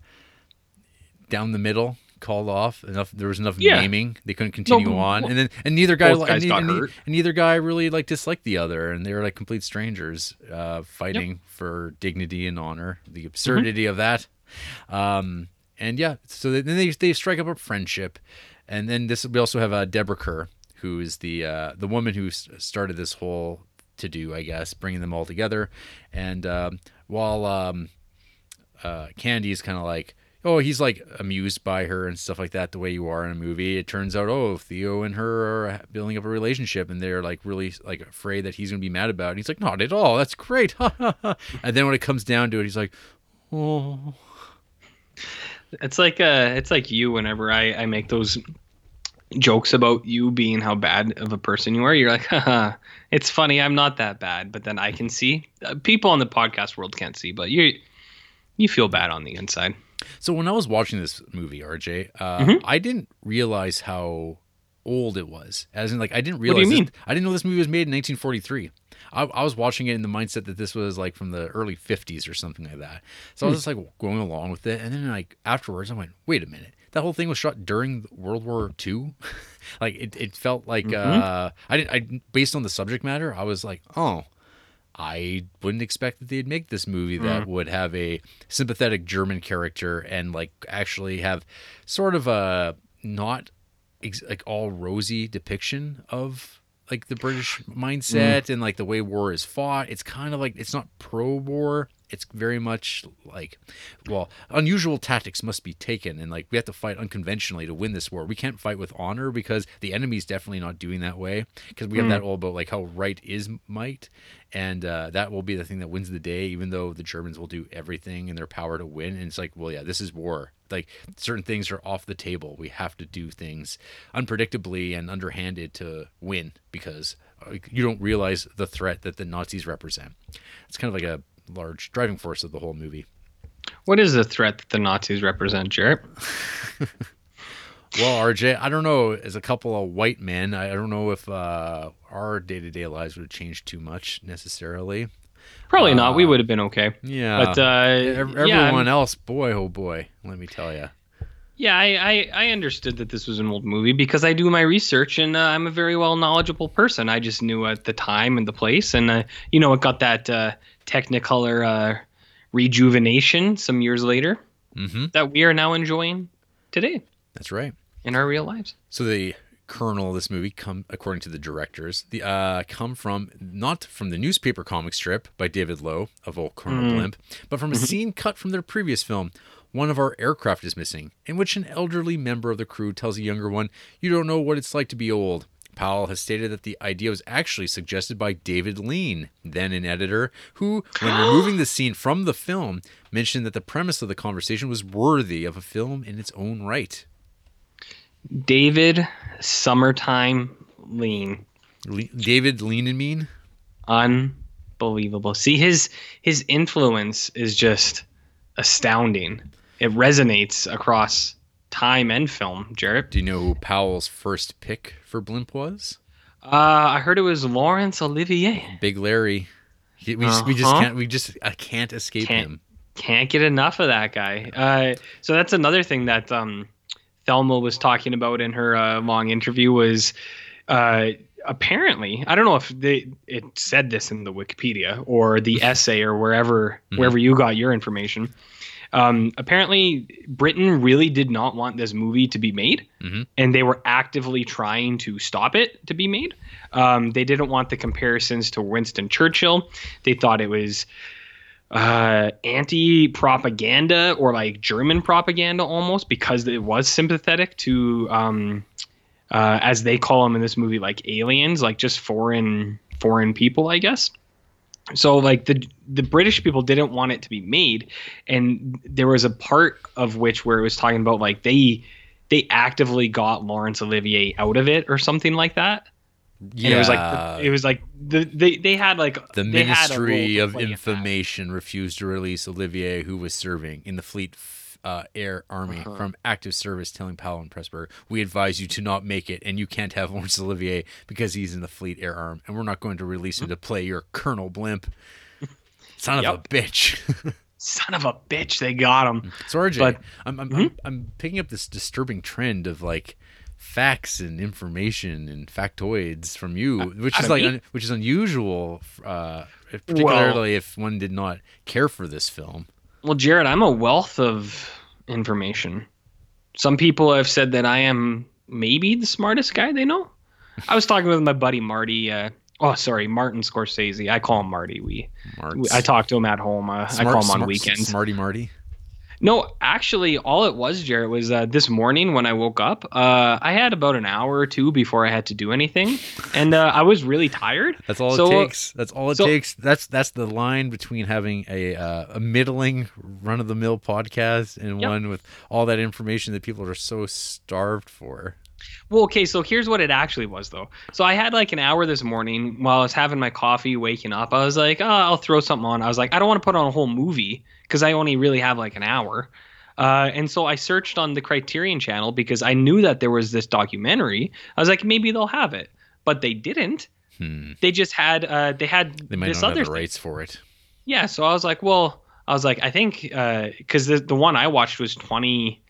down the middle called off enough there was enough Yeah. naming they couldn't continue but- on and then and neither guy, and, and ne- hurt. and neither guy really like disliked the other and they were like complete strangers uh fighting for dignity and honor the absurdity of that um and yeah so then they they strike up a friendship and then this we also have uh, Deborah Kerr who is the uh the woman who started this whole to do I guess bringing them all together. And um while um uh Candy's kind of like oh he's like amused by her and stuff like that the way you are in a movie it turns out oh Theo and her are building up a relationship and they're like really like afraid that he's gonna be mad about it. He's like not at all. That's great. (laughs) And then when it comes down to it he's like oh. It's like uh it's like you whenever I, I make those jokes about you being how bad of a person you are. You're like, (laughs) haha, it's funny, I'm not that bad. But then I can see uh, people in the podcast world can't see, but you you feel bad on the inside. So when I was watching this movie, RJ, uh, Mhm. I didn't realize how old it was. As in, like, I didn't do you realize. this- mean? I didn't know this movie was made in 1943. I, I was watching it in the mindset that this was like from the early 50s or something like that. So I was just like going along with it, and then like afterwards, I went, "Wait a minute." That whole thing was shot during World War II. (laughs) like it, it felt like mm-hmm. uh, I didn't. I based on the subject matter, I was like, "Oh, I wouldn't expect that they'd make this movie that mm. would have a sympathetic German character and like actually have sort of a not ex- like all rosy depiction of like the British mm. mindset and like the way war is fought. It's kind of like it's not pro-war. It's very much like, well, unusual tactics must be taken, and like we have to fight unconventionally to win this war. We can't fight with honor because the enemy's definitely not doing that way. Because we have that all about like how right is might, and uh, that will be the thing that wins the day. Even though the Germans will do everything in their power to win, and it's like, well, yeah, this is war. Like certain things are off the table. We have to do things unpredictably and underhanded to win because you don't realize the threat that the Nazis represent. It's kind of like a large driving force of the whole movie. What is the threat that the Nazis represent, Jarrett? (laughs) Well, RJ, I don't know. As a couple of white men, I don't know if uh, our day to day lives would have changed too much necessarily. Probably not. We Uh, would have been okay. Yeah. But uh, Ev- yeah, everyone else, boy, oh boy, let me tell you. Yeah, I, I, I understood that this was an old movie because I do my research and uh, I'm a very well knowledgeable person. I just knew at the time and the place, and uh, you know, it got that uh, Technicolor uh, rejuvenation some years later hmm that we are now enjoying today That's right. in our real lives. So the kernel of this movie come according to the directors the uh come from not from the newspaper comic strip by david low of old colonel blimp but from a scene cut from their previous film one of our aircraft is missing in which an elderly member of the crew tells a younger one you don't know what it's like to be old Powell has stated that the idea was actually suggested by David Lean, then an editor, who, when (gasps) removing the scene from the film, mentioned that the premise of the conversation was worthy of a film in its own right. David Summertime Lean. Le- David Lean and Mean? Unbelievable. See his his influence is just astounding. It resonates across time and film, Jarrett. Do you know who Powell's first pick for Blimp was? Uh, I heard it was Laurence Olivier. Big Larry. We just, we just Uh-huh. can't we just I can't escape Can't- him. Can't get enough of that guy. Uh, so that's another thing that um, Thelma was talking about in her uh, long interview was uh, apparently I don't know if they it said this in the Wikipedia or the (laughs) essay or wherever wherever you got your information. Um, apparently, Britain really did not want this movie to be made, Mhm. and they were actively trying to stop it to be made. Um, they didn't want the comparisons to Winston Churchill. They thought it was uh, anti-propaganda or like German propaganda almost because it was sympathetic to, um, uh, as they call them in this movie, like aliens, like just foreign foreign people, I guess. So like the the British people didn't want it to be made, and there was a part of which where it was talking about like they they actively got Laurence Olivier out of it or something like that. Yeah. And it was like it was like the they they had like the they had a Ministry of play in that. Information refused to release Olivier, who was serving in the Fleet uh, Air Army Uh-huh. from active service, telling Powell and Pressburg, "We advise you to not make it, and you can't have (laughs) Laurence Olivier because he's in the Fleet Air Arm, and we're not going to release him to play your Colonel Blimp." (laughs) Son of a bitch. (laughs) Son of a bitch, they got him. So RJ, But- I'm I'm, Mm-hmm. I'm I'm picking up this disturbing trend of like facts and information and factoids from you, which is like un, which is unusual, uh, particularly if one did not care for this film. Well, Jarrett, I'm a wealth of information. Some people have said that I am maybe the smartest guy they know. I was talking with my buddy Marty. Uh, oh, sorry, Martin Scorsese. I call him Marty. We, Marts. I talk to him at home. Uh, I call him on smart- weekends. Smarty Marty. No, actually, all it was, Jarrett, was uh, this morning when I woke up. Uh, I had about an hour or two before I had to do anything, and uh, I was really tired. That's all So, it uh, takes. That's all it so- takes. That's that's the line between having a uh, a middling run of the mill podcast and Yep. one with all that information that people are so starved for. Well, okay, so here's what it actually was though. So I had like an hour this morning while I was having my coffee, waking up. I was like, oh, I'll throw something on. I was like, I don't want to put on a whole movie because I only really have like an hour. Uh, and so I searched on the Criterion channel because I knew that there was this documentary. I was like, maybe they'll have it, but they didn't. Hmm. They just had uh, they had They might this not other have the thing. rights for it. Yeah, so I was like, well, I was like, I think because the the one I watched was twenty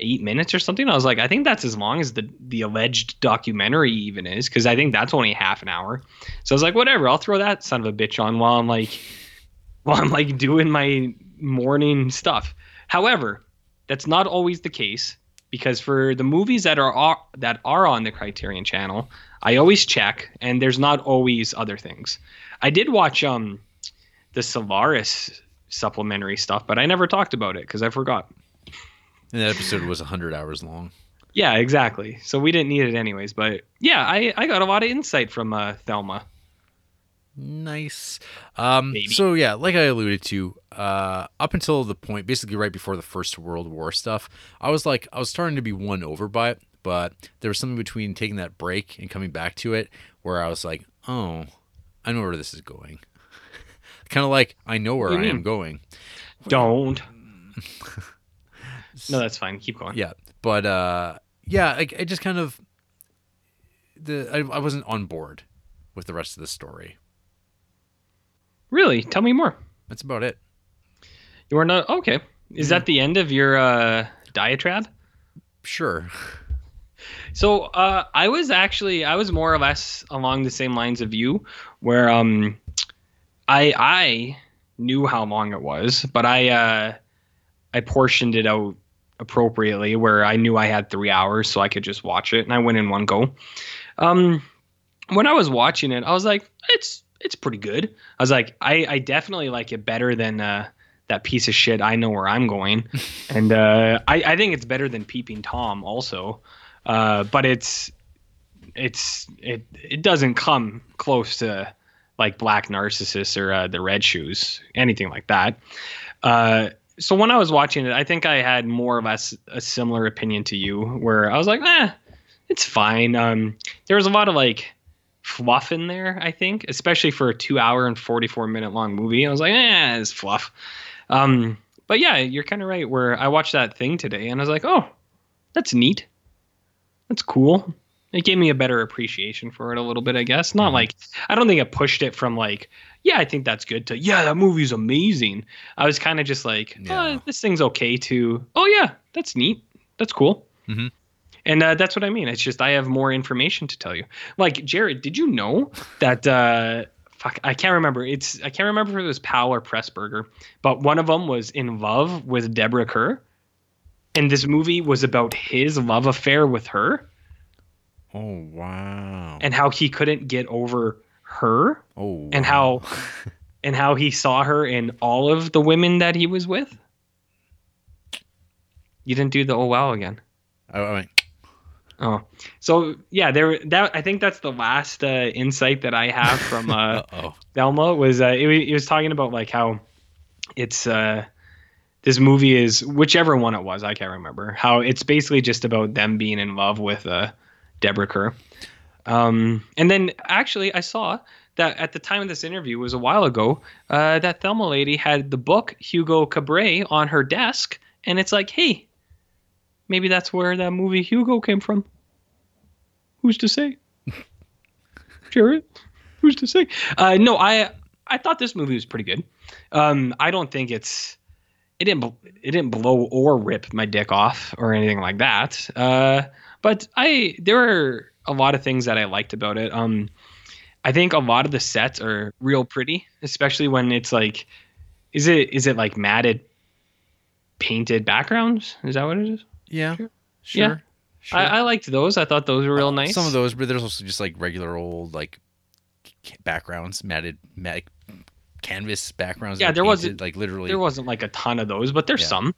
eight minutes or something. I was like, I think that's as long as the the alleged documentary even is, because I think that's only half an hour. So I was like, whatever, I'll throw that son of a bitch on while I'm like, while I'm like doing my morning stuff. However, that's not always the case because for the movies that are, are that are on the Criterion channel, I always check, and there's not always other things. I did watch um the Solaris supplementary stuff, but I never talked about it because I forgot. And that episode was 100 hours long. Yeah, exactly. So we didn't need it anyways. But yeah, I, I got a lot of insight from uh, Thelma. Nice. Um, Maybe. so yeah, like I alluded to, uh, up until the point, basically right before the First World War stuff, I was like, I was starting to be won over by it, but there was something between taking that break and coming back to it where I was like, oh, I know where this is going. (laughs) kind of like I know where What I am going. Don't. (laughs) no, that's fine. Keep going. Yeah, but uh, yeah, I, I just kind of the I, I wasn't on board with the rest of the story. Really? Tell me more. That's about it. You are not okay. Is that the end of your uh, diatribe? Sure. So uh, I was actually I was more or less along the same lines of you, where um, I I knew how long it was, but I uh, I portioned it out appropriately, where I knew I had three hours, so I could just watch it, and I went in one go. Um, when I was watching it, I was like, it's it's pretty good. I was like, I, I definitely like it better than uh, that piece of shit. I know where I'm going, (laughs) and uh, I I think it's better than Peeping Tom also, uh, but it's it's it it doesn't come close to like Black Narcissus or uh, the Red Shoes, anything like that. Uh, so when I was watching it, I think I had more or less a similar opinion to you, where I was like, eh, it's fine. Um, there was a lot of like fluff in there, I think, especially for a two hour and 44 minute long movie. I was like, eh, it's fluff. Um, but yeah, you're kind of right. Where I watched that thing today and I was like, oh, that's neat. That's cool. It gave me a better appreciation for it a little bit, I guess. Not like, I don't think it pushed it from like, yeah, I think that's good to, yeah, that movie's amazing. I was kind of just like, Yeah. oh, this thing's okay to, oh, yeah, that's neat. That's cool. Mhm. And uh, that's what I mean. It's just I have more information to tell you. Like Jarrett, did you know that? Uh, fuck, I can't remember. It's I can't remember if it was Powell or Pressburger, but one of them was in love with Deborah Kerr, and this movie was about his love affair with her Oh wow. and how he couldn't get over her oh. and wow. how (laughs) and how he saw her in all of the women that he was with. You didn't do the oh wow again. I, I went, Oh, so yeah, there. That I think that's the last uh, insight that I have from uh. (laughs) Thelma was uh, it, it was talking about like how it's uh, this movie is whichever one it was I can't remember how it's basically just about them being in love with uh, Deborah Kerr. Um, and then actually I saw that at the time of this interview was a while ago uh, that Thelma lady had the book Hugo Cabret on her desk, and it's like, hey, maybe that's where that movie Hugo came from. Who's to say? (laughs) Jarrett, who's to say? Uh, no, I I thought this movie was pretty good. Um, I don't think it's it didn't it didn't blow or rip my dick off or anything like that. Uh, but I there were a lot of things that I liked about it. Um, I think a lot of the sets are real pretty, especially when it's like, is it is it like matted, painted backgrounds? Is that what it is? Yeah. Sure. Sure. Yeah. Sure. I, I liked those. I thought those were real nice. Some of those, but there's also just like regular old like backgrounds, matted, matted canvas backgrounds. Yeah, there wasn't- like literally. there wasn't like a ton of those, but there's Yeah. some.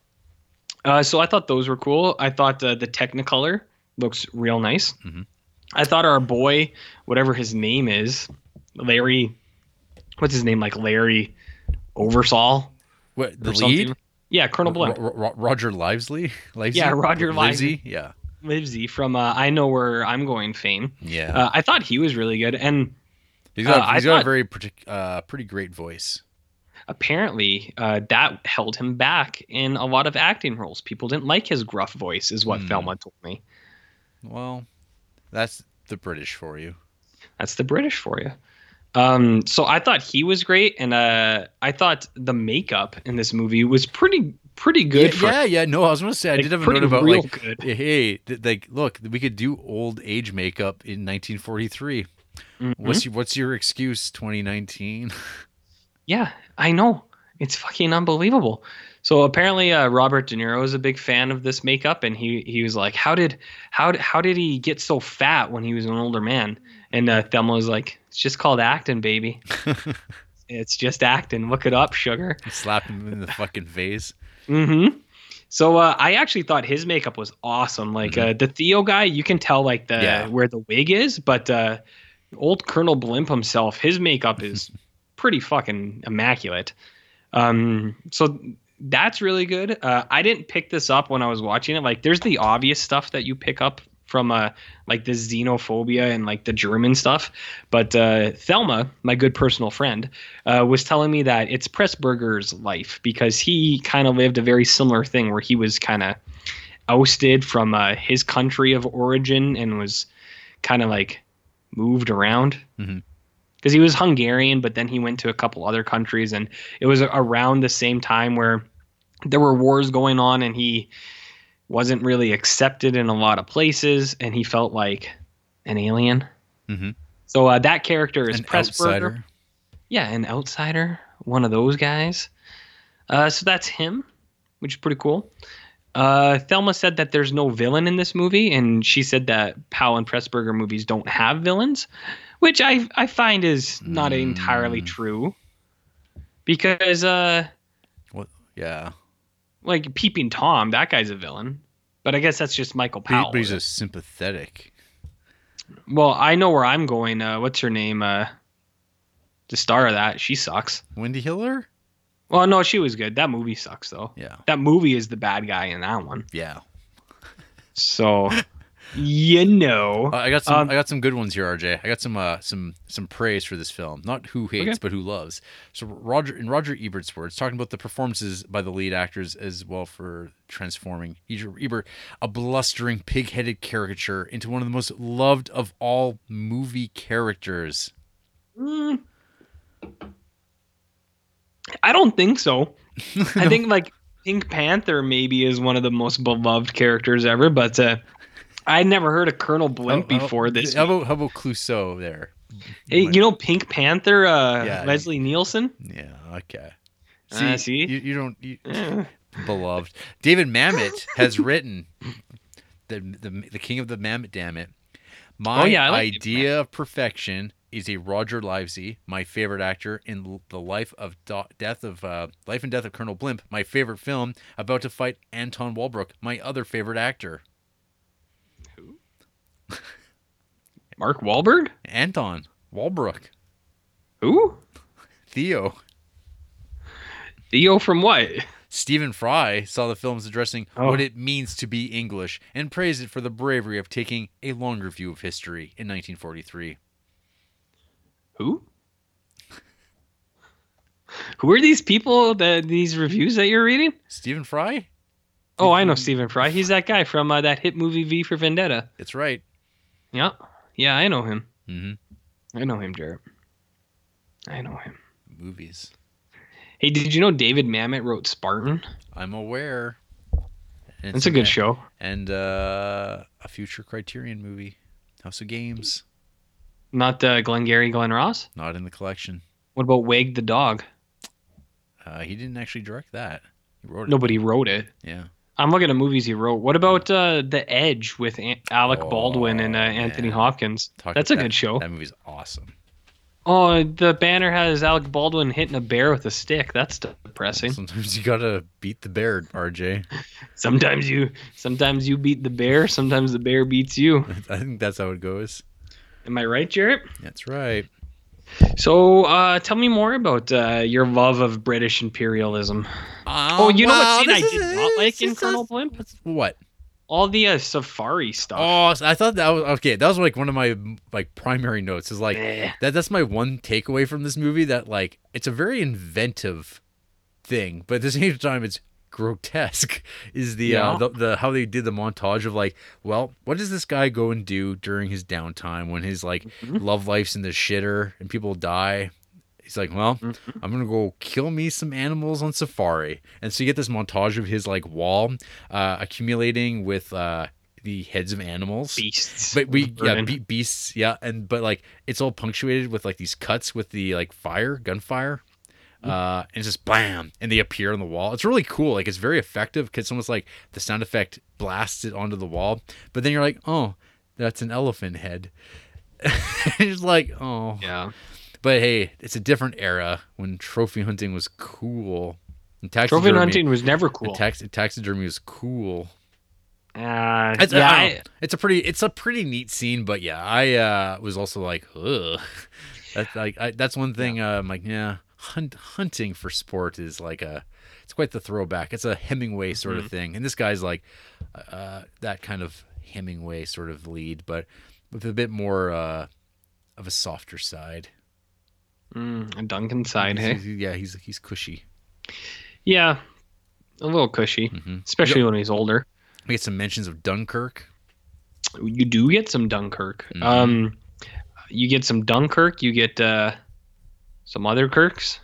Uh, so I thought those were cool. I thought uh, the Technicolor looks real nice. Mhm. I thought our boy, whatever his name is, Larry, what's his name? Like Larry Oversall what the lead? something. Yeah, Colonel Blimp. Ro- Ro- Roger Livesley. (laughs) Livesey? Yeah, Roger Livesey? Yeah. Livesey from uh, I Know Where I'm Going fame. Yeah. Uh, I thought he was really good, and he's got, uh, he's got a very partic- uh, pretty great voice. apparently uh, that held him back in a lot of acting roles. People didn't like his gruff voice, is what Hmm. Thelma told me. Well, that's the British for you. That's the British for you. Um, so I thought he was great, and uh, I thought the makeup in this movie was pretty pretty good. yeah, for, yeah, yeah. No, I was gonna say I like, did have a note about like, good. hey, th- like, look, we could do old age makeup in 1943. Mhm. What's your, what's your excuse? 2019. (laughs) Yeah, I know. It's fucking unbelievable. So apparently, uh, Robert De Niro is a big fan of this makeup, and he he was like, "How did how how did he get so fat when he was an older man?" And uh, Thelma was like, "It's just called acting, baby. (laughs) it's just acting. Look it up, sugar." Slap him in the fucking face. Mm-hmm. So uh, I actually thought his makeup was awesome. Like uh, the Theo guy, you can tell like the Yeah. where the wig is, but uh, old Colonel Blimp himself, his makeup is (laughs) pretty fucking immaculate. Um, so that's really good. Uh, I didn't pick this up when I was watching it. Like, there's the obvious stuff that you pick up from uh, like the xenophobia and like the German stuff. But uh, Thelma, my good personal friend, uh, was telling me that it's Pressburger's life because he kind of lived a very similar thing where he was kind of ousted from uh, his country of origin and was kind of like moved around. Mhm. Because he was Hungarian, but then he went to a couple other countries, and it was around the same time where there were wars going on, and he wasn't really accepted in a lot of places, and he felt like an alien. Mhm. So uh, that character is An Pressburger. outsider. Yeah, an outsider, one of those guys. Uh, so that's him, which is pretty cool. Uh, Thelma said that there's no villain in this movie, and she said that Powell and Pressburger movies don't have villains, which I I find is not entirely Mm. true. Because uh, What? Yeah. Like Peeping Tom, that guy's a villain, but I guess that's just Michael Powell. but he's a sympathetic. Well, I know where I'm going. Uh, what's her name? Uh, the star of that, she sucks. Wendy Hiller? Well, no, she was good. That movie sucks though. Yeah. That movie is the bad guy in that one. Yeah. So, (laughs) you know, Uh, I got some. Um, I got some good ones here, RJ. I got some. Uh, some some praise for this film. Not who hates, Okay. but who loves. So Roger, in Roger Ebert's words, talking about the performances by the lead actors as well for transforming Ebert, a blustering, pig-headed caricature into one of the most loved of all movie characters. Mm. I don't think so. (laughs) I think like Pink Panther maybe is one of the most beloved characters ever, but uh, I never heard of Colonel Blimp How- how- before this. How about how about Clouseau there? Hey, you know Pink Panther, uh, Yeah, Leslie Nielsen. Yeah. Okay. Ah, see? You, you don't. You, (laughs) Eh. beloved. David Mamet has written (laughs) the, the the king of the Mamet. Damn it! My Oh, yeah, like David idea of perfection is a Roger Livesey, my favorite actor in the life of do- death of uh, life and death of Colonel Blimp. My favorite film about to fight Anton Walbrook, my other favorite actor. (laughs) Mark Wahlberg. Anton Walbrook, Who? Theo. Theo from what? Stephen Fry saw the films addressing Oh. what it means to be English and praised it for the bravery of taking a longer view of history in 1943. Who? (laughs) Who are these people that these reviews that you're reading? Stephen Fry? Oh, I know Stephen Fry. He's that guy from uh, that hit movie V for Vendetta. That's right. Yeah, yeah, I know him. hmm I know him, Jarrett. I know him. Movies. Hey, did you know David Mamet wrote Spartan? I'm aware. And That's a good it's- show. And uh, a future Criterion movie, House of Games, Not uh, Glengarry Glen Ross. not in the collection. What about Wag the Dog? Uh, he didn't actually direct that. He wrote it. Nobody wrote it. Yeah. I'm looking at movies he wrote. What about uh, The Edge with An- Alec Oh, Baldwin and uh, Anthony. Hopkins? Talk- That's a that- good show. That movie's awesome. Oh, the banner has Alec Baldwin hitting a bear with a stick. That's depressing. Sometimes you gotta beat the bear, RJ. (laughs) Sometimes you, sometimes you beat the bear. Sometimes the bear beats you. (laughs) I think that's how it goes. Am I right, Jarrett? That's right. So, uh, tell me more about uh, your love of British imperialism. Oh, you know what scene I did is- not like in is- Colonel Blimp? (laughs) What? All the uh, safari stuff. Oh, I thought that was okay. That was like one of my like primary notes. Is like Eh. that. That's my one takeaway from this movie. That like it's a very inventive thing, but at the same time, it's grotesque. (laughs) Is the uh, the, the how they did the montage of like, well, what does this guy go and do during his downtime when his like Mm-hmm. love life's in the shitter and people die? He's like, well, Mm-hmm. I'm gonna go kill me some animals on safari, and so you get this montage of his like wall uh, accumulating with uh, the heads of animals. beasts. But we yeah be- beasts yeah and but like it's all punctuated with like these cuts with the like fire gunfire, uh and it's just blam and they appear on the wall. It's really cool. Like it's very effective because it's almost like the sound effect blasts it onto the wall. But then you're like oh that's an elephant head. (laughs) it's like oh yeah. but hey it's a different era when trophy hunting was cool. And Trophy taxidermy- hunting was never cool. tax- taxidermy was cool. Uh, It's, yeah, I. I- it's a pretty it's a pretty neat scene, but yeah, I uh, was also like, ugh. (laughs) That's like I, that's one thing. Uh, I'm like, yeah, hunt, hunting for sport is like a it's quite the throwback. It's a Hemingway sort Mm-hmm. of thing, and this guy's like uh, that kind of Hemingway sort of lead, but with a bit more uh, of a softer side. mm, a Duncan side, He's- hey? he's- yeah, he's he's cushy. Yeah, a little cushy, Mhm. especially when he's older. We get some mentions of Dunkirk. You do get some Dunkirk. Mhm. Um, you get some Dunkirk. You get uh, some other Kirks.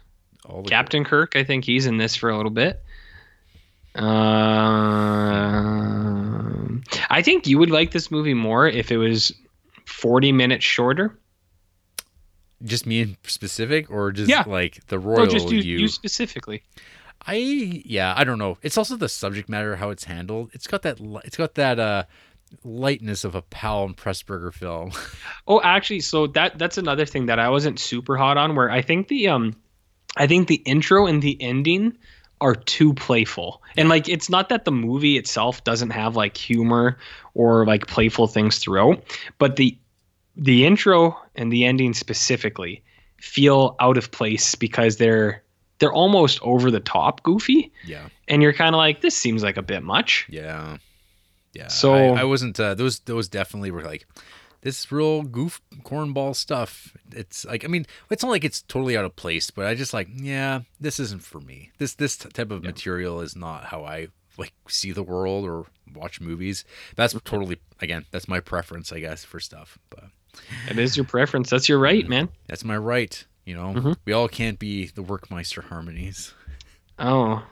Captain Kirk, I think he's in this for a little bit. Um, I think you would like this movie more if it was 40 minutes shorter. just me in specific, or just Yeah. like the No, royal just you, you. you specifically. I yeah, I don't know. It's also the subject matter how it's handled. It's got that it's got that uh lightness of a Powell and Pressburger film. (laughs) Oh, actually, so that that's another thing that I wasn't super hot on. Where I think the um, I think the intro and the ending are too playful, and like it's not that the movie itself doesn't have like humor or like playful things throughout, but the the intro and the ending specifically feel out of place because they're they're almost over the top goofy, yeah. and you're kind of like this seems like a bit much. Yeah. Yeah. So- I, I wasn't uh, those those definitely were like this real goof cornball stuff. It's like I mean, it's not like it's totally out of place, but I just like, yeah, this isn't for me. This this type of material is not how I like see the world or watch movies. That's totally again, that's my preference, I guess, for stuff. But It is your preference. That's your right, man. that's my right. You know, Mhm. we all can't be the Werckmeister harmonies. Oh,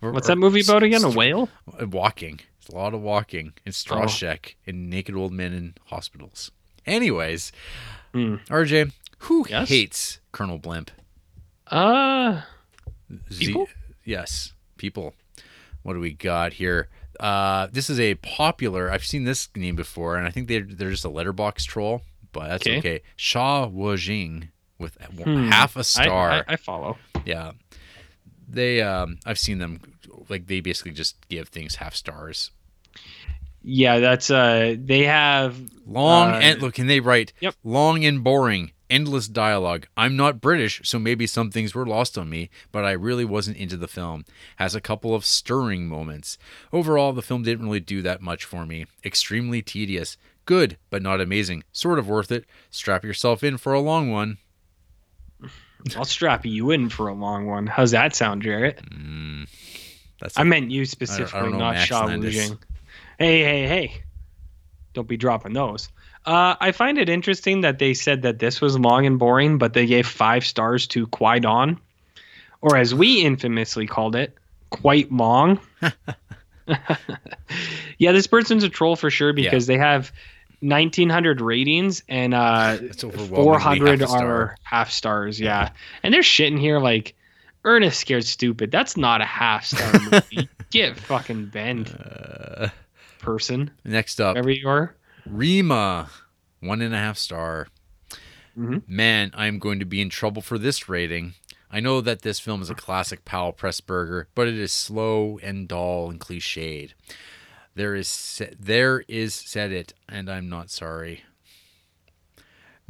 Or- what's or that movie about again? A whale? walking. A lot of walking and straw Oh. shack and naked old men in hospitals. Anyways, Hmm. RJ, who Yes? hates Colonel Blimp? Uh, Z- People? yes, people. What do we got here? Uh, this is a popular. I've seen this name before, and I think they're they're just a Letterboxd troll, but that's okay. Okay. Sha Wojing with Hmm. half a star. I, I follow. Yeah. They um I've seen them like they basically just give things half stars. Yeah, that's uh, they have Long Uh, and look, and they write Yep. long and boring, endless dialogue. I'm not British, so maybe some things were lost on me, but I really wasn't into the film. Has a couple of stirring moments. Overall, the film didn't really do that much for me. Extremely tedious. Good, but not amazing. Sort of worth it. Strap yourself in for a long one. I'll strap you in for a long one. How's that sound, Jarrett? That's I meant you specifically, know not Max Shaw Landis. Wujing. Hey, hey, hey! Don't be dropping those. Uh, I find it interesting that they said that this was long and boring, but they gave five stars to Kwaidan, or as we infamously called it, quite long. (laughs) (laughs) yeah, this person's a troll for sure because they have 1900 ratings and uh, (laughs) That's 400 half are half stars. Yeah, and they're shitting here like Ernest Scared Stupid. That's not a half star movie. (laughs) Get fucking bent, Uh, person. next up, Wherever you are. Rima, one and a half star. Mhm. Man, I'm going to be in trouble for this rating. I know that this film is a classic Powell Pressburger, but it is slow and dull and cliched. There is there is said it, and I'm not sorry.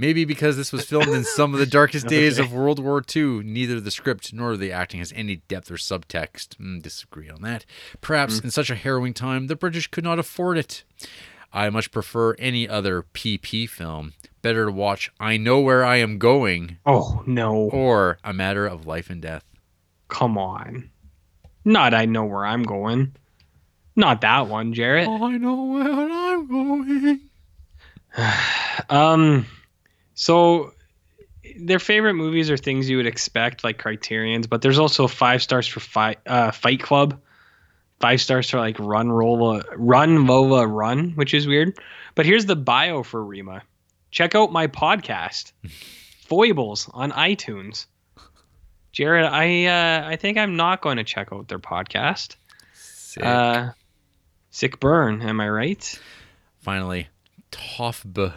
Maybe because this was filmed in some of the darkest (laughs) days Okay. of World War II, neither the script nor the acting has any depth or subtext. Mm, disagree on that. Perhaps in such a harrowing time, the British could not afford it. I much prefer any other PP film. Better to watch I Know Where I Am Going Oh no! or A Matter of Life and Death. Come on. Not I know where I'm going. Not that one, Jarrett. I know where I'm going. (sighs) Um, so their favorite movies are things you would expect, like Criterion's, but there's also five stars for Fight uh, Fight Club, five stars for like Run Rolla Run Lola Run, which is weird. But here's the bio for Rima. Check out my podcast, (laughs) Foibles, on iTunes. Jarrett, I uh, I think I'm not going to check out their podcast. Sick. Uh, sick burn, am I right? Finally, Tofba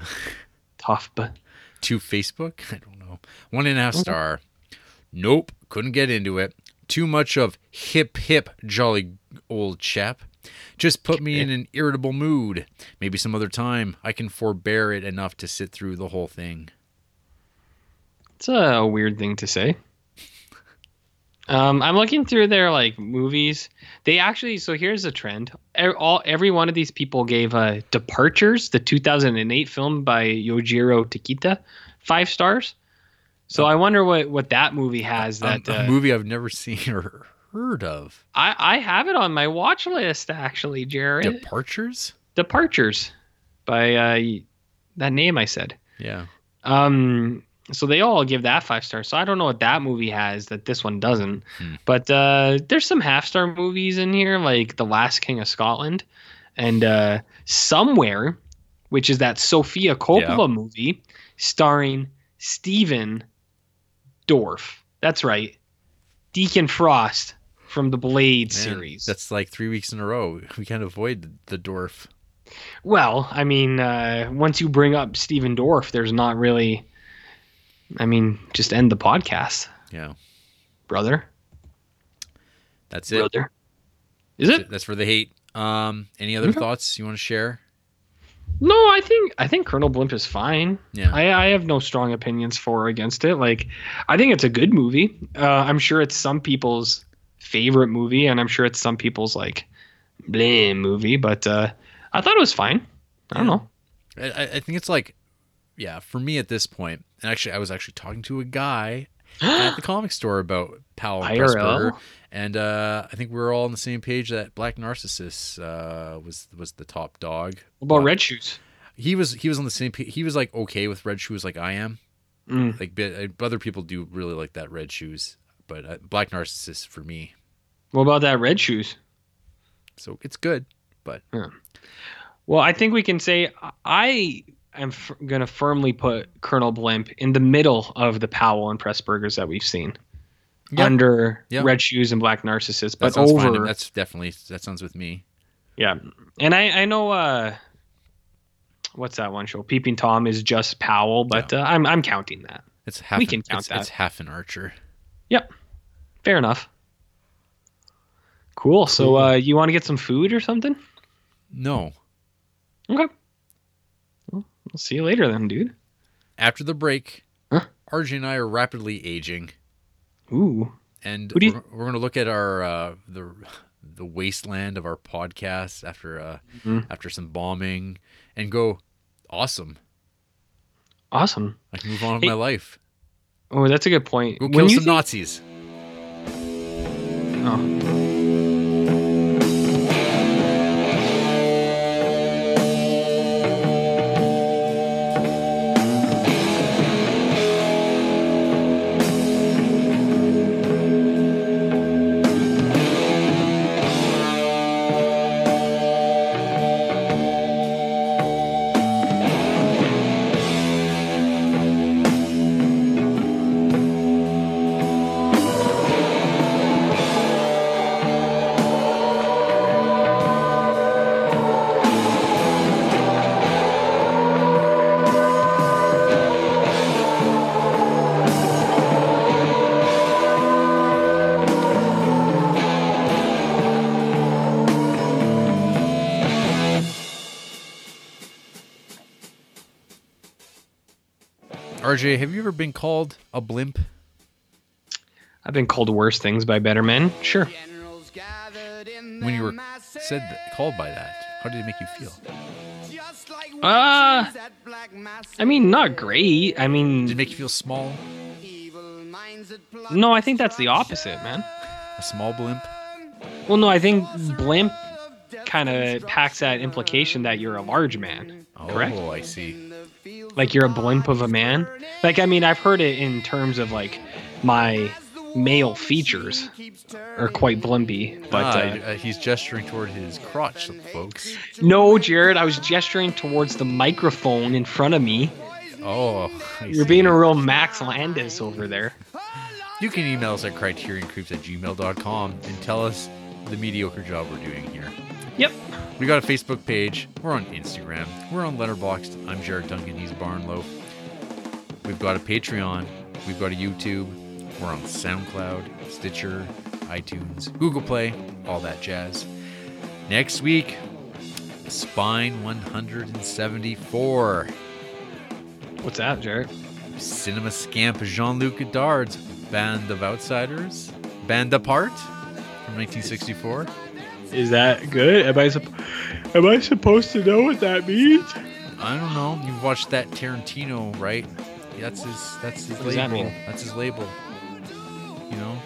Tough, but (laughs) to Facebook. (laughs) I don't know. One and a half mm-hmm. star. Nope, couldn't get into it. Too much of hip hip jolly old chap. Just put me in an irritable mood. Maybe some other time I can forbear it enough to sit through the whole thing. It's a weird thing to say. Um, I'm looking through their like movies. They actually so here's a trend. All every one of these people gave uh, Departures, the 2008 film by Yojiro Takita, five stars. So I wonder what what that movie has that a uh, movie I've never seen or heard of. I I have it on my watch list actually, Jarrett. Departures? Departures by uh, that name I said. Yeah. Um, so they all give that five stars. So I don't know what that movie has that this one doesn't. Hmm. But uh, there's some half star movies in here, like The Last King of Scotland, and uh, Somewhere, which is that Sofia Coppola movie starring Stephen Dorff. That's right, Deacon Frost from the Blade Man, series. That's like three weeks in a row. (laughs) We can't avoid the, dwarf. Well, I mean, uh, once you bring up Stephen Dorff, there's not really. I mean, just end the podcast, Yeah, brother. that's it. Brother. Is it? That's for the hate. Um, any other Okay. thoughts you want to share? No, I think I think Colonel Blimp is fine. Yeah. I, I have no strong opinions for or against it. Like, I think it's a good movie. Uh, I'm sure it's some people's favorite movie, and I'm sure it's some people's like blame movie. But uh, I thought it was fine. I don't Yeah. know. I I think it's like, yeah, for me at this point, and actually, I was actually talking to a guy (gasps) at the comic store about Powell and? Pressburger, and uh, I think we were all on the same page that Black Narcissus uh, was was the top dog. What about But Red Shoes? He was he was on the same. He was like okay with Red Shoes, like I am. Mm. Like uh, other people do really like that Red Shoes, but uh, Black Narcissus for me. What about that Red Shoes? So it's good, but Well, I think we can say I am f- going to firmly put Colonel Blimp in the middle of the Powell and Pressburgers that we've seen. Yeah. Under Yeah. Red Shoes and Black Narcissus, that but sounds fine. over That's definitely that sounds with me. Yeah, and I I know uh, what's that one show? Peeping Tom is just Powell, but uh, I'm I'm counting that. It's half. We an- can count it's, that. It's half an Archer. Yep, fair enough. Cool. So uh, you want to get some food or something? No, Okay. Well, see you later then, dude. after the break, Huh? RJ and I are rapidly aging, Ooh. and you- we're, we're going to look at our uh, the the wasteland of our podcast after uh, Mhm. after some bombing, and go, awesome. Awesome. I can move on with Hey, my life. Oh, that's a good point. Go kill some think- Nazis. Oh. RJ, have you ever been called a blimp? I've been called worse things by better men. Sure. When you were said that, called by that, how did it make you feel? Uh, I mean, not great. I mean, Did it make you feel small? no, I think that's the opposite, man. A small blimp? Well, no, I think blimp kind of packs that implication that you're a large man. Oh, Correct. I see. Like you're a blimp of a man. Like I mean, I've heard it in terms of like my male features are quite blimpy, but Ah, uh, uh, he's gesturing toward his crotch, folks. no, Jarrett, I was gesturing towards the microphone in front of me. Oh, I You're see. being a real Max Landis over there. You can email us at criterioncreeps at gmail.com and tell us the mediocre job we're doing here. Yep. We got a Facebook page. We're on Instagram. We're on Letterboxd. I'm Jarrett Duncan. He's Barnloaf. We've got a Patreon. We've got a YouTube. We're on SoundCloud, Stitcher, iTunes, Google Play, all that jazz. Next week, Spine 174. What's that, Jarrett? Cinema Scamp Jean Luc Godard's Band of Outsiders. Band Apart from 1964. Is that good? Am I, sup- am I supposed to know what that means? I don't know. You've watched that Tarantino, right? That's his. That's his What does that label. That's his label. You know.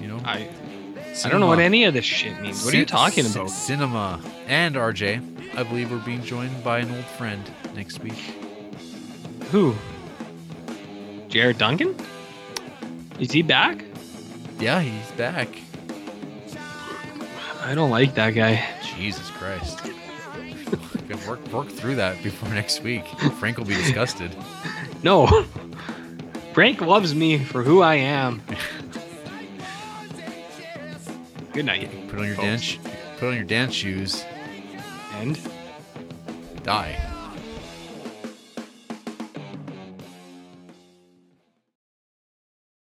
You know. I I don't know what any of this shit means. What are you talking c- about? Cinema and RJ. I believe we're being joined by an old friend next week. Who? Jarrett Duncan? Is he back? Yeah, he's back. I don't like that guy. Jesus Christ. Work work through that before next week. Frank will be disgusted. (laughs) No. Frank loves me for who I am. Good night. Put on your folks. dance. Put on your dance shoes. And. Die.